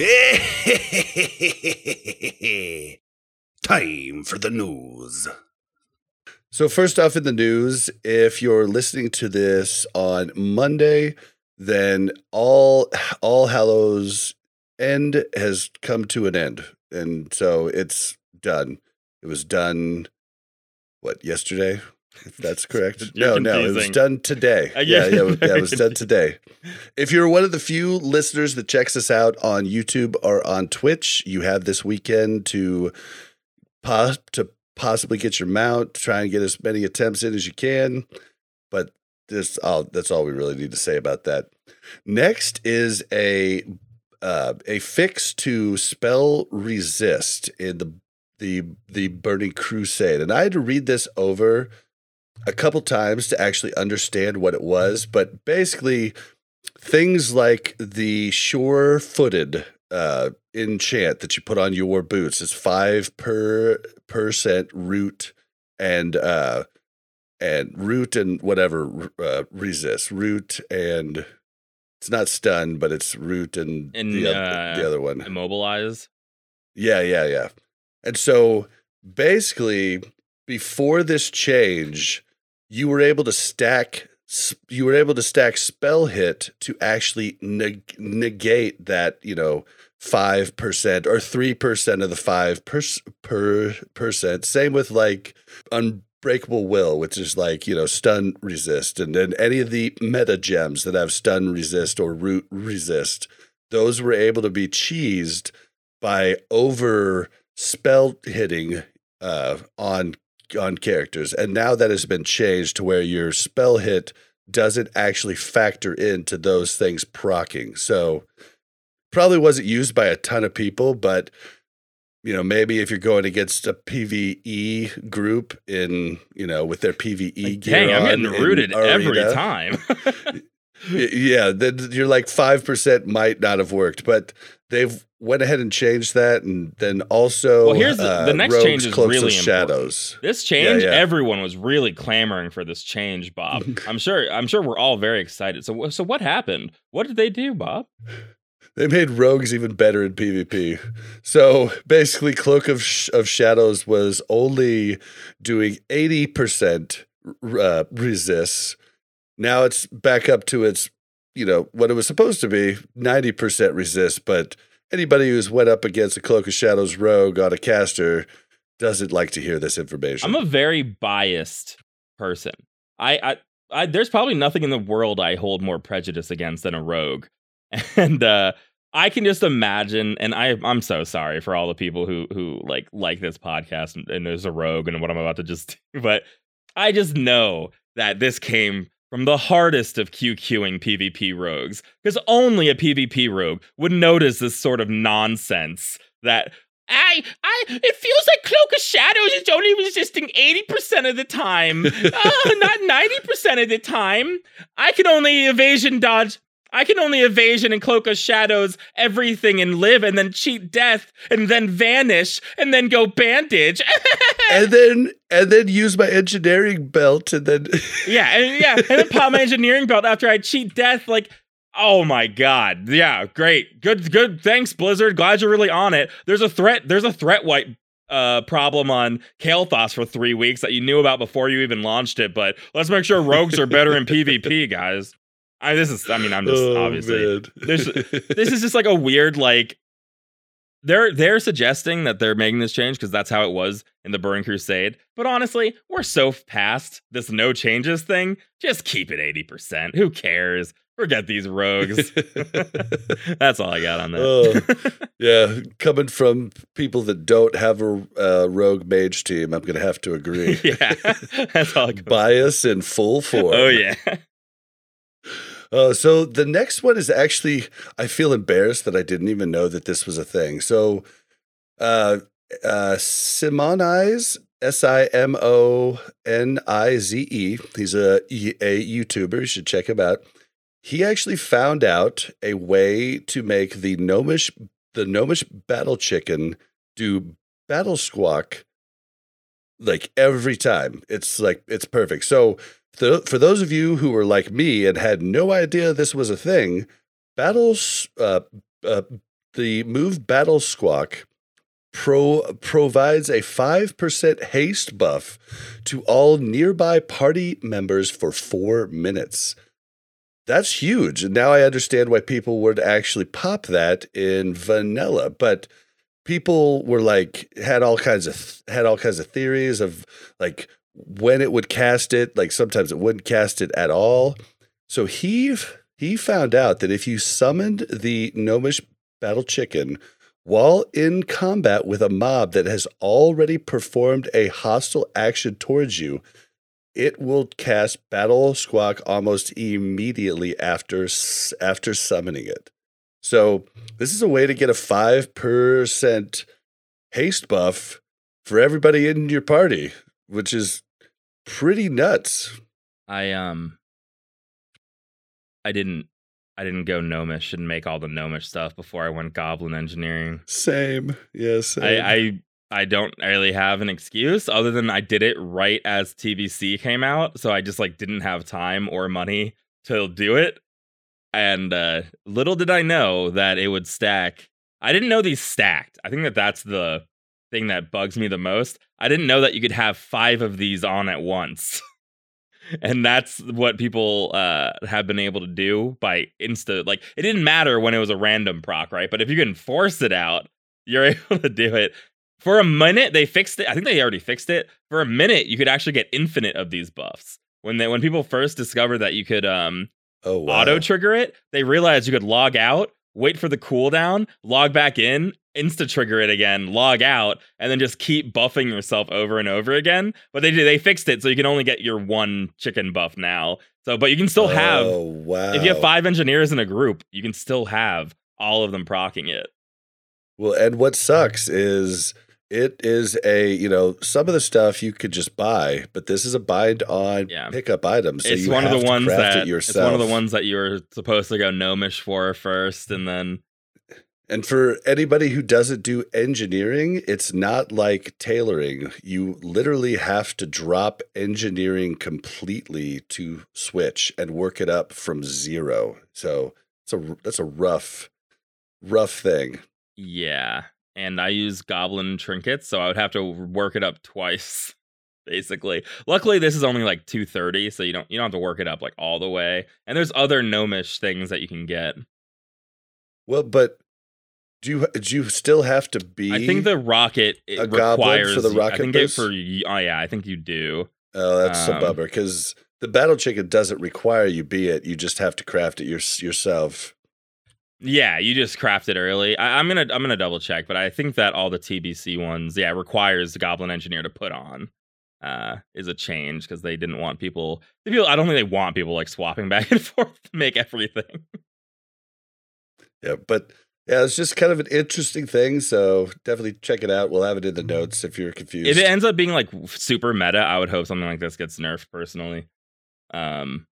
Time for the news. So, first off, in the news, if you're listening to this on Monday, then all All Hallows End has come to an end, and so it's done. It was done. What yesterday? If that's correct. No, no, it was done today. Uh, yeah, yeah, yeah, it was- yeah, it was done today. If you're one of the few listeners that checks us out on YouTube or on Twitch, you have this weekend to pos- to possibly get your mount, try and get as many attempts in as you can. But this, all that's all we really need to say about that. Next is a uh, a fix to spell resist in the the the Burning Crusade, and I had to read this over a couple times to actually understand what it was. But basically, things like the sure-footed uh, enchant that you put on your boots is five per percent root and uh, and root and whatever uh, resist root and it's not stun, but it's root and, And, the, uh, the other one. Immobilize. Yeah, yeah, yeah. And so basically, before this change, you were able to stack. You were able to stack spell hit to actually neg- negate that, you know, five percent or three percent of the five per, per percent. Same with like unbreakable will, which is like you know stun resist, and then any of the meta gems that have stun resist or root resist. Those were able to be cheesed by over spell hitting uh, on on characters, and now that has been changed to where your spell hit doesn't actually factor into those things procking. So probably wasn't used by a ton of people, but you know maybe if you're going against a PVE group in you know with their PVE Like, gear dang, I'm getting in rooted every time. Yeah then you're like 5% might not have worked but they've went ahead and changed that and then also Well, here's the- the uh, next Rogues, change is Cloaks, really shadows This change, yeah. everyone was really clamoring for this change, Bob. I'm sure. I'm sure we're all very excited. So, so what happened? What did they do, Bob? they made rogues even better in pvp so basically cloak of, Sh- of shadows was only doing 80% uh, resists now it's back up to its you know what it was supposed to be 90% resist but anybody who's went up against a cloak of shadows rogue on a caster doesn't like to hear this information I'm a very biased person. I, I, I, there's probably nothing in the world I hold more prejudice against than a rogue, and uh, I can just imagine. And I, I'm so sorry for all the people who who like like this podcast and, and there's a rogue and what I'm about to just. do, But I just know that this came from the hardest of QQing PvP rogues, because only a PvP rogue would notice this sort of nonsense that I, I, it feels like Cloak of Shadows is only resisting 80% of the time. Uh, not 90% of the time. I can only evasion dodge. I can only evasion and Cloak of Shadows everything and live and then cheat death and then vanish and then go bandage. and then and then use my engineering belt and then yeah, and yeah, and then pop my engineering belt after I cheat death. Like, oh my god, yeah, great, good, good. Thanks, Blizzard. Glad you're really on it. There's a threat. There's a threat wipe uh problem on Kael'thas for three weeks that you knew about before you even launched it. But let's make sure rogues are better in PvP, guys. I this is. I mean, I'm just Oh, obviously this is just like a weird like they're they're suggesting that they're making this change because that's how it was in the Burning Crusade. But honestly, we're so past this no changes thing. Just keep it 80%. Who cares? Forget these rogues. That's all I got on that. Oh, yeah, coming from people that don't have a uh, rogue mage team, I'm going to have to agree. yeah, that's all. Bias in full form. Oh yeah. Uh, so the next one is actually, I feel embarrassed that I didn't even know that this was a thing. So, uh, uh, Simonize, S I M O N I Z E. He's a, a YouTuber. You should check him out. He actually found out a way to make the gnomish the gnomish battle chicken do battle squawk like every time. It's like it's perfect. So for those of you who were like me and had no idea this was a thing, battles uh, uh, the move battle squawk pro provides a 5% haste buff to all nearby party members for 4 minutes. That's huge. And now I understand why people would actually pop that in vanilla, but people were like had all kinds of had all kinds of theories of like when it would cast it like sometimes it wouldn't cast it at all. So he he found out that if you summoned the gnomish battle chicken while in combat with a mob that has already performed a hostile action towards you it will cast battle squawk almost immediately after after summoning it. So this is a way to get a 5% haste buff for everybody in your party, which is pretty nuts. I um I didn't I didn't go gnomish and make all the gnomish stuff before I went goblin engineering. Same. Yes. I, I I don't really have an excuse other than I did it right as TBC came out, so I just like didn't have time or money to do it. And uh little did I know that it would stack. I didn't know these stacked. I think that that's the thing that bugs me the most. I didn't know that you could have 5 of these on at once. and that's what people uh have been able to do by insta like it didn't matter when it was a random proc right but if you can force it out you're able to do it for a minute they fixed it i think they already fixed it for a minute you could actually get infinite of these buffs when they when people first discovered that you could um oh, wow. auto trigger it they realized you could log out wait for the cooldown log back in insta trigger it again log out and then just keep buffing yourself over and over again. But they they fixed it so you can only get your one chicken buff now. So but you can still have Oh, wow. if you have five engineers in a group you can still have all of them procking it. Well, and what sucks is it is a, you know, some of the stuff you could just buy, but this is a bind on Yeah. pickup item. So it's you one of the to ones craft that it it's one of the ones that you were supposed to go gnomish for first and then And for anybody who doesn't do engineering, it's not like tailoring. You literally have to drop engineering completely to switch and work it up from zero. So it's a that's a rough, rough thing. Yeah. And I use goblin trinkets, so I would have to work it up twice, basically. Luckily, this is only like 230, so you don't you don't have to work it up like all the way. And there's other gnomish things that you can get. Well, but do you do you still have to be? I think the rocket it a goblin requires for the you- I rocket think boost? for oh yeah, I think you do. Oh, that's a um, bummer because the battle chicken doesn't require you be it. You just have to craft it your, yourself. Yeah, you just craft it early. I, I'm gonna I'm gonna double check, but I think that all the TBC ones, yeah, requires the Goblin Engineer to put on. Uh, is a change because they didn't want people. The people I don't think they want people like swapping back and forth to make everything. Yeah, but yeah, it's just kind of an interesting thing. So definitely check it out. We'll have it in the notes if you're confused. If it ends up being like super meta, I would hope something like this gets nerfed personally. Um,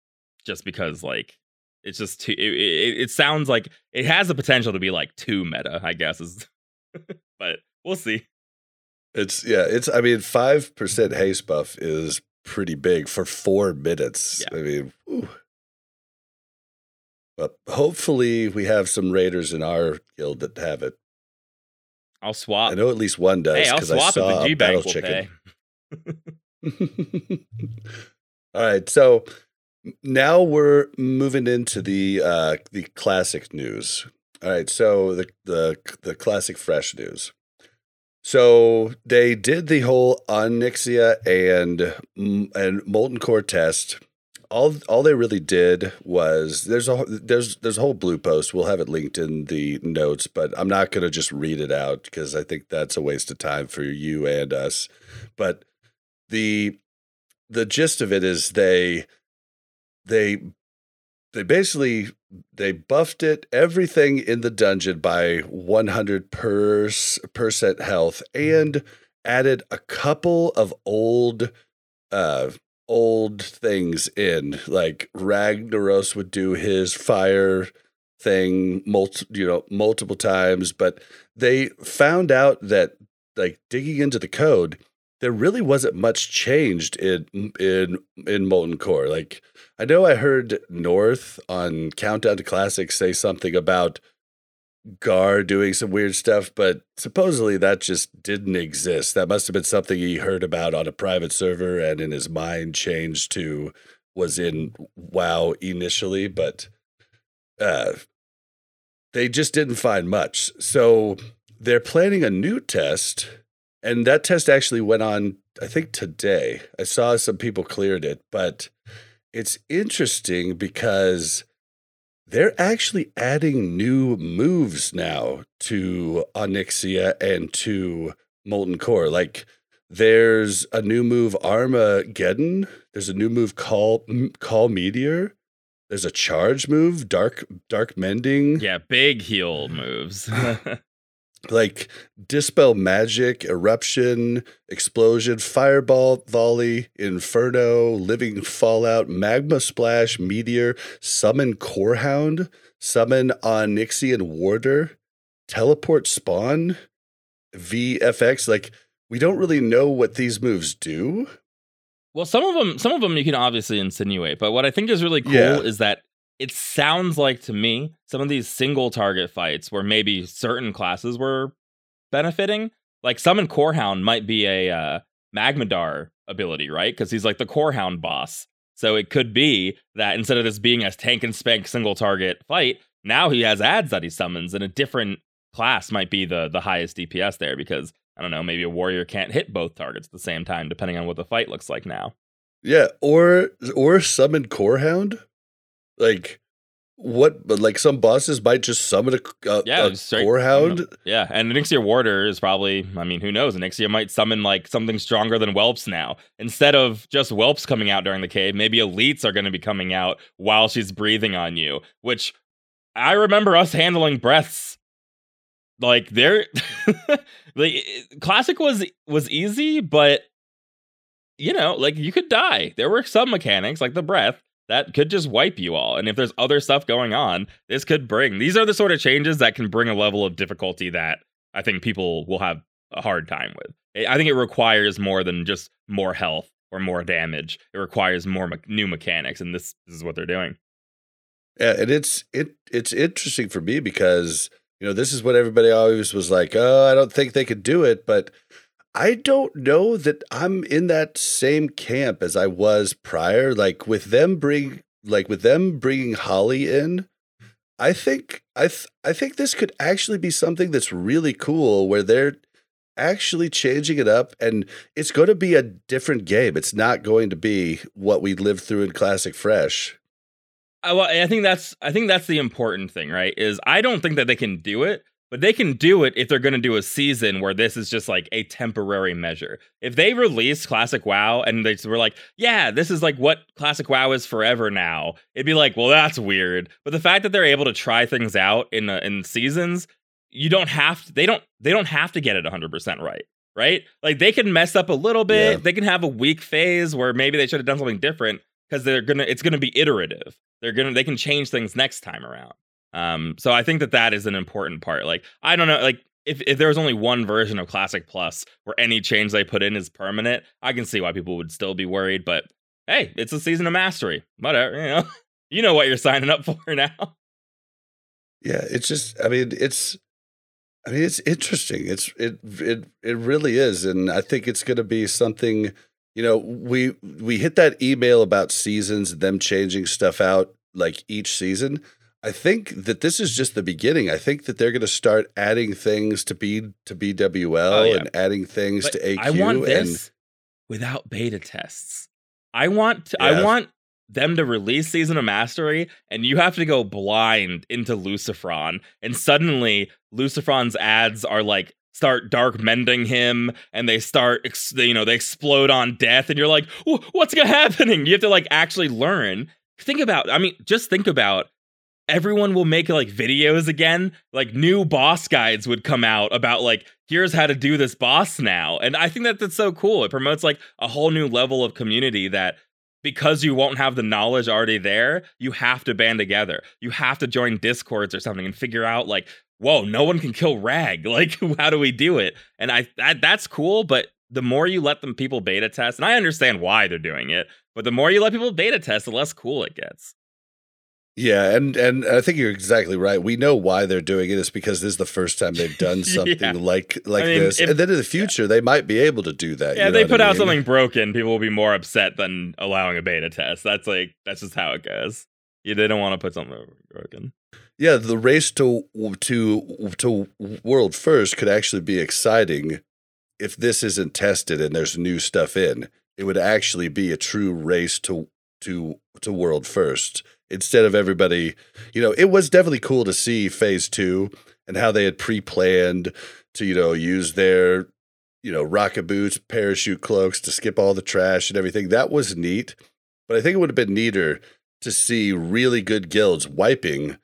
just because like it's just too. It, it, it sounds like it has the potential to be like too meta. I guess is, but we'll see. It's yeah, it's I mean, five percent haste buff is pretty big for four minutes. Yeah. I mean, whew. but hopefully we have some raiders in our guild that have it. I'll swap. I know at least one does Hey, I'll because I swap saw The battle chicken. All right, so now we're moving into the uh, the classic news. All right, so the the the classic fresh news. So they did the whole Onyxia and and molten core test all all they really did was there's a there's there's a whole blue post. We'll have it linked in the notes, but I'm not going to just read it out because I think that's a waste of time for you and us. But the the gist of it is they they they basically they buffed it everything in the dungeon by 100 per, percent health and added a couple of old uh old things in like Ragnaros would do his fire thing multi, you know multiple times but they found out that like digging into the code there really wasn't much changed in in in molten core. Like i know i heard north on countdown to classics say something about Garr doing some weird stuff but supposedly that just didn't exist. That must have been something he heard about on a private server and in his mind changed to was in wow initially but uh they just didn't find much. So they're planning a new test and that test actually went on i think today. I saw some people cleared it but it's interesting because they're actually adding new moves now to onyxia and to molten core. Like there's a new move armageddon. There's a new move call call meteor. There's a charge move dark dark mending. Yeah, big heal moves. like dispel magic, eruption, explosion, fireball volley, inferno, living fallout, magma splash, meteor, summon corehound, summon onyxian warder, teleport spawn, VFX. Like we don't really know what these moves do. well, some of them, some of them you can obviously insinuate, but what I think is really cool Yeah. is that it sounds like to me some of these single target fights where maybe certain classes were benefiting, like summon Corehound might be a uh, Magmadar ability, right? Because he's like the Corehound boss. So it could be that instead of this being a tank and spank single target fight, now he has ads that he summons, and a different class might be the the highest DPS there because I don't know, maybe a warrior can't hit both targets at the same time, depending on what the fight looks like now. Yeah, or or summon corehound. Like what? But like some bosses might just summon a, a, Yeah, a straight- corehound. Yeah, and Onyxia Warder is probably, I mean, who knows? Onyxia might summon like something stronger than Whelps now. Instead of just Whelps coming out during the cave, maybe elites are going to be coming out while she's breathing on you, which I remember us handling breaths. Like they're like classic was was easy, but you know, like you could die. There were some mechanics like the breath that could just wipe you all. And if there's other stuff going on, this could bring these are the sort of changes that can bring a level of difficulty that I think people will have a hard time with. I- think it requires more than just more health or more damage. It requires more me- new mechanics, and this, this is what they're doing. Yeah, and it's it it's interesting for me because you know this is what everybody always was like. Oh, I don't think they could do it, but I don't know that I'm in that same camp as I was prior. Like with them bring like with them bringing Holly in, I think I th- I think this could actually be something that's really cool where they're actually changing it up and it's going to be a different game. It's not going to be what we lived through in Classic Fresh. I, well, I think that's I think that's the important thing, right? Is I don't think that they can do it, but they can do it if they're going to do a season where this is just like a temporary measure. If they release Classic WoW and they were like, "Yeah, this is like what Classic WoW is forever now," it'd be like, "Well, that's weird." But the fact that they're able to try things out in uh, in seasons, you don't have to, they don't they don't have to get it 100% right. Right? Like they can mess up a little bit. Yeah. They can have a weak phase where maybe they should have done something different because they're gonna it's gonna be iterative. They're gonna they can change things next time around. Um, so I think that that is an important part. Like I don't know, like if if there was only one version of Classic Plus where any change they put in is permanent, I can see why people would still be worried. But hey, it's a season of mastery. Whatever, you know, you know what you're signing up for now. Yeah, it's just I mean, it's I mean, it's interesting. It's it it it really is and I think it's going to be something, you know, we we hit that email about seasons them changing stuff out like each season. I think that this is just the beginning. I think that they're going to start adding things to B to BWL Oh, yeah. and adding things But to AQ I want and this without beta tests. I want to, I want them to release Season of Mastery, and you have to go blind into Lucifron, and suddenly Lucifron's ads are like start dark mending him and they start you know they explode on death and you're like what's happening you have to like actually learn think about i mean just think about everyone will make like videos again like new boss guides would come out about like here's how to do this boss now and i think that that's so cool it promotes like a whole new level of community that because you won't have the knowledge already there, you have to band together. You have to join discords or something and figure out like whoa, no one can kill Rag. Like, how do we do it? And I that, that's cool, but the more you let them people beta test, and I understand why they're doing it, but the more you let people beta test, the less cool it gets. Yeah, and and I think you're exactly right. We know why they're doing it. It's because this is the first time they've done something yeah. like like I mean, this, if, and then in the future yeah. they might be able to do that. Yeah, they put I mean? out something broken, people will be more upset than allowing a beta test. That's like that's just how it goes. Yeah, they don't want to put something broken. Yeah, the race to to to world first could actually be exciting if this isn't tested and there's new stuff in. It would actually be a true race to to to world first instead of everybody. You know, it was definitely cool to see phase two and how they had pre-planned to you know use their you know rocket boots, parachute cloaks to skip all the trash and everything. That was neat, but I think it would have been neater to see really good guilds wiping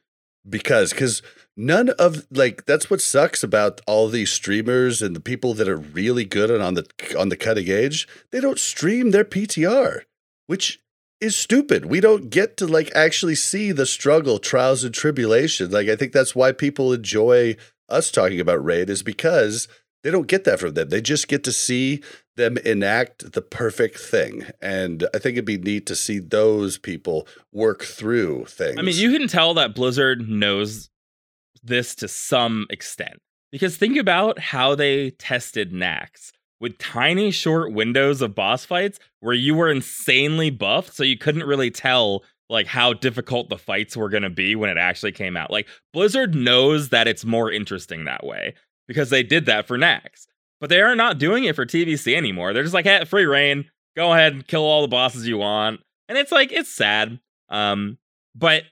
because because none of like that's what sucks about all these streamers and the people that are really good and on the on the cutting edge they don't stream their ptr which is stupid we don't get to like actually see the struggle trials and tribulations like i think that's why people enjoy us talking about raid is because they don't get that from them they just get to see them enact the perfect thing. And I think it'd be neat to see those people work through things. I mean, you can tell that Blizzard knows this to some extent. Because think about how they tested Naxx with tiny short windows of boss fights where you were insanely buffed, so you couldn't really tell like how difficult the fights were going to be when it actually came out. Like Blizzard knows that it's more interesting that way because they did that for Naxx. But they are not doing it for TBC anymore. They're just like, hey, free reign. Go ahead and kill all the bosses you want. And it's like, it's sad. Um, but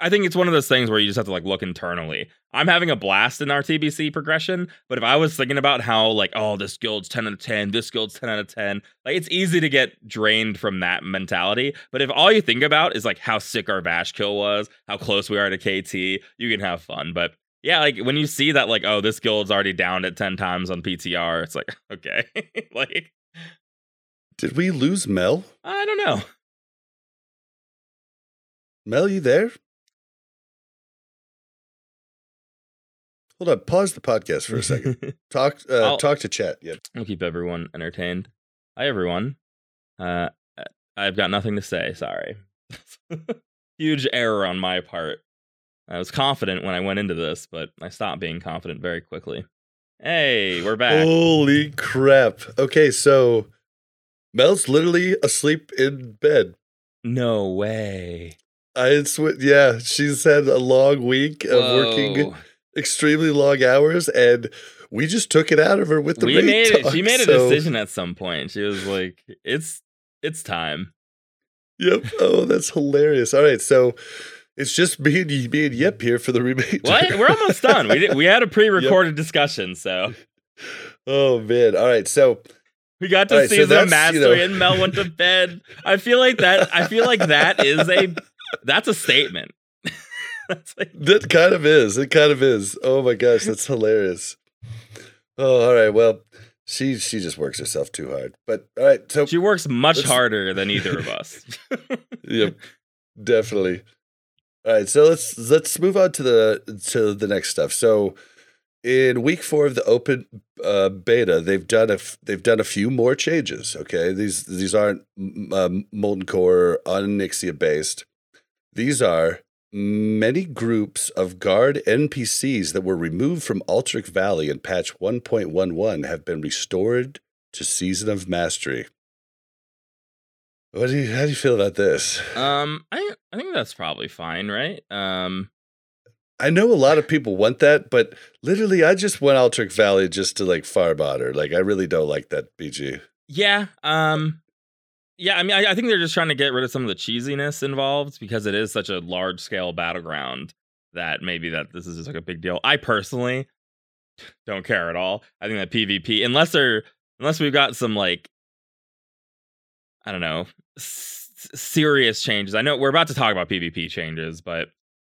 I think it's one of those things where you just have to like look internally. I'm having a blast in our TBC progression, but if I was thinking about how like, oh, this guild's 10 out of 10, this guild's 10 out of 10, like it's easy to get drained from that mentality. But if all you think about is like how sick our Vashj kill was, how close we are to KT, you can have fun. But yeah, like when you see that, like, oh, this guild's already down at 10 times on PTR, it's like, okay. like, did we lose Mel? I don't know. Mel, you there? Hold on, pause the podcast for a second. talk, uh, talk to chat. Yeah, I'll keep everyone entertained. Hi, everyone. Uh, I've got nothing to say. Sorry. Huge error on my part. I was confident when I went into this, but I stopped being confident very quickly. Hey, we're back. Holy crap. Okay, so Mel's literally asleep in bed. No way. I sw- yeah, she's had a long week of Whoa. working extremely long hours and we just took it out of her with the we made talk, it, she made a so. decision at some point. She was like, "It's it's time." Yep. Oh, that's hilarious. All right, so it's just me and, me and Yep here for the remainder. What? We're almost done. We did, we had a pre-recorded yep. discussion, so. Oh man! All right, so we got to right, see so the mastery, you know... and Mel went to bed. I feel like that. I feel like that is a that's a statement. like... That kind of is. It kind of is. Oh my gosh, that's hilarious. Oh, all right. Well, she she just works herself too hard. But all right, so she works much harder than either of us. yep, definitely. All right, so let's let's move on to the to the next stuff. So in week four of the open uh, beta, they've done a f- they've done a few more changes. Okay, these these aren't uh, molten core Onyxia based. These are many groups of guard NPCs that were removed from Alterac Valley in patch 1.11 have been restored to Season of Mastery. What do you how do you feel about this? Um, I I think that's probably fine, right? Um, I know a lot of people want that, but literally, I just went Alterac Valley just to like farm otter. Like, I really don't like that BG. Yeah. Um, Yeah, I mean, I, I think they're just trying to get rid of some of the cheesiness involved because it is such a large scale battleground that maybe that this is just like a big deal. I personally don't care at all. I think that PvP, unless they're unless we've got some like I don't know s- serious changes. I know we're about to talk about PvP changes, but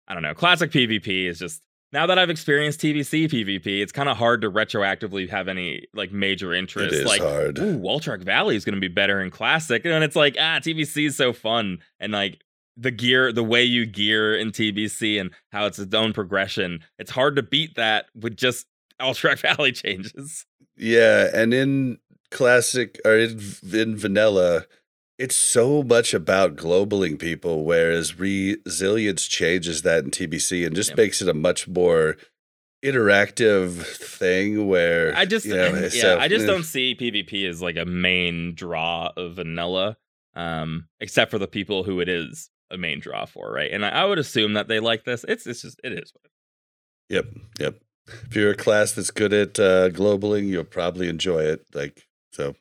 I don't know. Classic PvP is just now that I've experienced TBC PvP, it's kind of hard to retroactively have any like major interest. It is like, hard. ooh, Alterac Valley is going to be better in Classic, and it's like ah, TBC is so fun, and like the gear, the way you gear in TBC, and how it's its own progression. It's hard to beat that with just Alterac Valley changes. Yeah, and in classic or in, in vanilla, it's so much about globaling people, whereas resilience changes that in TBC and just Yeah. makes it a much more interactive thing where I just you know, yeah, so, I just eh. don't see PvP as like a main draw of vanilla, um, except for the people who it is a main draw for, right? And I, I would assume that they like this. It's it's just it is. Yep, yep. If you're a class that's good at uh, globaling, you'll probably enjoy it. Like so.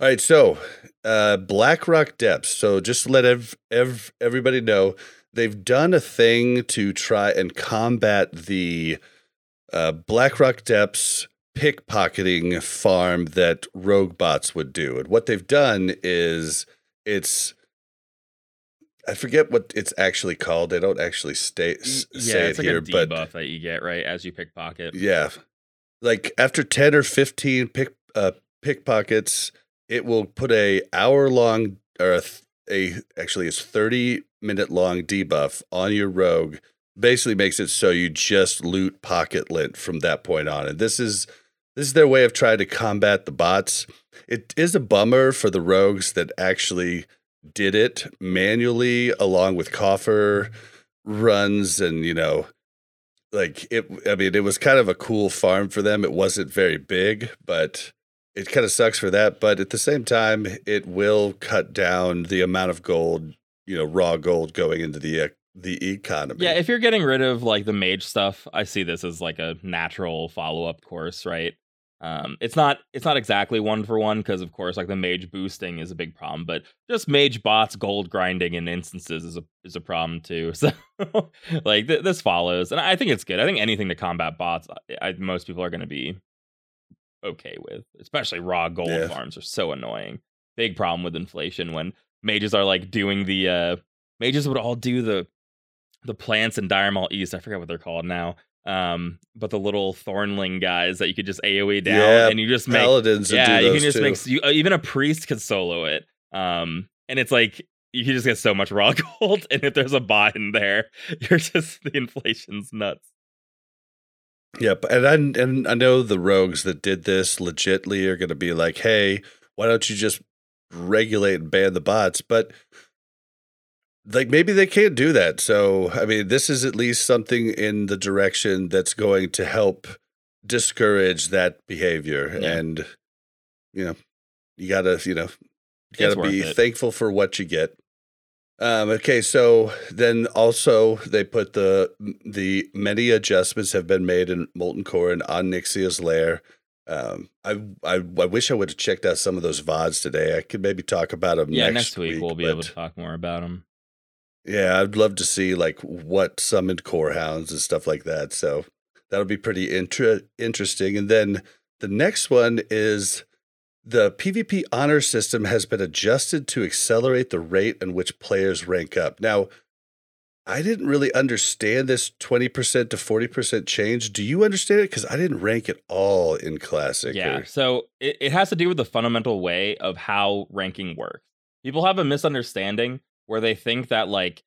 All right, so uh, BlackRock Depths. So just to let ev- ev- everybody know, they've done a thing to try and combat the uh, BlackRock Depths pickpocketing farm that rogue bots would do. And what they've done is it's I forget what it's actually called. They don't actually stay, s- is. say Yeah, it it's like here, a but debuff that you get right as you pickpocket. yeah. Like after 10 or 15 pick uh pickpockets, it will put a hour long or a, a actually it's 30 minute long debuff on your rogue. Basically makes it so you just loot pocket lint from that point on. And this is this is their way of trying to combat the bots. It is a bummer for the rogues that actually did it manually along with coffer runs and you know like it i mean it was kind of a cool farm for them it wasn't very big but it kind of sucks for that but at the same time it will cut down the amount of gold you know raw gold going into the ec- the economy Yeah, if you're getting rid of like the mage stuff, I see this as like a natural follow up course, right? Um, it's not it's not exactly one for one because of course like the mage boosting is a big problem, but just mage bots gold grinding in instances is a is a problem too. So like th- this follows, and I think it's good. I think anything to combat bots, I, I, most people are going to be okay with, especially raw gold Yeah. farms are so annoying. Big problem with inflation when mages are like doing the uh mages would all do the the plants in Dire Maul East. I forget what they're called now. Um, but the little thornling guys that you could just AOE down Yeah, and you just make paladins yeah, you can just too. make you, uh, even a priest could solo it. Um, and it's like you can just get so much raw gold, and if there's a bot in there, you're just the inflation's nuts. Yep, and I and I know the rogues that did this legitly are going to be like, "Hey, why don't you just regulate and ban the bots?" But like maybe they can't do that. So, I mean, this is at least something in the direction that's going to help discourage that behavior Yeah. and you know, you got to, you know, you gotta be it. thankful for what you get. Um, okay, so then also they put the the many adjustments have been made in Molten Core and Onyxia's lair. Um, I, I I wish I would have checked out some of those vods today. I could maybe talk about them. Yeah, next, next, week, we'll be able to talk more about them. yeah, I'd love to see like what summoned core hounds and stuff like that. So that'll be pretty inter- interesting. And then the next one is the PvP honor system has been adjusted to accelerate the rate in which players rank up. Now, I didn't really understand this 20% to 40% change. Do you understand it? Because I didn't rank at all in Classic. Yeah. or- So it, it has to do with the fundamental way of how ranking works. People have a misunderstanding where they think that like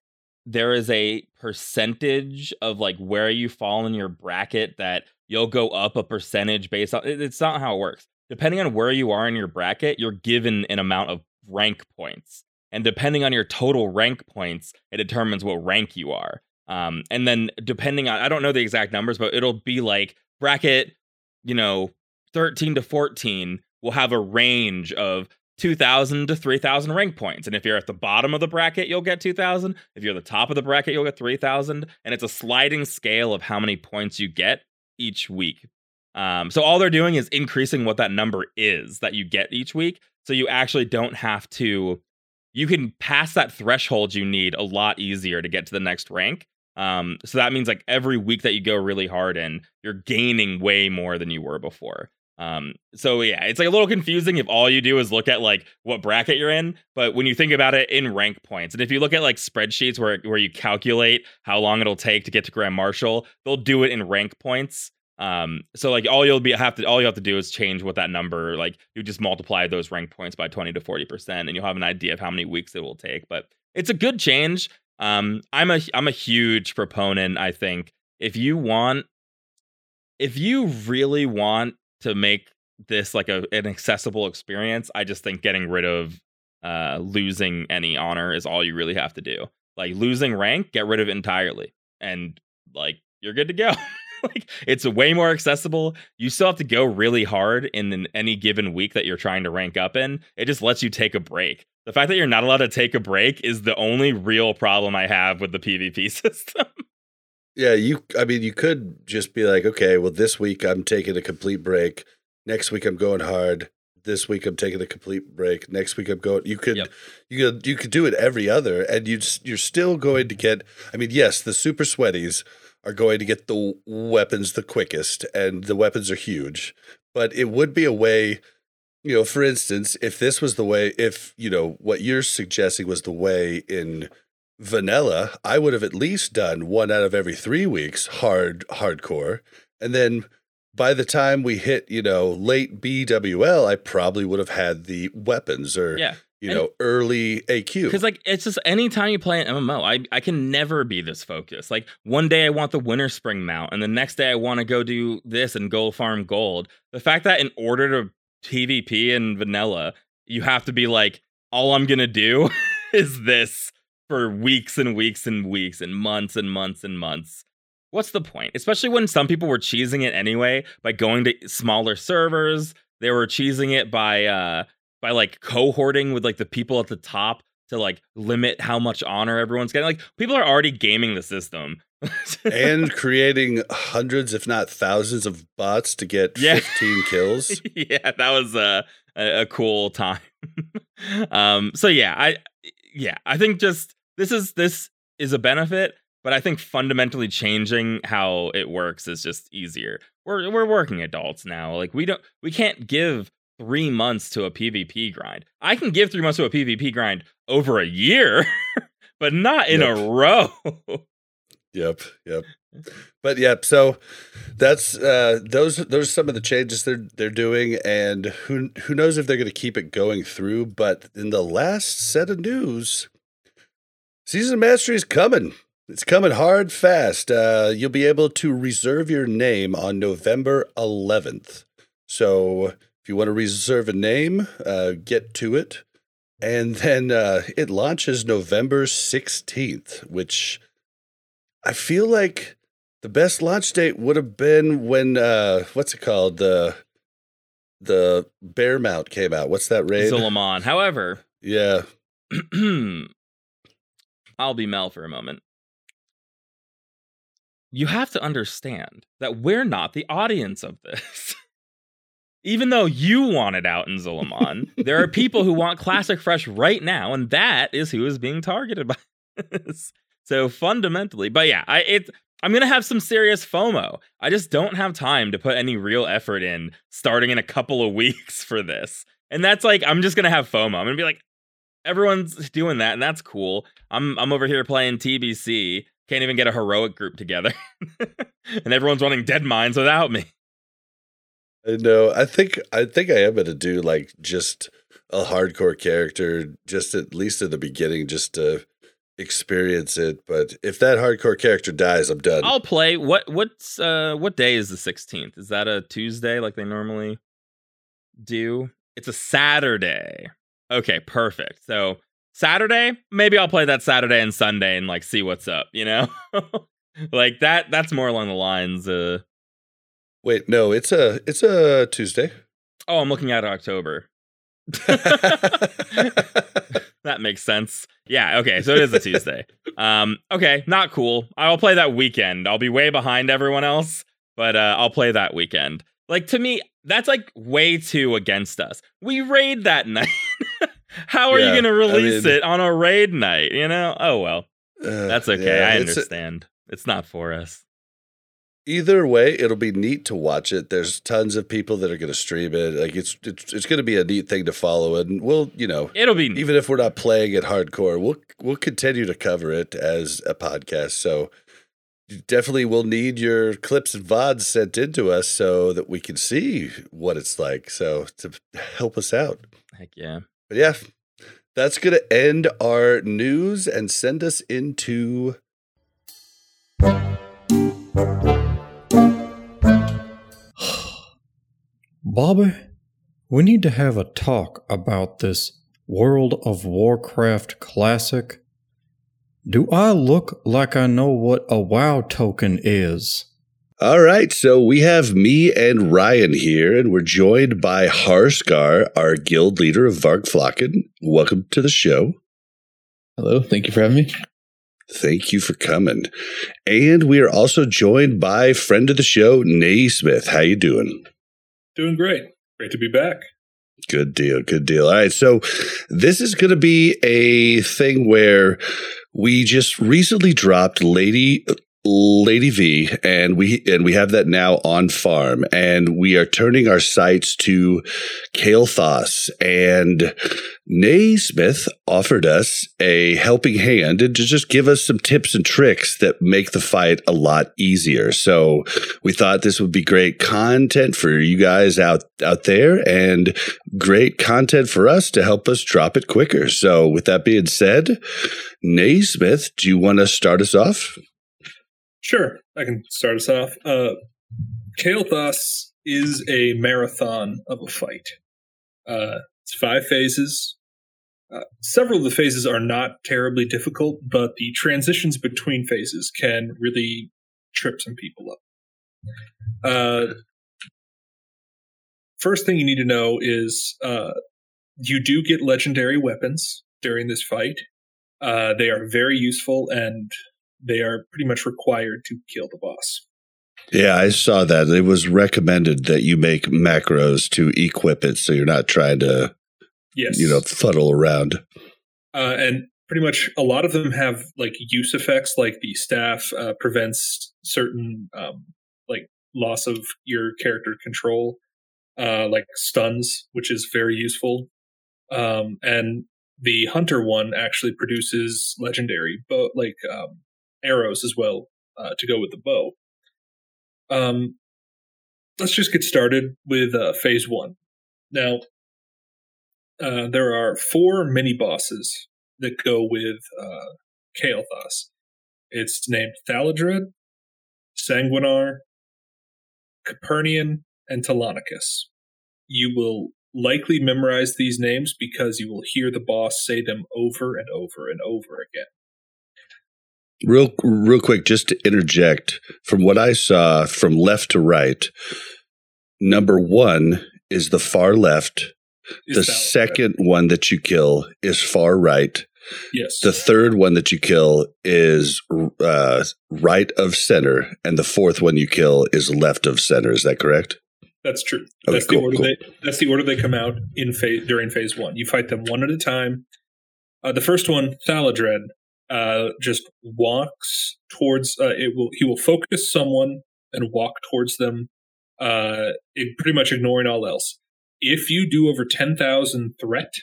there is a percentage of like where you fall in your bracket that you'll go up a percentage based on it's not how it works. Depending on where you are in your bracket, you're given an amount of rank points. And depending on your total rank points, it determines what rank you are. Um, and then depending on I don't know the exact numbers, but it'll be like bracket, you know, 13 to 14 will have a range of 2000 to 3000 rank points. And if you're at the bottom of the bracket, you'll get 2000. If you're at the top of the bracket, you'll get 3000. And it's a sliding scale of how many points you get each week. Um, so all they're doing is increasing what that number is that you get each week. So you actually don't have to. You can pass that threshold you need a lot easier to get to the next rank. Um, so that means like every week that you go really hard in, you're gaining way more than you were before. Um, so yeah, it's like a little confusing if all you do is look at like what bracket you're in, but when you think about it in rank points, and if you look at like spreadsheets where where you calculate how long it'll take to get to Grand Marshal, they'll do it in rank points. Um, so like all you'll be have to all you have to do is change what that number like you just multiply those rank points by 20 to 40 percent, and you'll have an idea of how many weeks it will take. But it's a good change. Um, I'm a I'm a huge proponent. I think if you want, if you really want to make this like a an accessible experience, I just think getting rid of uh losing any honor is all you really have to do. Like losing rank, get rid of it entirely. And like you're good to go. like it's way more accessible. You still have to go really hard in any given week that you're trying to rank up in. It just lets you take a break. The fact that you're not allowed to take a break is the only real problem I have with the PvP system. Yeah, you. I mean, you could just be like, okay, well, this week I'm taking a complete break. Next week I'm going hard. This week I'm taking a complete break. Next week I'm going. You could, Yep. you could, you could do it every other, and you you're still going to mm-hmm. get. I mean, yes, the super sweaties are going to get the weapons the quickest, and the weapons are huge. But it would be a way. You know, for instance, if this was the way, if you know what you're suggesting was the way in vanilla, I would have at least done one out of every three weeks hard hardcore. And then by the time we hit, you know, late BWL, I probably would have had the weapons or Yeah. You And- know, early AQ. Because like it's just anytime you play an MMO, I I can never be this focused. Like one day I want the Winterspring mount, and the next day I want to go do this and go farm gold. The fact that in order to PvP and vanilla, you have to be like, all I'm gonna do is this for weeks and weeks and weeks and months and months and months. What's the point? Especially when some people were cheesing it anyway by going to smaller servers. They were cheesing it by uh by like cohorting with like the people at the top to like limit how much honor everyone's getting. Like people are already gaming the system. and creating hundreds, if not thousands, of bots to get Yeah. 15 kills. yeah, that was a a, a cool time. um so yeah, I yeah, I think just this is this is a benefit, but I think fundamentally changing how it works is just easier. We're we're working adults now. Like we don't we can't give 3 months to a PvP grind. I can give 3 months to a PvP grind over a year, but not in Yep. a row. Yep, yep. But yep, so that's uh those those are some of the changes they're they're doing and who who knows if they're going to keep it going through, but in the last set of news Season of Mastery is coming. It's coming hard fast. Uh you'll be able to reserve your name on November 11th. So if you want to reserve a name, uh get to it. And then uh it launches November 16th, which I feel like the best launch date would have been when uh what's it called? The the bear mount came out. What's that raid? Zul'Aman. However, yeah. I'll be Mel for a moment. You have to understand that we're not the audience of this. Even though you want it out in Zul'Aman, there are people who want Classic Fresh right now, and that is who is being targeted by this. So fundamentally, but yeah, I it I'm gonna have some serious FOMO. I just don't have time to put any real effort in starting in a couple of weeks for this. And that's like I'm just gonna have FOMO. I'm gonna be like, everyone's doing that, and that's cool. I'm I'm over here playing TBC, can't even get a heroic group together, and everyone's running Deadmines without me. I know. I think I think I am gonna do like just a hardcore character, just at least in the beginning, just to experience it. But if that hardcore character dies, I'm done. I'll play. What what's uh what day is the 16th? Is that a Tuesday like they normally do? It's a Saturday. Okay, perfect. So Saturday, maybe I'll play that Saturday and Sunday and like see what's up, you know? like that that's more along the lines uh Wait, no, it's a it's a Tuesday. oh, I'm looking at October. that makes sense. Yeah, okay, so it is a Tuesday. Um, okay, not cool. I'll play that weekend. I'll be way behind everyone else, but uh, I'll play that weekend. Like to me, that's like way too against us. We raid that night. How are Yeah, you going to I release mean- it on a raid night? You know? Oh well, Uh, that's okay. yeah, I it's- understand. it's not for us. Either way, it'll be neat to watch it. There's tons of people that are going to stream it. Like it's it's, it's going to be a neat thing to follow, and we'll you know It'll be even if we're not playing it hardcore, we'll we'll continue to cover it as a podcast. So you definitely will need your clips and vods sent in to us so that we can see what it's like. So to help us out. heck yeah. But yeah, that's going to end our news and send us into Bobby, we need to have a talk about this World of Warcraft classic. Do I look like I know what a WoW token is? All right, so we have me and Ryan here, and we're joined by Harskar, our guild leader of Vargflocken. Welcome to the show. Hello, thank you for having me. Thank you for coming. And we are also joined by friend of the show, Naismith. How you doing? Doing great. Great to be back. Good deal. Good deal. All right. So this is going to be a thing where we just recently dropped Lady Lady V, and we and we have that now on farm, and we are turning our sights to Kael'thas. And Naismith offered us a helping hand and to just give us some tips and tricks that make the fight a lot easier. So we thought this would be great content for you guys out out there, and great content for us to help us drop it quicker. So, with that being said, Naismith, do you want to start us off? Sure, I can start us off. Uh, Kael'thas is a marathon of a fight. Uh, it's five phases. Uh, several of the phases are not terribly difficult, but the transitions between phases can really trip some people up. Uh, first thing you need to know is uh, you do get legendary weapons during this fight. Uh, they are very useful and they are pretty much required to kill the boss. Yeah, I saw that. It was recommended that you make macros to equip it so you're not trying to, Yes, you know, fuddle around. uh, and pretty much a lot of them have like use effects, like the staff uh, prevents certain um, like loss of your character control, uh, like stuns, which is very useful. Um, and the hunter one actually produces legendary bow, like um, arrows as well uh, to go with the bow. Um, let's just get started with uh, phase one. Now, uh, there are four mini bosses that go with uh, Kael'thas. It's named Thaladred, Sanguinar, Capernian, and Telonicus. You will likely memorize these names because you will hear the boss say them over and over and over again. Real, real quick, just to interject, from what I saw from left to right, number one is the far left. Is the second one that you kill is far right. yes, The third one that you kill is uh, right of center, and the fourth one you kill is left of center. Is that correct? That's true. Okay, that's cool, the order cool. they that's the order they come out in phase during phase one. You fight them one at a time. Uh, the first one, Thaladred, uh, just walks towards. Uh, it will he will focus someone and walk towards them, uh, it, pretty much ignoring all else. If you do over ten thousand threat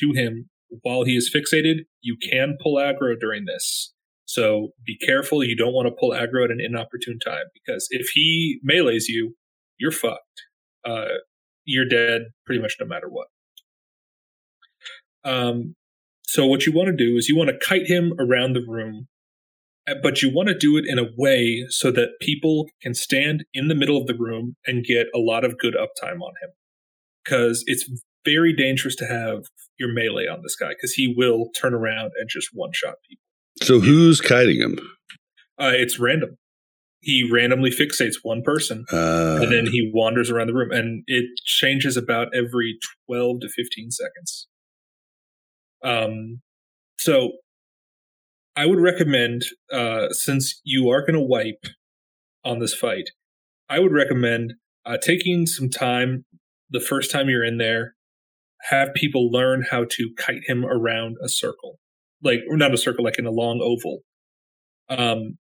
to him while he is fixated, you can pull aggro during this. So be careful. You don't want to pull aggro at an inopportune time because if he melees you, you're fucked. Uh, you're dead pretty much no matter what. Um, so what you want to do is you want to kite him around the room, uh, but you want to do it in a way so that people can stand in the middle of the room and get a lot of good uptime on him. Because it's very dangerous to have your melee on this guy because he will turn around and just one shot people. So who's kiting him? Uh, it's random. He randomly fixates one person Uh, and then he wanders around the room and it changes about every 12 to 15 seconds um so i would recommend uh since you are going to wipe on this fight i would recommend uh, taking some time the first time you're in there, have people learn how to kite him around a circle, like or not a circle, like in a long oval. Um,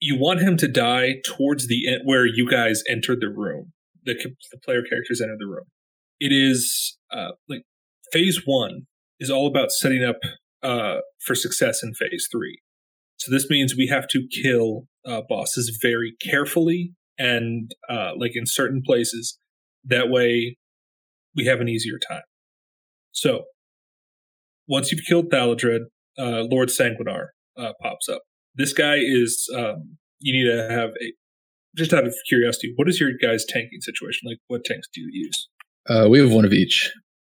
you want him to die towards the end where you guys enter the room. The, the player characters enter the room. It is uh, like phase one is all about setting up uh, for success in phase three. So this means we have to kill uh, bosses very carefully and uh, like in certain places. That way, we have an easier time. So once you've killed Thaladred, uh, Lord Sanguinar uh, pops up. This guy is um, you need to have a just out of curiosity. What is your guys' tanking situation like? What tanks do you use? Uh, we have one of each.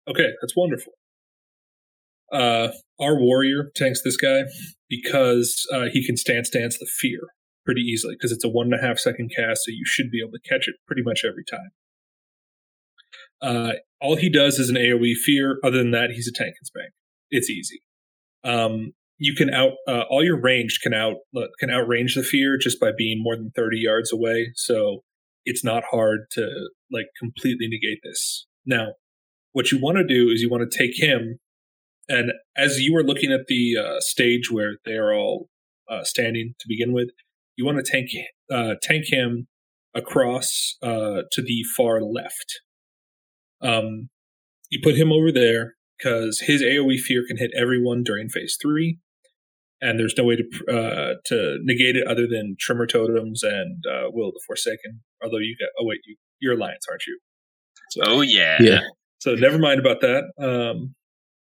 Okay, that's wonderful. Uh, our warrior tanks this guy because uh, he can stance dance the fear pretty easily because it's a one and a half second cast, so you should be able to catch it pretty much every time. Uh, all he does is an AOE fear. Other than that, he's a tank and spank. It's easy. Um, you can out uh, all your range can out can outrange the fear just by being more than thirty yards away. So it's not hard to like completely negate this. Now, what you want to do is you want to take him, and as you are looking at the uh, stage where they are all uh, standing to begin with, you want to tank uh, tank him across uh, to the far left. Um, you put him over there because his AOE fear can hit everyone during phase three, and there's no way to uh, to negate it other than Tremor Totems and uh, Will of the Forsaken. Although you got, oh wait, you you're Alliance, aren't you? So, oh yeah, Yeah. So never mind about that. Um,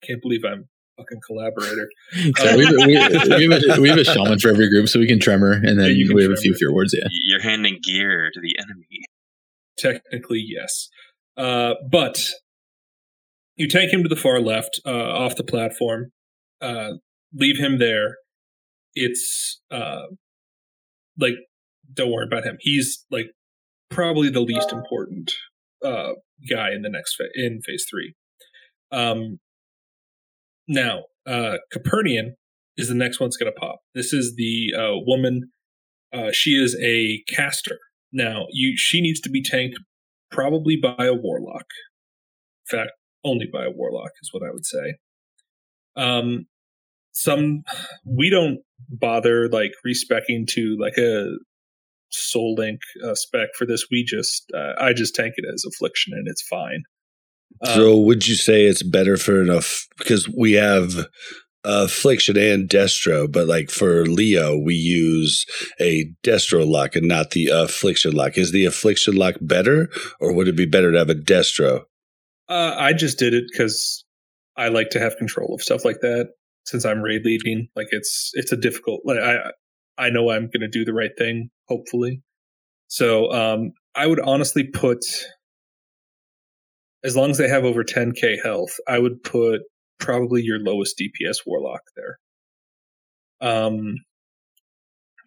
can't believe I'm fucking collaborator. So we, we, we, have a, we have a shaman for every group, so we can tremor, and then Yeah, you can we have a few tremor. fear wards. Yeah. you're handing gear to the enemy. Technically, yes. Uh, but you take him to the far left, uh, off the platform, uh, leave him there. It's uh, like, don't worry about him. He's like probably the least important uh, guy in the next in phase three. Um, now, uh, Capernian is the next one's going to pop. This is the uh, woman. Uh, she is a caster. Now, you she needs to be tanked probably by a warlock. In fact, only by a warlock is what I would say. Um, some we don't bother like respecking to like a soul link uh, spec for this. We just uh, I just tank it as affliction and it's fine. Um, So would you say it's better for enough because we have affliction and destro, but like for Leo, we use a destro lock and not the affliction lock. Is the affliction lock better, or would it be better to have a destro? Uh, I just did it because I like to have control of stuff like that. Since I'm raid leading, like it's it's a difficult. Like I I know I'm going to do the right thing, hopefully. So um, I would honestly put, as long as they have over 10k health, I would put probably your lowest DPS warlock there. Um,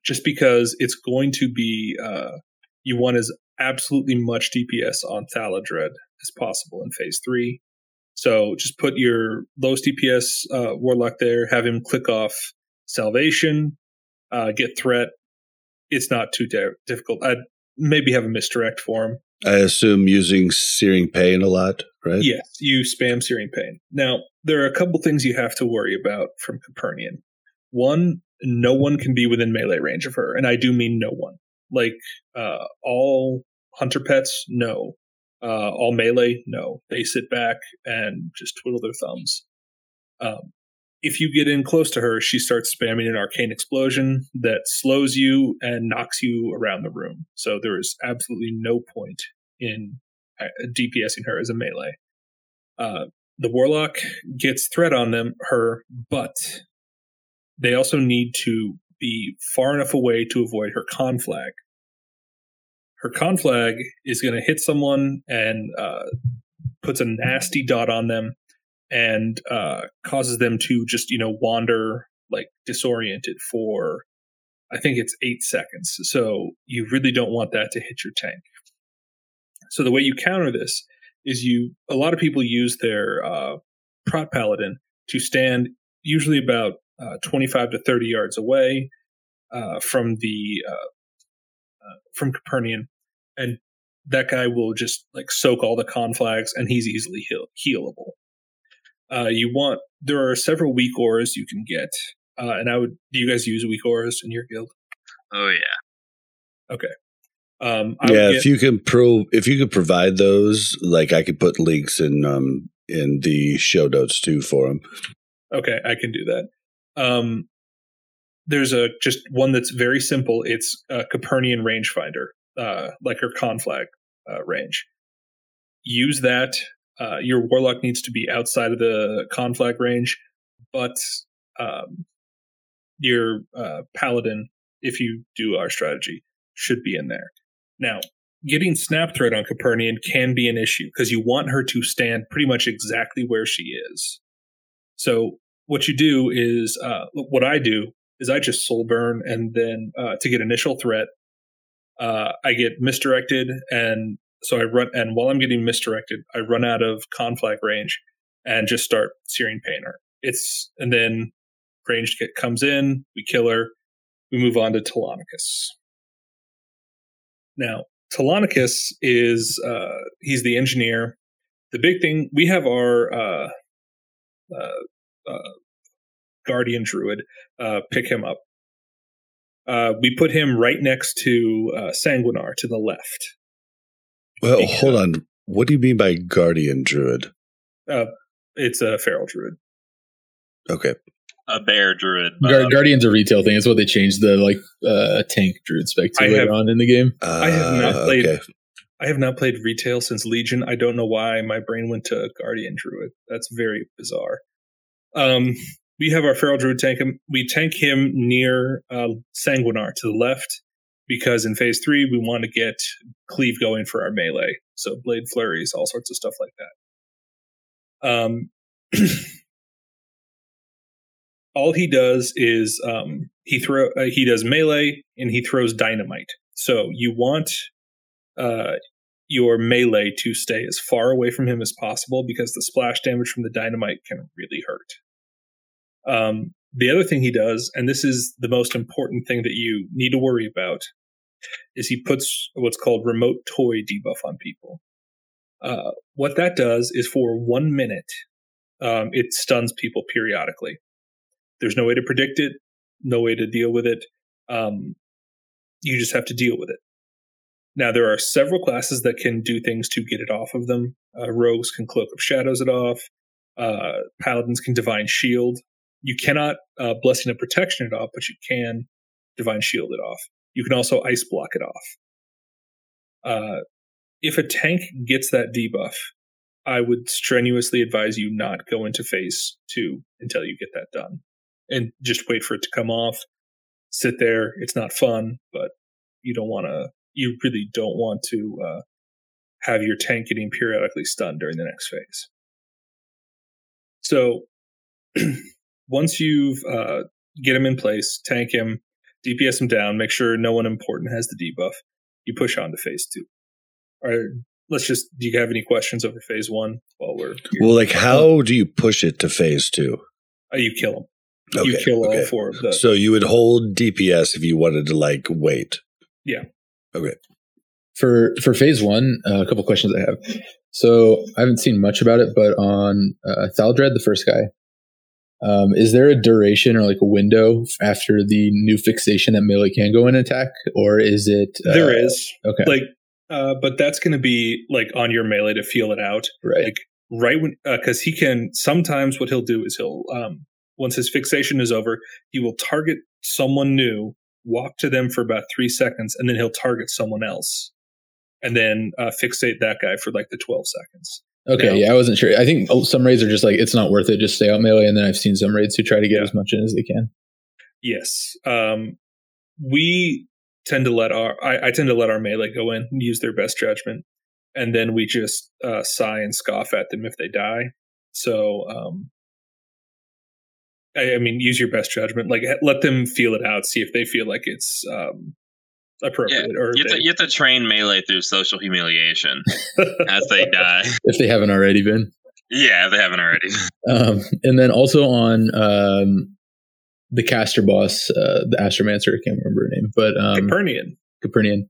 just because it's going to be uh, you want as absolutely much DPS on Thaladred as possible in phase three. So just put your lowest DPS uh, warlock there, have him click off salvation, uh, get threat. It's not too di- difficult. I'd maybe have a misdirect for him. I assume using searing pain a lot, right? Yes, you spam Searing Pain. Now, there are a couple things you have to worry about from Capernian. One, no one can be within melee range of her, and I do mean no one. Like uh, all hunter pets, no. Uh, all melee, no. They sit back and just twiddle their thumbs. Um, if you get in close to her, she starts spamming an arcane explosion that slows you and knocks you around the room. So there is absolutely no point in uh, DPSing her as a melee. Uh, the warlock gets threat on them, her, but they also need to be far enough away to avoid her conflag. Her conflag is going to hit someone and uh, puts a nasty dot on them and uh, causes them to just you know wander like disoriented for I think it's eight seconds. So you really don't want that to hit your tank. So the way you counter this is you a lot of people use their uh, prot paladin to stand usually about uh, 25 to 30 yards away uh, from the uh, uh, from Capernian, and that guy will just like soak all the conflags, and he's easily heal- healable. Uh, you want there are several weak auras you can get, uh, and I would. Do you guys use weak auras in your guild? Oh yeah. Okay. Um, I Yeah, get- if you can pro, if you could provide those, like I could put links in um in the show notes too for them. Okay, I can do that. Um, there's a just one that's very simple. It's a Capernian rangefinder, uh, like her conflag uh, range. Use that. Uh, your warlock needs to be outside of the conflag range, but um, your uh, paladin, if you do our strategy, should be in there. Now, getting snap threat on Capernian can be an issue because you want her to stand pretty much exactly where she is. So what you do is uh, what I do is I just soul burn and then uh, to get initial threat, uh, I get misdirected and so I run and while I'm getting misdirected, I run out of conflag range and just start searing pain her. It's and then ranged comes in, we kill her, we move on to Telonicus. Now, Telonicus is uh, he's the engineer. The big thing we have our uh, uh, uh, guardian druid uh, pick him up. Uh, we put him right next to uh, Sanguinar to the left. Well, Because- hold on. What do you mean by guardian druid? Uh, it's a feral druid. Okay, A bear druid. Guard- Bob. Guardian's a retail thing. It's what they changed the like uh, tank druid spec to I later have- on in the game. uh, I have not played- Okay. I have not played retail since Legion. I don't know why my brain went to Guardian Druid. That's very bizarre. Um, we have our Feral Druid tank him. We tank him near uh, Sanguinar to the left because in phase three we want to get cleave going for our melee. So blade flurries, all sorts of stuff like that. Um, all he does is um, he throw uh, he does melee and he throws dynamite. So you want uh, your melee to stay as far away from him as possible because the splash damage from the dynamite can really hurt. Um, the other thing he does, and this is the most important thing that you need to worry about, is he puts what's called remote toy debuff on people. Uh, what that does is for one minute, um, it stuns people periodically. There's no way to predict it, no way to deal with it. Um, you just have to deal with it. Now, there are several classes that can do things to get it off of them. Uh, rogues can Cloak of Shadows it off. Uh, paladins can Divine Shield. You cannot uh, Blessing of Protection it off, but you can Divine Shield it off. You can also Ice Block it off. Uh, if a tank gets that debuff, I would strenuously advise you not go into phase two until you get that done. And just wait for it to come off. Sit there. It's not fun, but you don't want to you really don't want to uh, have your tank getting periodically stunned during the next phase. So once you've uh, get him in place, tank him, DPS him down, make sure no one important has the debuff. You push on to phase two. All right, let's just. Do you have any questions over phase one while we're? Here? Well, like, how do you push it to phase two? Uh, you kill him. Okay, you kill okay. all four of the. So you would hold DPS if you wanted to like wait. Yeah. Okay. For for phase one, uh, a couple questions I have. So I haven't seen much about it, but on uh, Thaladred, the first guy, um, is there a duration or like a window after the new fixation that melee can go and attack, or is it? Uh, there is Okay. like, uh, but that's going to be like on your melee to feel it out. right. like right when because he can sometimes what he'll do is he'll um once his fixation is over he will target someone new walk to them for about three seconds and then he'll target someone else and then uh, fixate that guy for like the 12 seconds Okay, No. yeah, I wasn't sure. I think oh, some raids are just like it's not worth it, just stay out melee. And then I've seen some raids who try to get Yeah. as much in as they can. yes um we tend to let our I, I tend to let our melee go in use their best judgment and then we just uh, sigh and scoff at them if they die so um I, I mean use your best judgment like let them feel it out see if they feel like it's um appropriate or You have, to, you have to train melee through social humiliation as they die. If they haven't already been. Yeah, if they haven't already. Um, and then also on um, the caster boss, uh, the Astromancer, I can't remember her name, but um, Capernian. Capernian.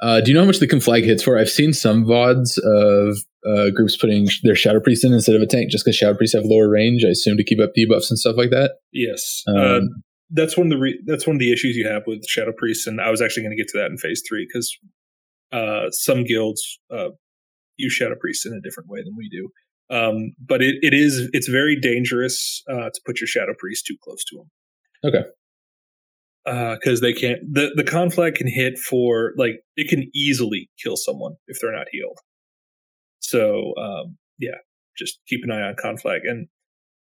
Uh, do you know how much the conflag hits for? I've seen some VODs of uh, groups putting their Shadow Priest in instead of a tank just because Shadow Priests have lower range, I assume to keep up debuffs and stuff like that. Yes. Um, uh, that's one of the re- that's one of the issues you have with Shadow Priests, and I was actually going to get to that in Phase Three because uh, some guilds uh, use Shadow Priests in a different way than we do. Um, but it, it is it's very dangerous uh, to put your Shadow Priest too close to them. Okay. Because they can't the the conflag can hit for like it can easily kill someone if they're not healed. So um, yeah, just keep an eye on conflag and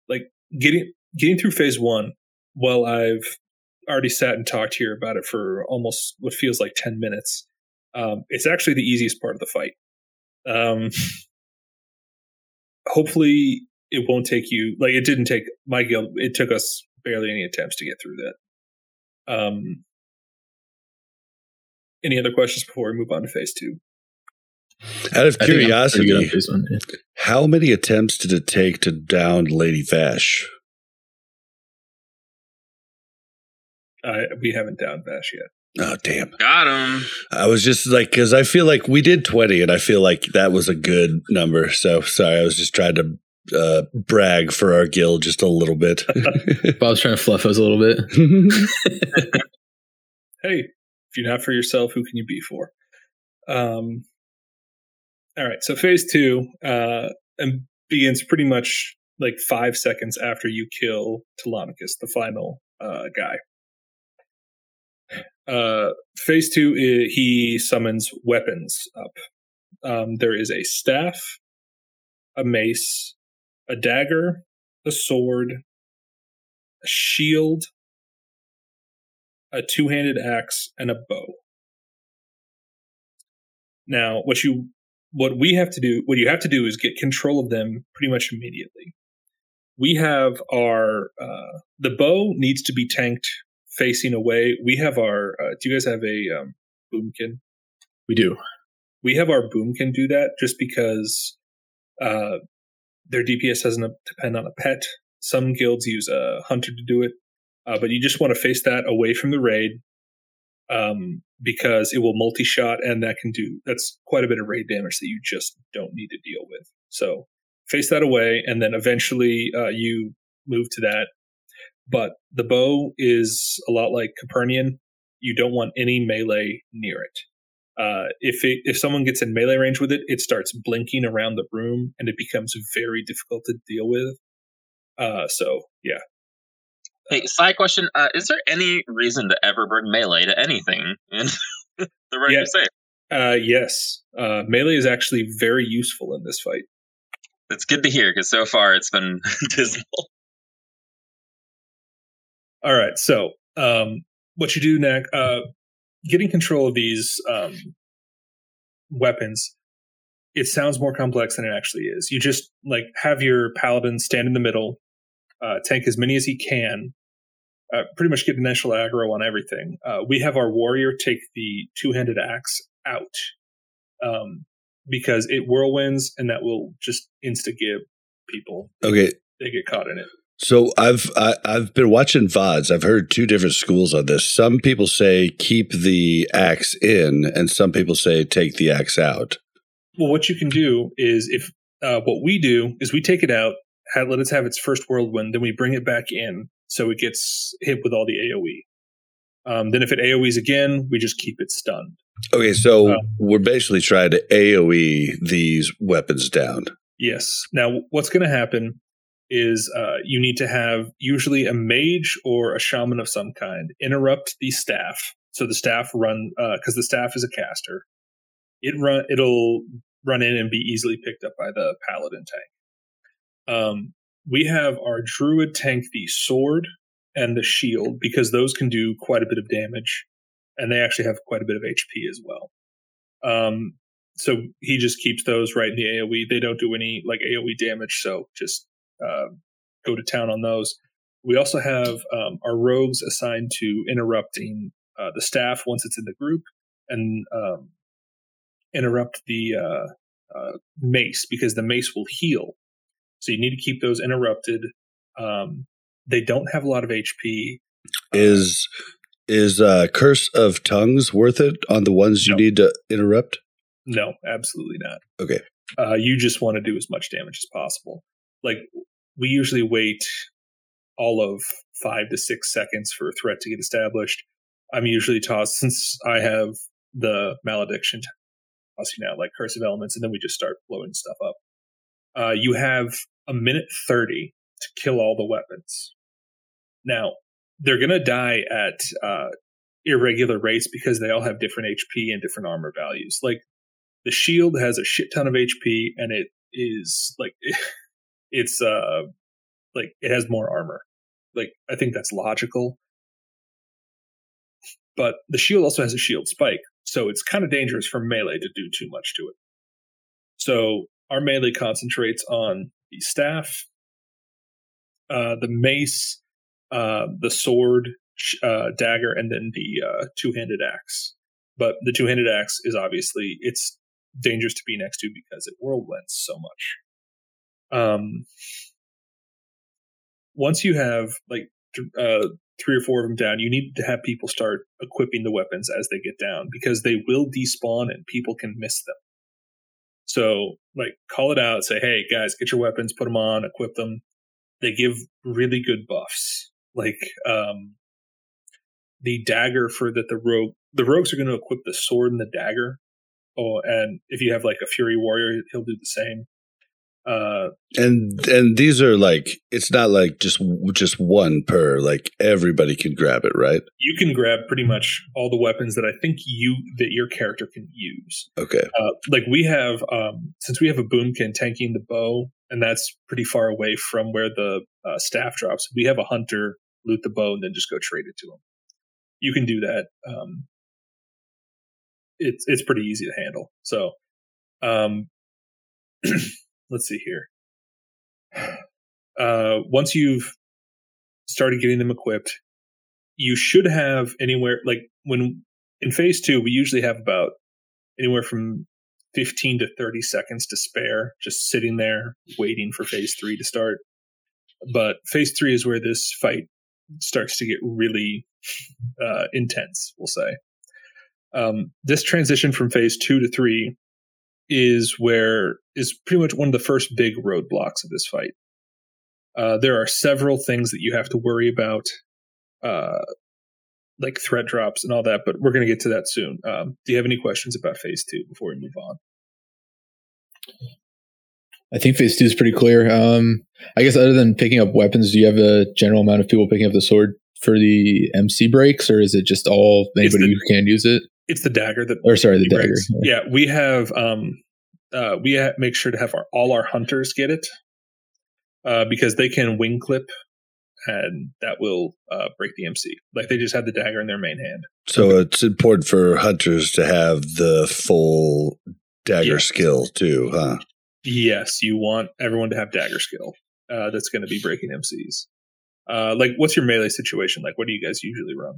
like getting getting through phase one. While I've already sat and talked here about it for almost what feels like ten minutes, um, it's actually the easiest part of the fight. Um, hopefully, it won't take you like it didn't take my guild. It took us barely any attempts to get through that. Um, any other questions before we move on to phase two? Out of I think I'm pretty good on curiosity, one, yeah. how many attempts did it take to down Lady Vashj? Uh, we haven't down Vashj yet. Oh, damn. Got him. I was just like, because I feel like we did 20, and I feel like that was a good number. So sorry, I was just trying to uh, brag for our guild just a little bit. Bob's trying to fluff us a little bit. hey, if you're not for yourself, who can you be for? Um, all right, so phase two uh, and begins pretty much like five seconds after you kill Telemachus, the final uh, guy. Uh, phase two, he summons weapons up. Um, there is a staff, a mace, a dagger, a sword, a shield, a two-handed axe, and a bow. Now, what you what we have to do, what you have to do is get control of them pretty much immediately. We have our uh, the bow needs to be tanked facing away. We have our. Uh, do you guys have a um, boomkin? We do. We have our boomkin do that just because uh, their DPS doesn't depend on a pet. Some guilds use a hunter to do it, uh, but you just want to face that away from the raid um, because it will multi-shot and that can do that's quite a bit of raid damage that you just don't need to deal with. So face that away, and then eventually uh, you move to that. But the bow is a lot like Capernian. You don't want any melee near it. Uh, if it, if someone gets in melee range with it, it starts blinking around the room, and it becomes very difficult to deal with. Uh, so yeah, Hey, side question: uh, Is there any reason to ever bring melee to anything in the right Yeah. to say? uh, yes, uh, melee is actually very useful in this fight. It's good to hear because so far it's been dismal. All right. So, um, what you do next, uh, getting control of these um, weapons, it sounds more complex than it actually is. You just like have your paladin stand in the middle, uh, tank as many as he can, uh, pretty much get initial aggro on everything. Uh, we have our warrior take the two handed axe out um, because it whirlwinds and that will just insta give people. okay. They get caught in it. So I've I, I've been watching vods. I've heard two different schools on this. Some people say keep the axe in, and some people say take the axe out. Well, what you can do is if uh, what we do is we take it out, have, let it have its first whirlwind, then we bring it back in so it gets hit with all the AOE. Um, then if it AOE's again, we just keep it stunned. Okay, so Oh. we're basically trying to AOE these weapons down. Yes. Now, what's going to happen is uh, you need to have usually a mage or a shaman of some kind interrupt the staff. So the staff run because the staff is a caster. It run it'll run in and be easily picked up by the paladin tank. Um, we have our druid tank the sword and the shield because those can do quite a bit of damage, and they actually have quite a bit of HP as well. Um, so he just keeps those right in the AOE. They don't do any like AOE damage, so just uh, go to town on those. We also have um, our rogues assigned to interrupting uh, the staff once it's in the group, and um, interrupt the uh, uh, mace because the mace will heal. So you need to keep those interrupted. Um, they don't have a lot of HP. Is Is uh, Curse of Tongues worth it on the ones you No. need to interrupt? No, absolutely not. Okay. Uh, you just want to do as much damage as possible. Like we usually wait all of five to six seconds for a threat to get established. I'm usually tossed since I have the malediction tossing out like curse of elements, and then we just start blowing stuff up. Uh, you have a minute thirty to kill all the weapons. Now they're gonna die at uh, irregular rates because they all have different HP and different armor values. Like the shield has a shit ton of HP and it is like it's uh like it has more armor. Like I think that's logical. But the shield also has a shield spike, so it's kind of dangerous for melee to do too much to it. So our melee concentrates on the staff, uh, the mace, uh, the sword, uh, dagger, and then the uh, two-handed axe. But the two-handed axe is obviously it's dangerous to be next to because it whirlwinds so much. Um, once you have like uh, three or four of them down, you need to have people start equipping the weapons as they get down because they will despawn and people can miss them. So, like, call it out, say, "Hey guys, get your weapons, put them on, equip them." They give really good buffs, like um, the dagger for that the rogue the rogues are going to equip the sword and the dagger Oh, and if you have like a Fury Warrior, he'll do the same. Uh, And and these are like it's not like just just one per. Like everybody can grab it, right? you can grab pretty much all the weapons that I think you that your character can use. Okay. Uh, like we have, um, since we have a boomkin tanking the bow, and that's pretty far away from where the uh, staff drops. We have a hunter loot the bow and then just go trade it to him. You can do that. Um, it's it's pretty easy to handle. So, um, let's see here. Uh, once you've started getting them equipped, you should have anywhere like when in phase two, we usually have about anywhere from 15 to 30 seconds to spare, just sitting there waiting for phase three to start. But phase three is where this fight starts to get really uh, intense, we'll say. Um, this transition from phase two to three is where is pretty much one of the first big roadblocks of this fight. Uh, there are several things that you have to worry about, uh, like threat drops and all that, but we're going to get to that soon. Um, do you have any questions about phase two before we move on? I think phase two is pretty clear. Um, I guess other than picking up weapons, do you have a general amount of people picking up the sword for the MC breaks, or is it just all anybody the- who can use it? It's the dagger that, Or sorry, the breaks. dagger. Yeah, we have um, uh, we ha- make sure to have our all our hunters get it uh, because they can wing clip, and that will uh, break the MC. Like they just have the dagger in their main hand. So it's important for hunters to have the full dagger Yeah. skill too, huh? Yes, you want everyone to have dagger skill. Uh, that's going to be breaking MCs. Uh, like, what's your melee situation like? What do you guys usually run?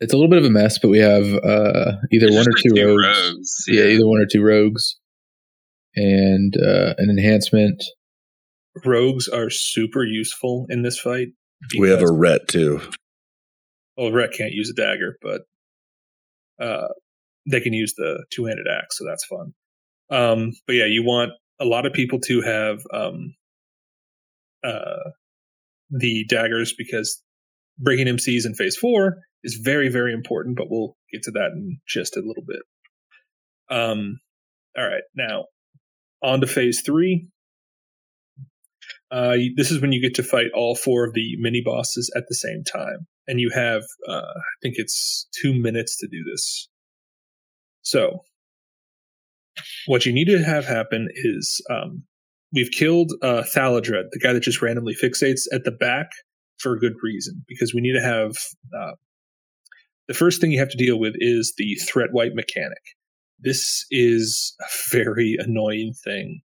It's a little bit of a mess, but we have uh, either It's one or two two rogues. rogues, Yeah, yeah. either one or two rogues, and uh, an enhancement. Rogues are super useful in this fight. We have a ret too. well, ret can't use a dagger, but uh, they can use the two handed axe, so that's fun. Um, but yeah, you want a lot of people to have um, uh, the daggers because breaking MCs in phase four is very, very important, but we'll get to that in just a little bit. Um, all right, now on to phase three. Uh, this is when you get to fight all four of the mini bosses at the same time, and you have, uh, I think it's two minutes to do this. So, what you need to have happen is um, we've killed uh, Thaladred, the guy that just randomly fixates at the back for a good reason, because we need to have uh, the first thing you have to deal with is the threat wipe mechanic. This is a very annoying thing.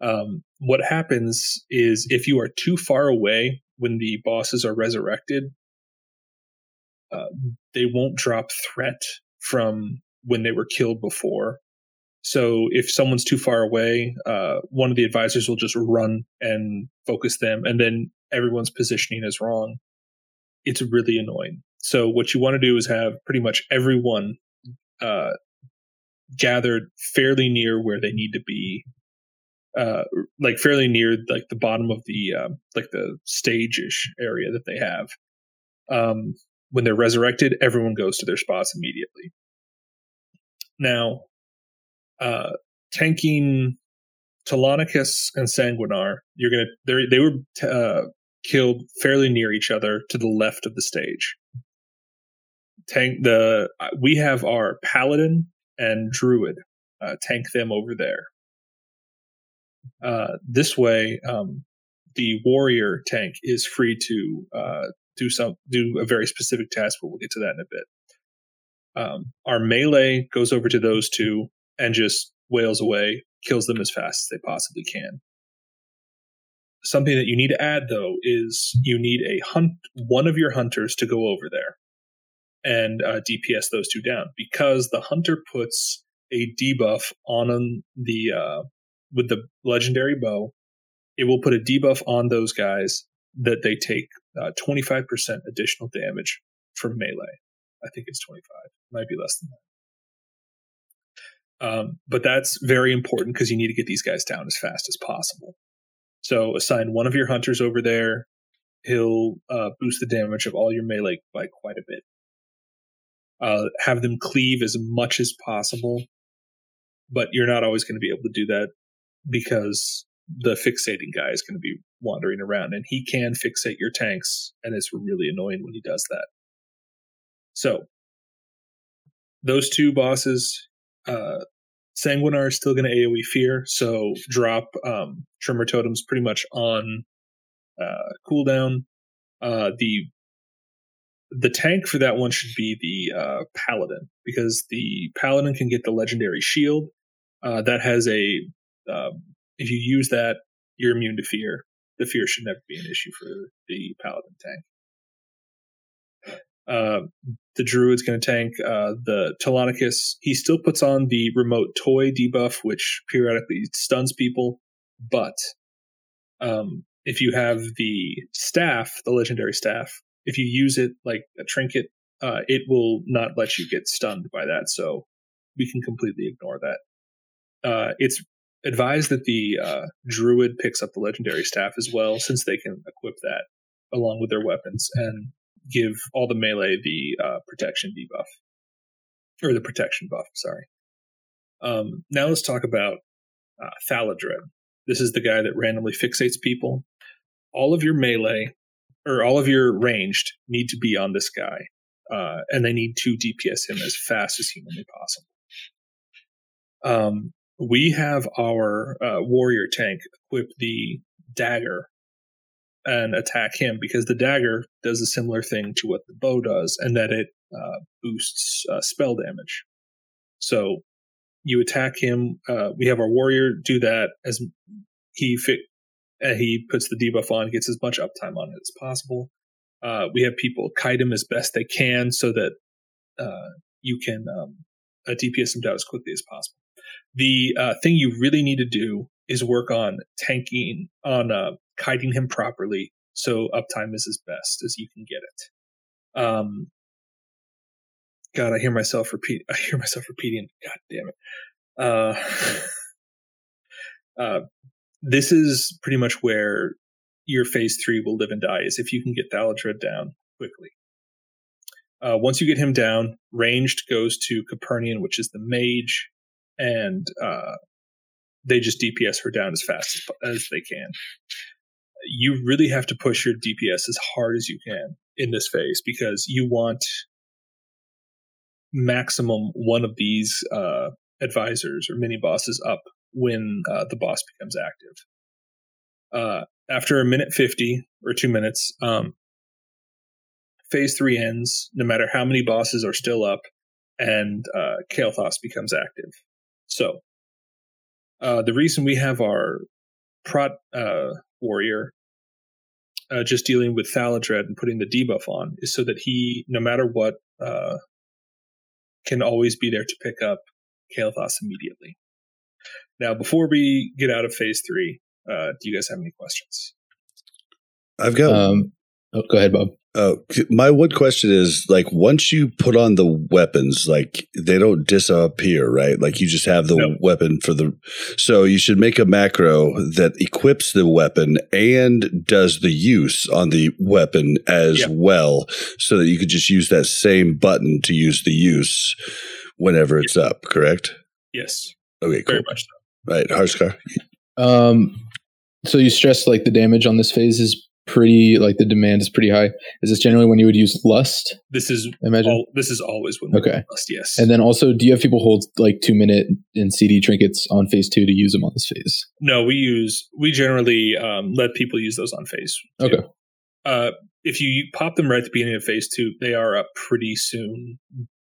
Um, what happens is if you are too far away when the bosses are resurrected, uh, they won't drop threat from when they were killed before. So if someone's too far away, uh, one of the advisors will just run and focus them, and then everyone's positioning is wrong. It's really annoying. So what you want to do is have pretty much everyone uh, gathered fairly near where they need to be, uh, like fairly near like the bottom of the uh, like the stage-ish area that they have. Um, when they're resurrected, everyone goes to their spots immediately. Now, uh, tanking Telonicus and Sanguinar, you're gonna they they were uh, killed fairly near each other to the left of the stage. Tank the we have our paladin and druid uh, tank them over there. Uh, this way, um, the warrior tank is free to uh, do some do a very specific task, but we'll get to that in a bit. Um, our melee goes over to those two and just wails away, kills them as fast as they possibly can. Something that you need to add though is you need a hunt one of your hunters to go over there and uh, DPS those two down because the hunter puts a debuff on the uh, with the legendary bow. It will put a debuff on those guys that they take uh, 25% additional damage from melee. I think it's 25. It Might be less than that. Um, but that's very important because you need to get these guys down as fast as possible. So assign one of your hunters over there. He'll uh, boost the damage of all your melee by quite a bit. Uh, have them cleave as much as possible, but you're not always going to be able to do that because the fixating guy is going to be wandering around and he can fixate your tanks and it's really annoying when he does that. So those two bosses, uh, Sanguinar is still going to AoE fear, so drop um, Tremor Totems pretty much on uh, cooldown. Uh, the the tank for that one should be the uh, Paladin because the Paladin can get the legendary shield. Uh, that has a um, if you use that, you're immune to fear. The fear should never be an issue for the Paladin tank. Uh, the druid's going to tank uh, the Telonicus. He still puts on the remote toy debuff, which periodically stuns people. But um, if you have the staff, the legendary staff, if you use it like a trinket, uh, it will not let you get stunned by that. So we can completely ignore that. Uh, it's advised that the uh, druid picks up the legendary staff as well, since they can equip that along with their weapons and give all the melee the uh, protection debuff or the protection buff. Sorry. Um, now let's talk about uh. This is the guy that randomly fixates people. All of your melee or all of your ranged need to be on this guy, uh, and they need to DPS him as fast as humanly possible. Um, we have our uh, warrior tank equip the dagger and attack him because the dagger does a similar thing to what the bow does, and that it uh, boosts uh, spell damage. So you attack him. Uh, we have our warrior do that as he fit. Uh, he puts the debuff on, gets as much uptime on it as possible. Uh, we have people kite him as best they can so that uh, you can um, DPS him down as quickly as possible. The thing you really need to do is work on tanking on uh, kiting him properly so uptime is as best as you can get it. Um, God, I hear myself repeat. I hear myself repeating. God damn it. Uh, uh, this is pretty much where your phase three will live and die. Is if you can get Thaladred down quickly. Uh, once you get him down, ranged goes to Capernian, which is the mage, and uh, they just DPS her down as fast as, as they can. You really have to push your DPS as hard as you can in this phase because you want maximum one of these uh, advisors or mini bosses up when uh, the boss becomes active. Uh, after a minute 50 or two minutes, um, phase three ends, no matter how many bosses are still up, and uh, Kael'thas becomes active. So uh, the reason we have our prot uh, warrior uh, just dealing with Thaladred and putting the debuff on is so that he, no matter what, uh, can always be there to pick up Kael'thas immediately. Now, before we get out of phase three, uh, do you guys have any questions? I've got. Um, oh, go ahead, Bob. Uh, c- my one question is like once you put on the weapons, like they don't disappear, right? Like you just have the No. weapon for the. So you should make a macro that equips the weapon and does the use on the weapon as Yeah. well, so that you could just use that same button to use the use whenever it's up. Correct? Yes, Okay, cool. very much. So. Right, Harskar. Um, so you stress like the damage on this phase is pretty like the demand is pretty high. Is this generally when you would use lust? This is imagine. all. This is always when we Okay. must. Yes, And then also, do you have people hold like two minute and CD trinkets on phase two to use them on this phase? no, we use. We generally um, let people use those on phase. two. Okay. Uh, if you pop them right at the beginning of phase two, they are up pretty soon.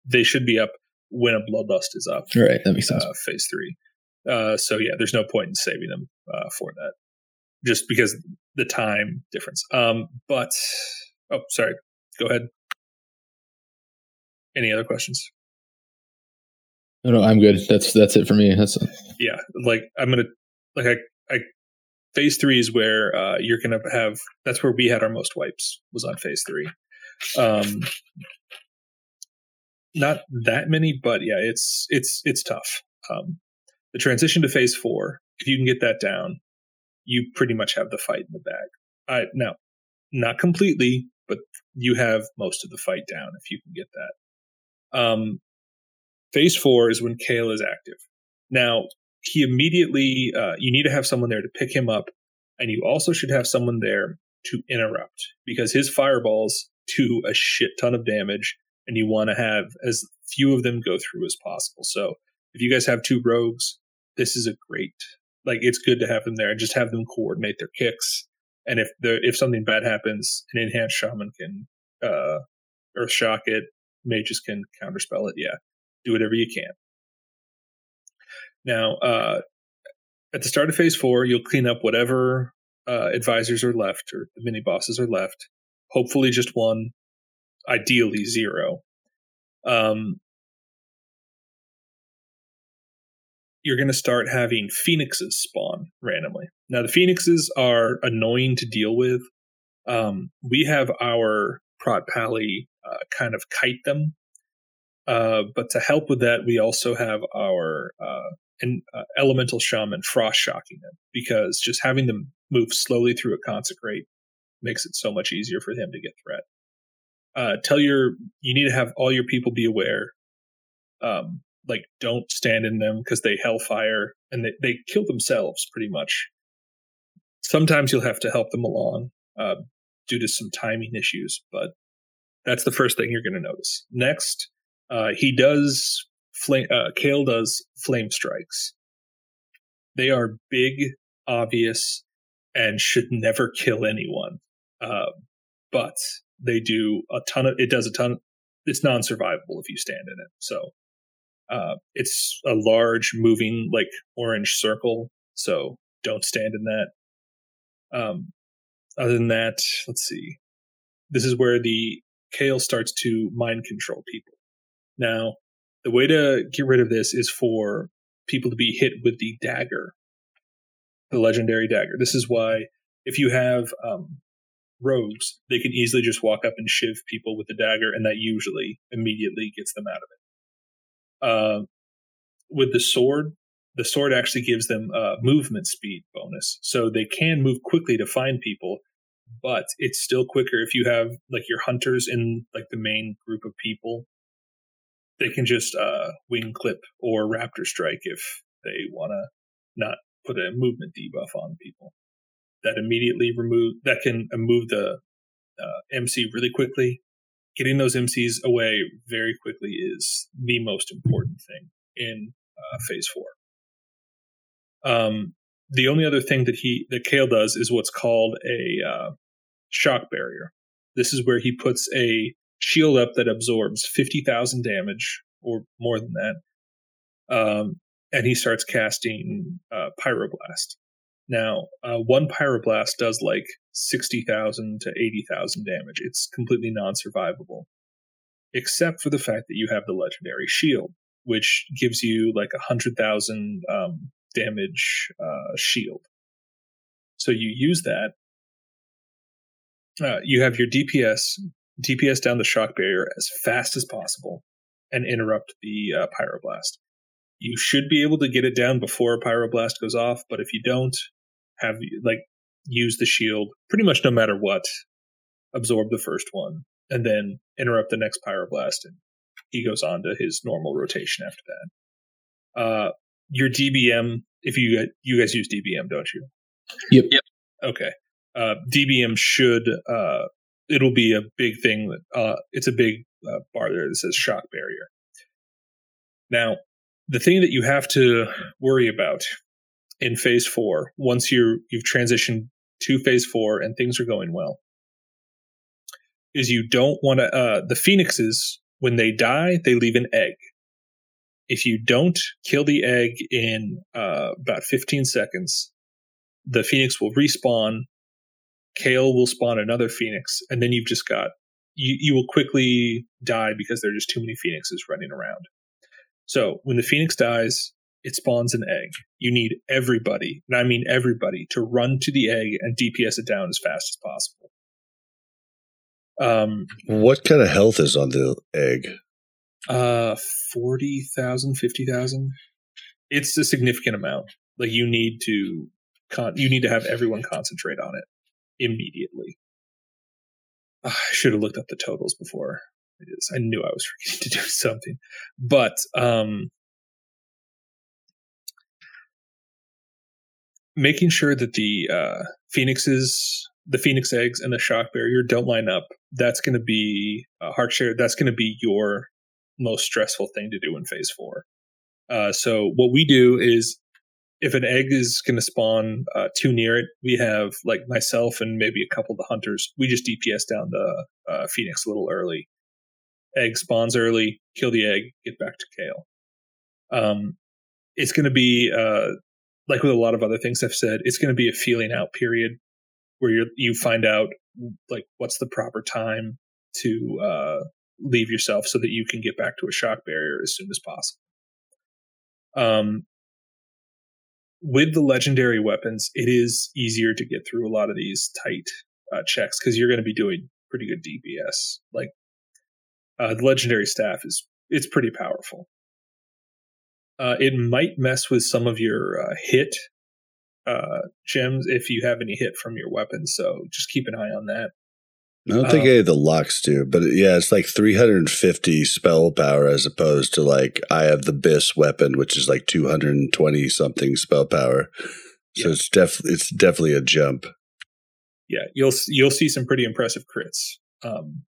They should be up when a bloodlust is up. All right, that makes sense. uh, phase three. Uh, so yeah, there's no point in saving them uh, for that, just because the time difference. Um, but oh, sorry, go ahead. Any other questions? no, no, I'm good. That's that's it for me. That's Yeah, like I'm gonna like I, I phase three is where uh, you're gonna have. That's where we had our most wipes was on phase three. Um, not that many, but yeah, it's it's it's tough. Um, the transition to phase four, if you can get that down, you pretty much have the fight in the bag. Now, not completely, but you have most of the fight down if you can get that. Um, phase four is when Kael is active. Now he immediately, uh, you need to have someone there to pick him up, and you also should have someone there to interrupt because his fireballs do a shit ton of damage, and you want to have as few of them go through as possible. So if you guys have two rogues, this is a great like it's good to have them there and just have them coordinate their kicks. And if the if something bad happens, an enhanced shaman can uh earth shock it, mages can counterspell it. Yeah, do whatever you can. Now, uh, at the start of phase four, you'll clean up whatever uh, advisors are left or the mini bosses are left. Hopefully, just one. Ideally, zero. Um, you're going to start having phoenixes spawn randomly. Now, the phoenixes are annoying to deal with. Um, we have our prot pally uh, kind of kite them. Uh, but to help with that, we also have our uh, an, uh, elemental shaman frost shocking them because just having them move slowly through a consecrate makes it so much easier for him to get threat. Uh, tell your you need to have all your people be aware um, like don't stand in them because they hellfire and they, they kill themselves pretty much. Sometimes you'll have to help them along uh, due to some timing issues but that's the first thing you're going to notice. Next uh, he does flame uh, Kael does flame strikes. They are big obvious and should never kill anyone uh, but they do a ton of it does a ton it's non-survivable if you stand in it so uh, it's a large moving like orange circle, so don't stand in that. Um, other than that, let's see. This is where the Kael starts to mind control people. Now, the way to get rid of this is for people to be hit with the dagger, the legendary dagger. This is why if you have um, rogues, they can easily just walk up and shiv people with the dagger, and that usually immediately gets them out of it uh, with the sword, the sword actually gives them a movement speed bonus, so they can move quickly to find people. But it's still quicker if you have like your hunters in like the main group of people. They can just uh, wing clip or raptor strike if they want to not put a movement debuff on people. That immediately remove that can uh, move the uh, MC really quickly getting those MCs away very quickly is the most important thing in uh, phase four. Um, the only other thing that he that Kael does is what's called a uh, shock barrier. This is where he puts a shield up that absorbs fifty thousand damage or more than that, um, and he starts casting uh, pyroblast. Now, uh, one pyroblast does like 60,000 to 80,000 damage. It's completely non survivable, except for the fact that you have the legendary shield, which gives you like 100,000 um, damage uh, shield. So you use that. Uh, you have your DPS DPS down the shock barrier as fast as possible and interrupt the uh, pyroblast. You should be able to get it down before a pyroblast goes off, but if you don't, have like use the shield pretty much no matter what. Absorb the first one and then interrupt the next pyroblast, and he goes on to his normal rotation after that. Uh, your DBM, if you you guys use DBM, don't you? Yep. Yep. Okay. Uh, DBM should uh, it'll be a big thing. Uh, it's a big uh, bar there that says shock barrier. Now, the thing that you have to worry about in phase four, once you're you've transitioned to phase four and things are going well, is you don't want to. Uh, the phoenixes when they die, they leave an egg. If you don't kill the egg in uh, about 15 seconds, the phoenix will respawn. Kale will spawn another phoenix, and then you've just got you. You will quickly die because there are just too many phoenixes running around. So when the phoenix dies, it spawns an egg. You need everybody, and I mean everybody, to run to the egg and DPS it down as fast as possible. Um, What kind of health is on the egg? uh, 40,000, 50,000. It's a significant amount. Like you need to con- you need to have everyone concentrate on it immediately. Ah, I should have looked up the totals before I knew I was forgetting to do something. But um making sure that the uh phoenixes the phoenix eggs and the shock barrier don't line up that's going to be a heart share that's going to be your most stressful thing to do in phase four. Uh, so what we do is if an egg is going to spawn uh, too near it we have like myself and maybe a couple of the hunters we just dps down the uh, phoenix a little early. Egg spawns early kill the egg get back to Kael. Um, it's going to be uh, like with a lot of other things I've said, it's going to be a feeling out period where you you find out like what's the proper time to uh, leave yourself so that you can get back to a shock barrier as soon as possible. Um, with the legendary weapons, it is easier to get through a lot of these tight uh, checks because you're going to be doing pretty good DPS. Like uh, the legendary staff is it's pretty powerful. Uh, it might mess with some of your uh, hit uh, gems if you have any hit from your weapons. So just keep an eye on that. I don't think Uh, any of the locks do, but yeah, it's like 350 spell power as opposed to like I have the Abyss weapon, which is like 220 something spell power. So Yeah. it's def it's definitely a jump. Yeah, you'll you'll see some pretty impressive crits. Um,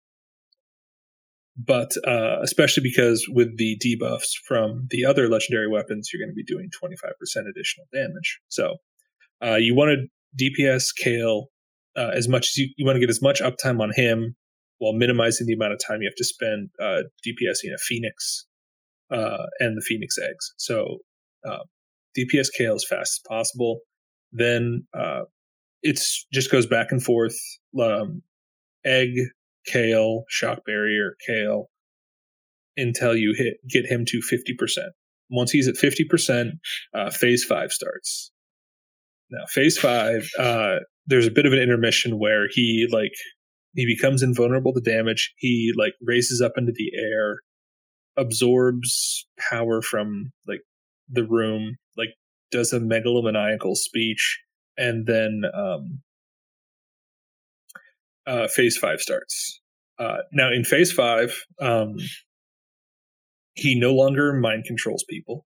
but uh, especially because with the debuffs from the other legendary weapons, you're going to be doing 25% additional damage. So uh, you want to DPS Kael uh, as much as you, you want to get as much uptime on him while minimizing the amount of time you have to spend uh, DPSing a Phoenix uh, and the Phoenix eggs. So uh, DPS Kael as fast as possible. Then uh, it's just goes back and forth. Um, egg, Kael, shock barrier, Kael, until you hit get him to fifty percent. Once he's at fifty percent, uh, phase five starts. Now, phase five, uh, there's a bit of an intermission where he like he becomes invulnerable to damage. He like raises up into the air, absorbs power from like the room, like does a megalomaniacal speech, and then um, uh, phase five starts. Uh, now, in phase five, um, he no longer mind controls people.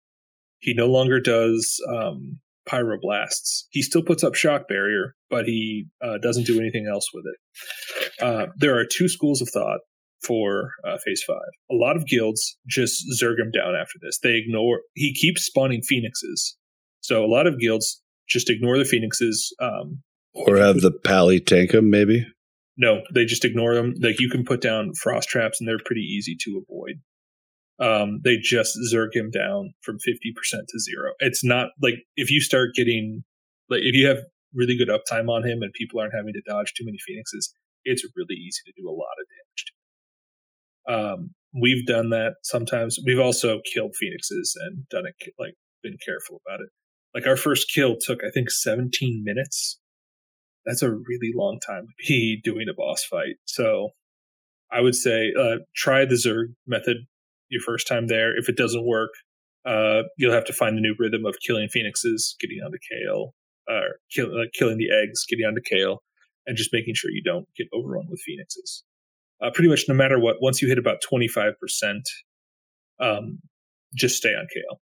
He no longer does um, pyroblasts. He still puts up shock barrier, but he uh, doesn't do anything else with it. Uh, there are two schools of thought for uh, phase five. A lot of guilds just zerg him down after this. They ignore. He keeps spawning phoenixes, so a lot of guilds just ignore the phoenixes. Um, Or have the pally tank him, maybe? No, they just ignore them. Like you can put down frost traps, and they're pretty easy to avoid. Um, they just zerg him down from fifty percent to zero. It's not like if you start getting like if you have really good uptime on him and people aren't having to dodge too many phoenixes, it's really easy to do a lot of damage. Um, we've done that sometimes. We've also killed phoenixes and done it like been careful about it. Like our first kill took I think seventeen minutes that's a really long time to be doing a boss fight. So I would say uh, try the Zerg method your first time there. If it doesn't work, uh, you'll have to find the new rhythm of killing phoenixes, getting onto Kael, or kill, uh, killing the eggs, getting onto Kael, and just making sure you don't get overrun with phoenixes. Uh, pretty much no matter what, once you hit about 25%, um, just stay on Kael.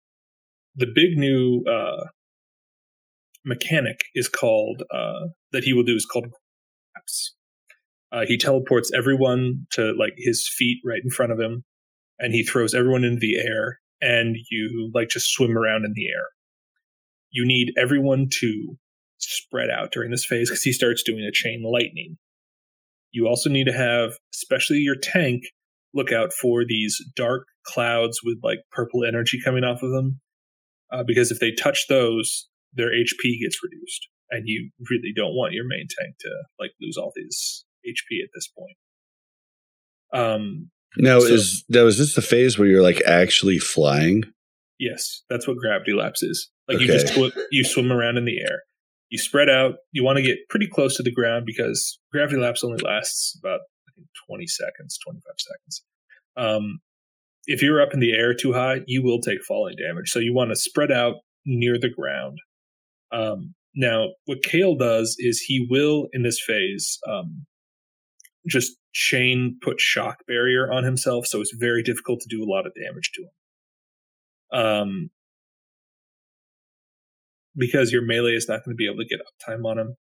The big new uh, mechanic is called, uh, that he will do is called grabs. Uh, he teleports everyone to like his feet right in front of him, and he throws everyone into the air, and you like just swim around in the air. You need everyone to spread out during this phase because he starts doing a chain lightning. You also need to have, especially your tank, look out for these dark clouds with like purple energy coming off of them. Uh, because if they touch those, their HP gets reduced. And you really don't want your main tank to like lose all his HP at this point. Um, Now So- is now is this the phase where you're like actually flying? Yes, that's what gravity lapse is. Like you just Okay. you swim around in the air. You spread out. You want to get pretty close to the ground because gravity lapse only lasts about I think 20 seconds, 25 seconds. Um, if you're up in the air too high, you will take falling damage. So you want to spread out near the ground. Um, now, what Kael does is he will in this phase um, just chain put shock barrier on himself, so it's very difficult to do a lot of damage to him. Um, because your melee is not going to be able to get uptime on him,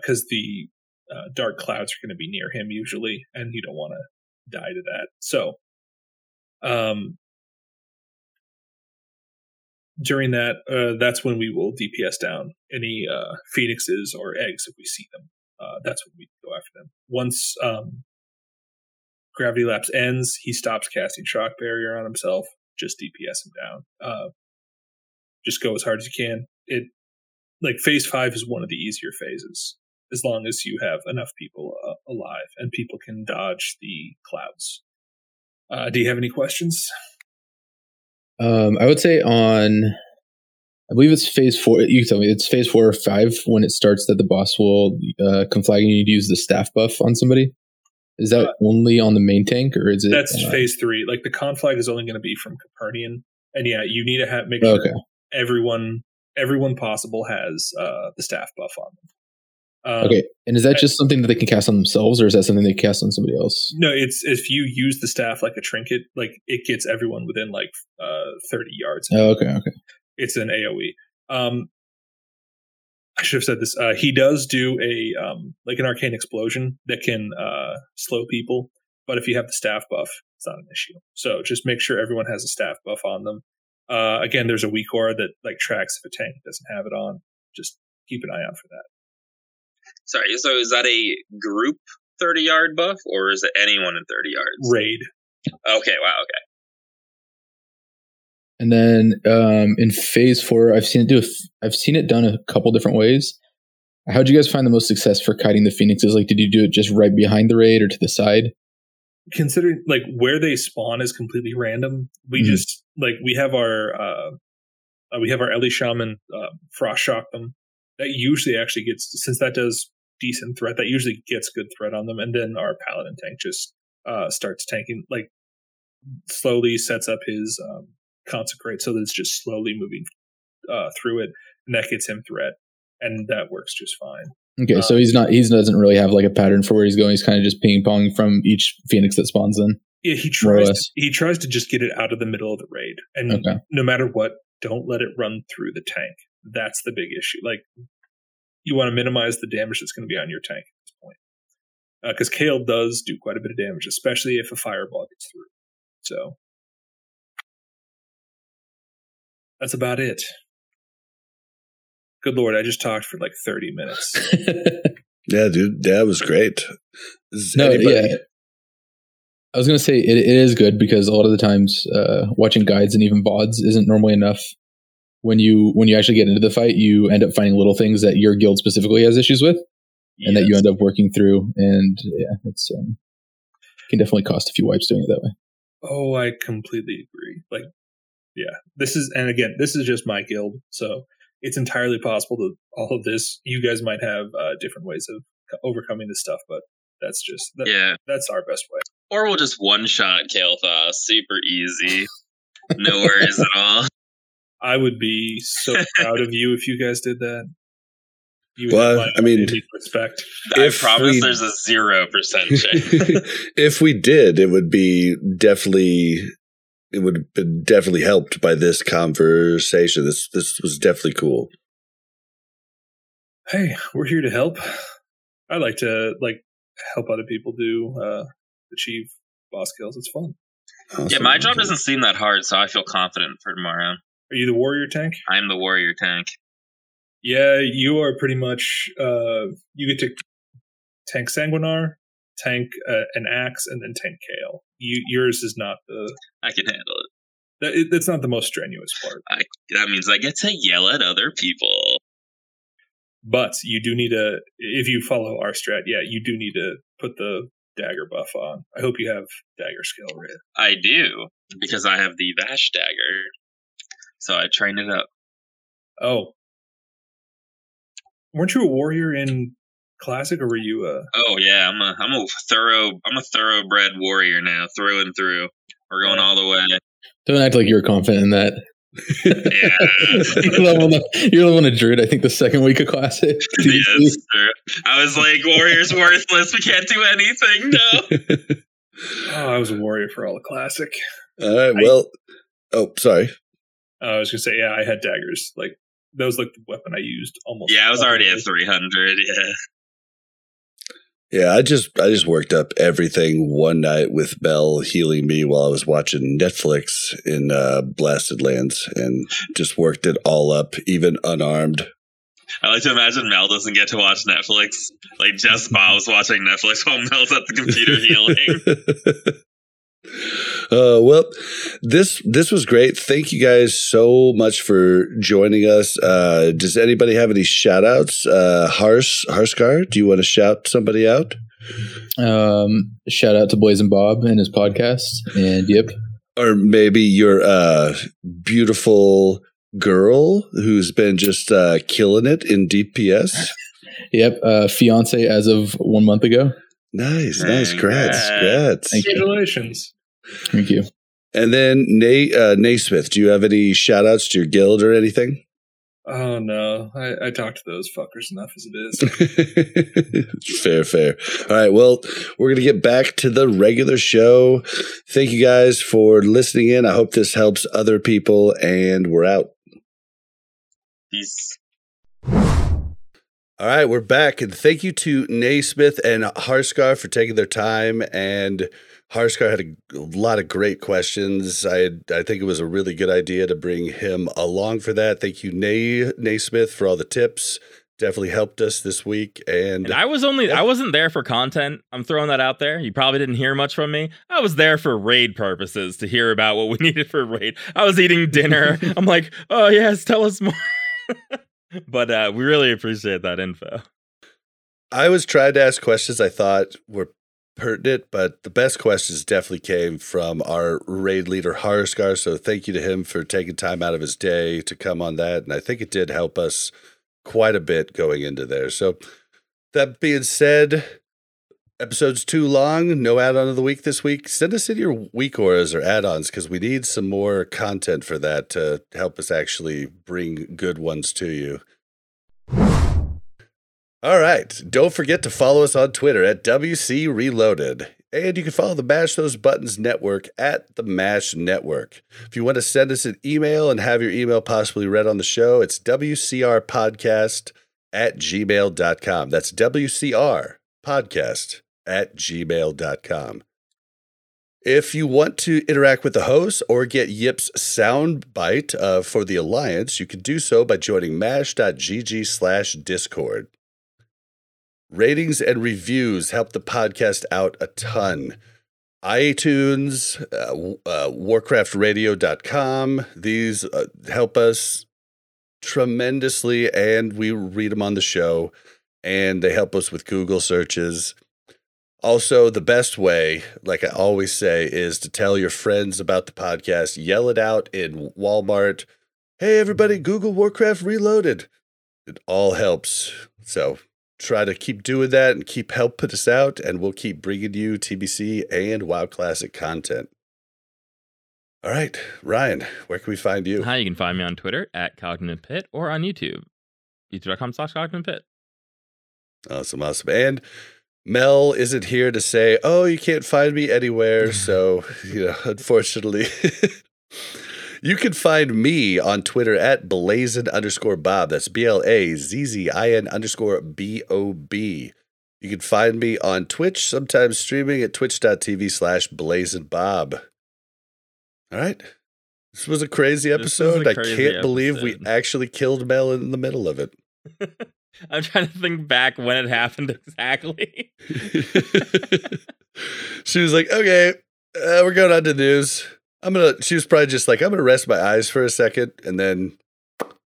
because the uh, dark clouds are going to be near him usually, and you don't want to die to that. So, um, during that, uh, that's when we will DPS down any uh, phoenixes or eggs if we see them. Uh, that's when we go after them. Once um, gravity lapse ends, he stops casting shock barrier on himself. Just DPS him down. Uh, just go as hard as you can. It like phase five is one of the easier phases as long as you have enough people uh, alive and people can dodge the clouds. Uh, do you have any questions? Um, I would say on, I believe it's phase four. You can tell me it's phase four or five when it starts that the boss will uh, conflag and you need to use the staff buff on somebody. Is that Uh, only on the main tank or is it? That's uh, phase three. Like the conflag is only going to be from Capernian, and yeah, you need to have make sure Okay. everyone everyone possible has uh, the staff buff on them. Um, Okay. And is that just something that they can cast on themselves or is that something they cast on somebody else? No, it's if you use the staff like a trinket, like it gets everyone within like uh, thirty yards. Oh, okay. Okay. It's an AOE. Um, I should have said this. Uh, he does do a um, like an arcane explosion that can uh, slow people, but if you have the staff buff, it's not an issue. So just make sure everyone has a staff buff on them. Uh, again, there's a weak aura that like tracks if a tank doesn't have it on. Just keep an eye out for that. Sorry, so is that a group 30 yard buff or is it anyone in 30 yards? Raid. Okay, wow, okay. And then um, in phase four, I've seen it do. A f- I've seen it done a couple different ways. How'd you guys find the most success for kiting the phoenixes? Like, did you do it just right behind the raid or to the side? considering like where they spawn is completely random. We Mhm. just like we have our uh, uh we have our Ellie Shaman uh, frost shock them. That usually actually gets since that does decent threat. That usually gets good threat on them, and then our paladin tank just uh starts tanking like slowly sets up his um, consecrate so that it's just slowly moving uh through it, and that gets him threat, and that works just fine. Okay, Uh, so he's not. He doesn't really have like a pattern for where he's going. He's kind of just ping pong from each phoenix that spawns in. Yeah, he tries. To, he tries to just get it out of the middle of the raid, and Okay. no matter what, don't let it run through the tank. That's the big issue. Like, you want to minimize the damage that's going to be on your tank at this point, because Kael does do quite a bit of damage, especially if a fireball gets through. So that's about it. Good lord, I just talked for like thirty minutes. Yeah, dude, that was great. Is no, anybody- yeah. I was gonna say it, it is good because a lot of the times uh, watching guides and even vods isn't normally enough. When you when you actually get into the fight, you end up finding little things that your guild specifically has issues with, and that you end up working through. And yeah, it's um, can definitely cost a few wipes doing it that way. Oh, I completely agree. Like, yeah, this is, and again, this is just my guild, so it's entirely possible that all of this, you guys might have uh, different ways of overcoming this stuff, but that's just that, Yeah. that's our best way. Or we'll just one shot Kael'thas. Super easy. No worries at all. I would be so proud of you if you guys did that. You would Well, I mean, respect. I If promise we- there's a zero percent chance. if we did, it would be definitely it would have been definitely helped by this conversation. This this was definitely cool. Hey, we're here to help. I like to like help other people do uh achieve boss kills. It's fun. yeah, my job doesn't seem that hard, so I feel confident for tomorrow. Are you the warrior tank? I'm the warrior tank. Yeah, you are pretty much. Uh, you get to tank Sanguinar, tank uh, an axe, and then tank Kael. You, yours is not the. I can handle it. That, that's not the most strenuous part, I, that means I get to yell at other people. but you do need to. If you follow our strat, yeah, you do need to put the dagger buff on. I hope you have dagger skill, right? I do because I have the Vashj dagger, so I trained it up. Oh, weren't you a warrior in classic, or were you a? Oh yeah, I'm a I'm a thorough I'm a thoroughbred warrior now, through and through. We're going all the way. Don't act like you're confident in that. Yeah. you're, level one, you're level one Druid, I think the second week of Classic. yeah, it's true. I was like, Warrior's worthless. We can't do anything. No. Oh, I was a warrior for all the classic. All right. Well, oh, sorry. Uh, I was gonna say, yeah, I had daggers. Like that was like the weapon I used almost. Yeah, I was already at 300. Yeah. Yeah, I just I just worked up everything one night with Bell healing me while I was watching Netflix in uh, Blasted Lands, and just worked it all up, even unarmed. I like to imagine Mel doesn't get to watch Netflix. Like Jess Bob's watching Netflix while Mel's at the computer healing. Uh, well, this this was great. Thank you guys so much for joining us. Uh, does anybody have any shout outs? Uh, Hars Harskar, do you want to shout somebody out? Um, shout out to Blazzin Bob and his podcast. And yep, Or maybe your uh, beautiful girl who's been just uh, killing it in DPS. yep, uh, fiance as of one month ago. Nice, nice. Congrats, congrats. Thank. Congratulations. Thank you. And then Nay uh, Naismith, do you have any shout outs to your guild or anything? Oh no, I, I talked to those fuckers enough as it is. fair, fair. All right. Well, we're going to get back to the regular show. Thank you guys for listening in. I hope this helps other people, and we're out. Peace. All right, we're back, and thank you to Naismith and Harskar for taking their time. And Harskar had a, lot of great questions. I I think it was a really good idea to bring him along for that. Thank you, Nay Naismith, for all the tips. Definitely helped us this week. And, And I was only I wasn't there for content. I'm throwing that out there. You probably didn't hear much from me. I was there for raid purposes to hear about what we needed for raid. I was eating dinner. I'm like, oh yes, tell us more. but uh, we really appreciate that info. I was trying to ask questions I thought were pertinent, but the best questions definitely came from our raid leader Harskar. So thank you to him for taking time out of his day to come on that, and I think it did help us quite a bit going into there. So that being said, episode's too long. No add-on of the week this week. Send us in your weak auras or add-ons because we need some more content for that to help us actually bring good ones to you. All right. Don't forget to follow us on Twitter at WC Reloaded. And you can follow the Mash Those Buttons Network at the Mash Network. If you want to send us an email and have your email possibly read on the show, it's WCRpodcast at gmail.com. That's WCR podcast at gmail.com. If you want to interact with the host or get Yip's soundbite uh, for the Alliance, you can do so by joining mash.gg slash discord. Ratings and reviews help the podcast out a ton. iTunes, uh, uh, warcraftradio.com, these uh, help us tremendously, and we read them on the show, and they help us with Google searches. Also, the best way, like I always say, is to tell your friends about the podcast. Yell it out in Walmart. Hey, everybody, Google Warcraft Reloaded. It all helps. So try to keep doing that and keep helping us out, and we'll keep bringing you TBC and WoW Classic content. All right, Ryan, where can we find you? Hi, you can find me on Twitter at Cognitive Pit or on YouTube, youtube.com slash Cognitive Pit. Awesome, awesome. And Mel isn't here to say, oh, you can't find me anywhere. So, you know, unfortunately, you can find me on Twitter at blazzin underscore Bob. That's B L A Z Z I N underscore B O B. You can find me on Twitch, sometimes streaming at twitch.tv slash blazzin Bob. All right. This was a crazy was a episode. I can't believe we actually killed Mel in the middle of it. I'm trying to think back when it happened exactly. she was like, "Okay, uh, we're going on to news. I'm gonna." She was probably just like, "I'm gonna rest my eyes for a second, and then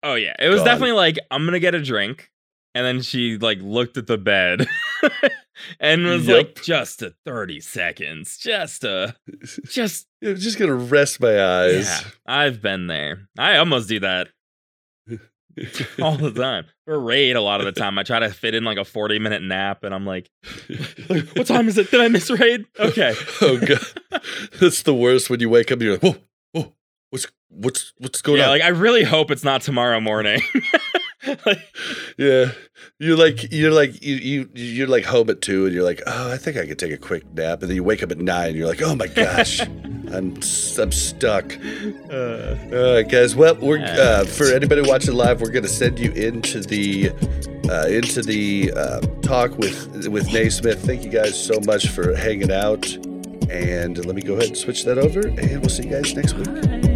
Oh yeah, it was Gone. definitely like I'm gonna get a drink, and then she like looked at the bed and was Yep. like, just a thirty seconds, just a, just I'm just gonna rest my eyes." yeah. I've been there. I almost do that all the time. For raid, a lot of the time, I try to fit in like a 40 minute nap, and I'm like, like, what time is it? Did I miss raid? Okay. oh god, that's the worst when you wake up. and You're like, "Whoa, whoa, what's what's what's going yeah, on?" like I really hope it's not tomorrow morning. Like, yeah, you're like you're like you you you're like home at two, and you're like, "Oh, I think I could take a quick nap," and then you wake up at nine, and you're like, "Oh my gosh, I'm I'm stuck." uh, All right, guys. Well, we're uh, for anybody watching live, we're going to send you into the uh, into the uh, talk with with Naismith. Thank you guys so much for hanging out, and let me go ahead and switch that over, and we'll see you guys next week.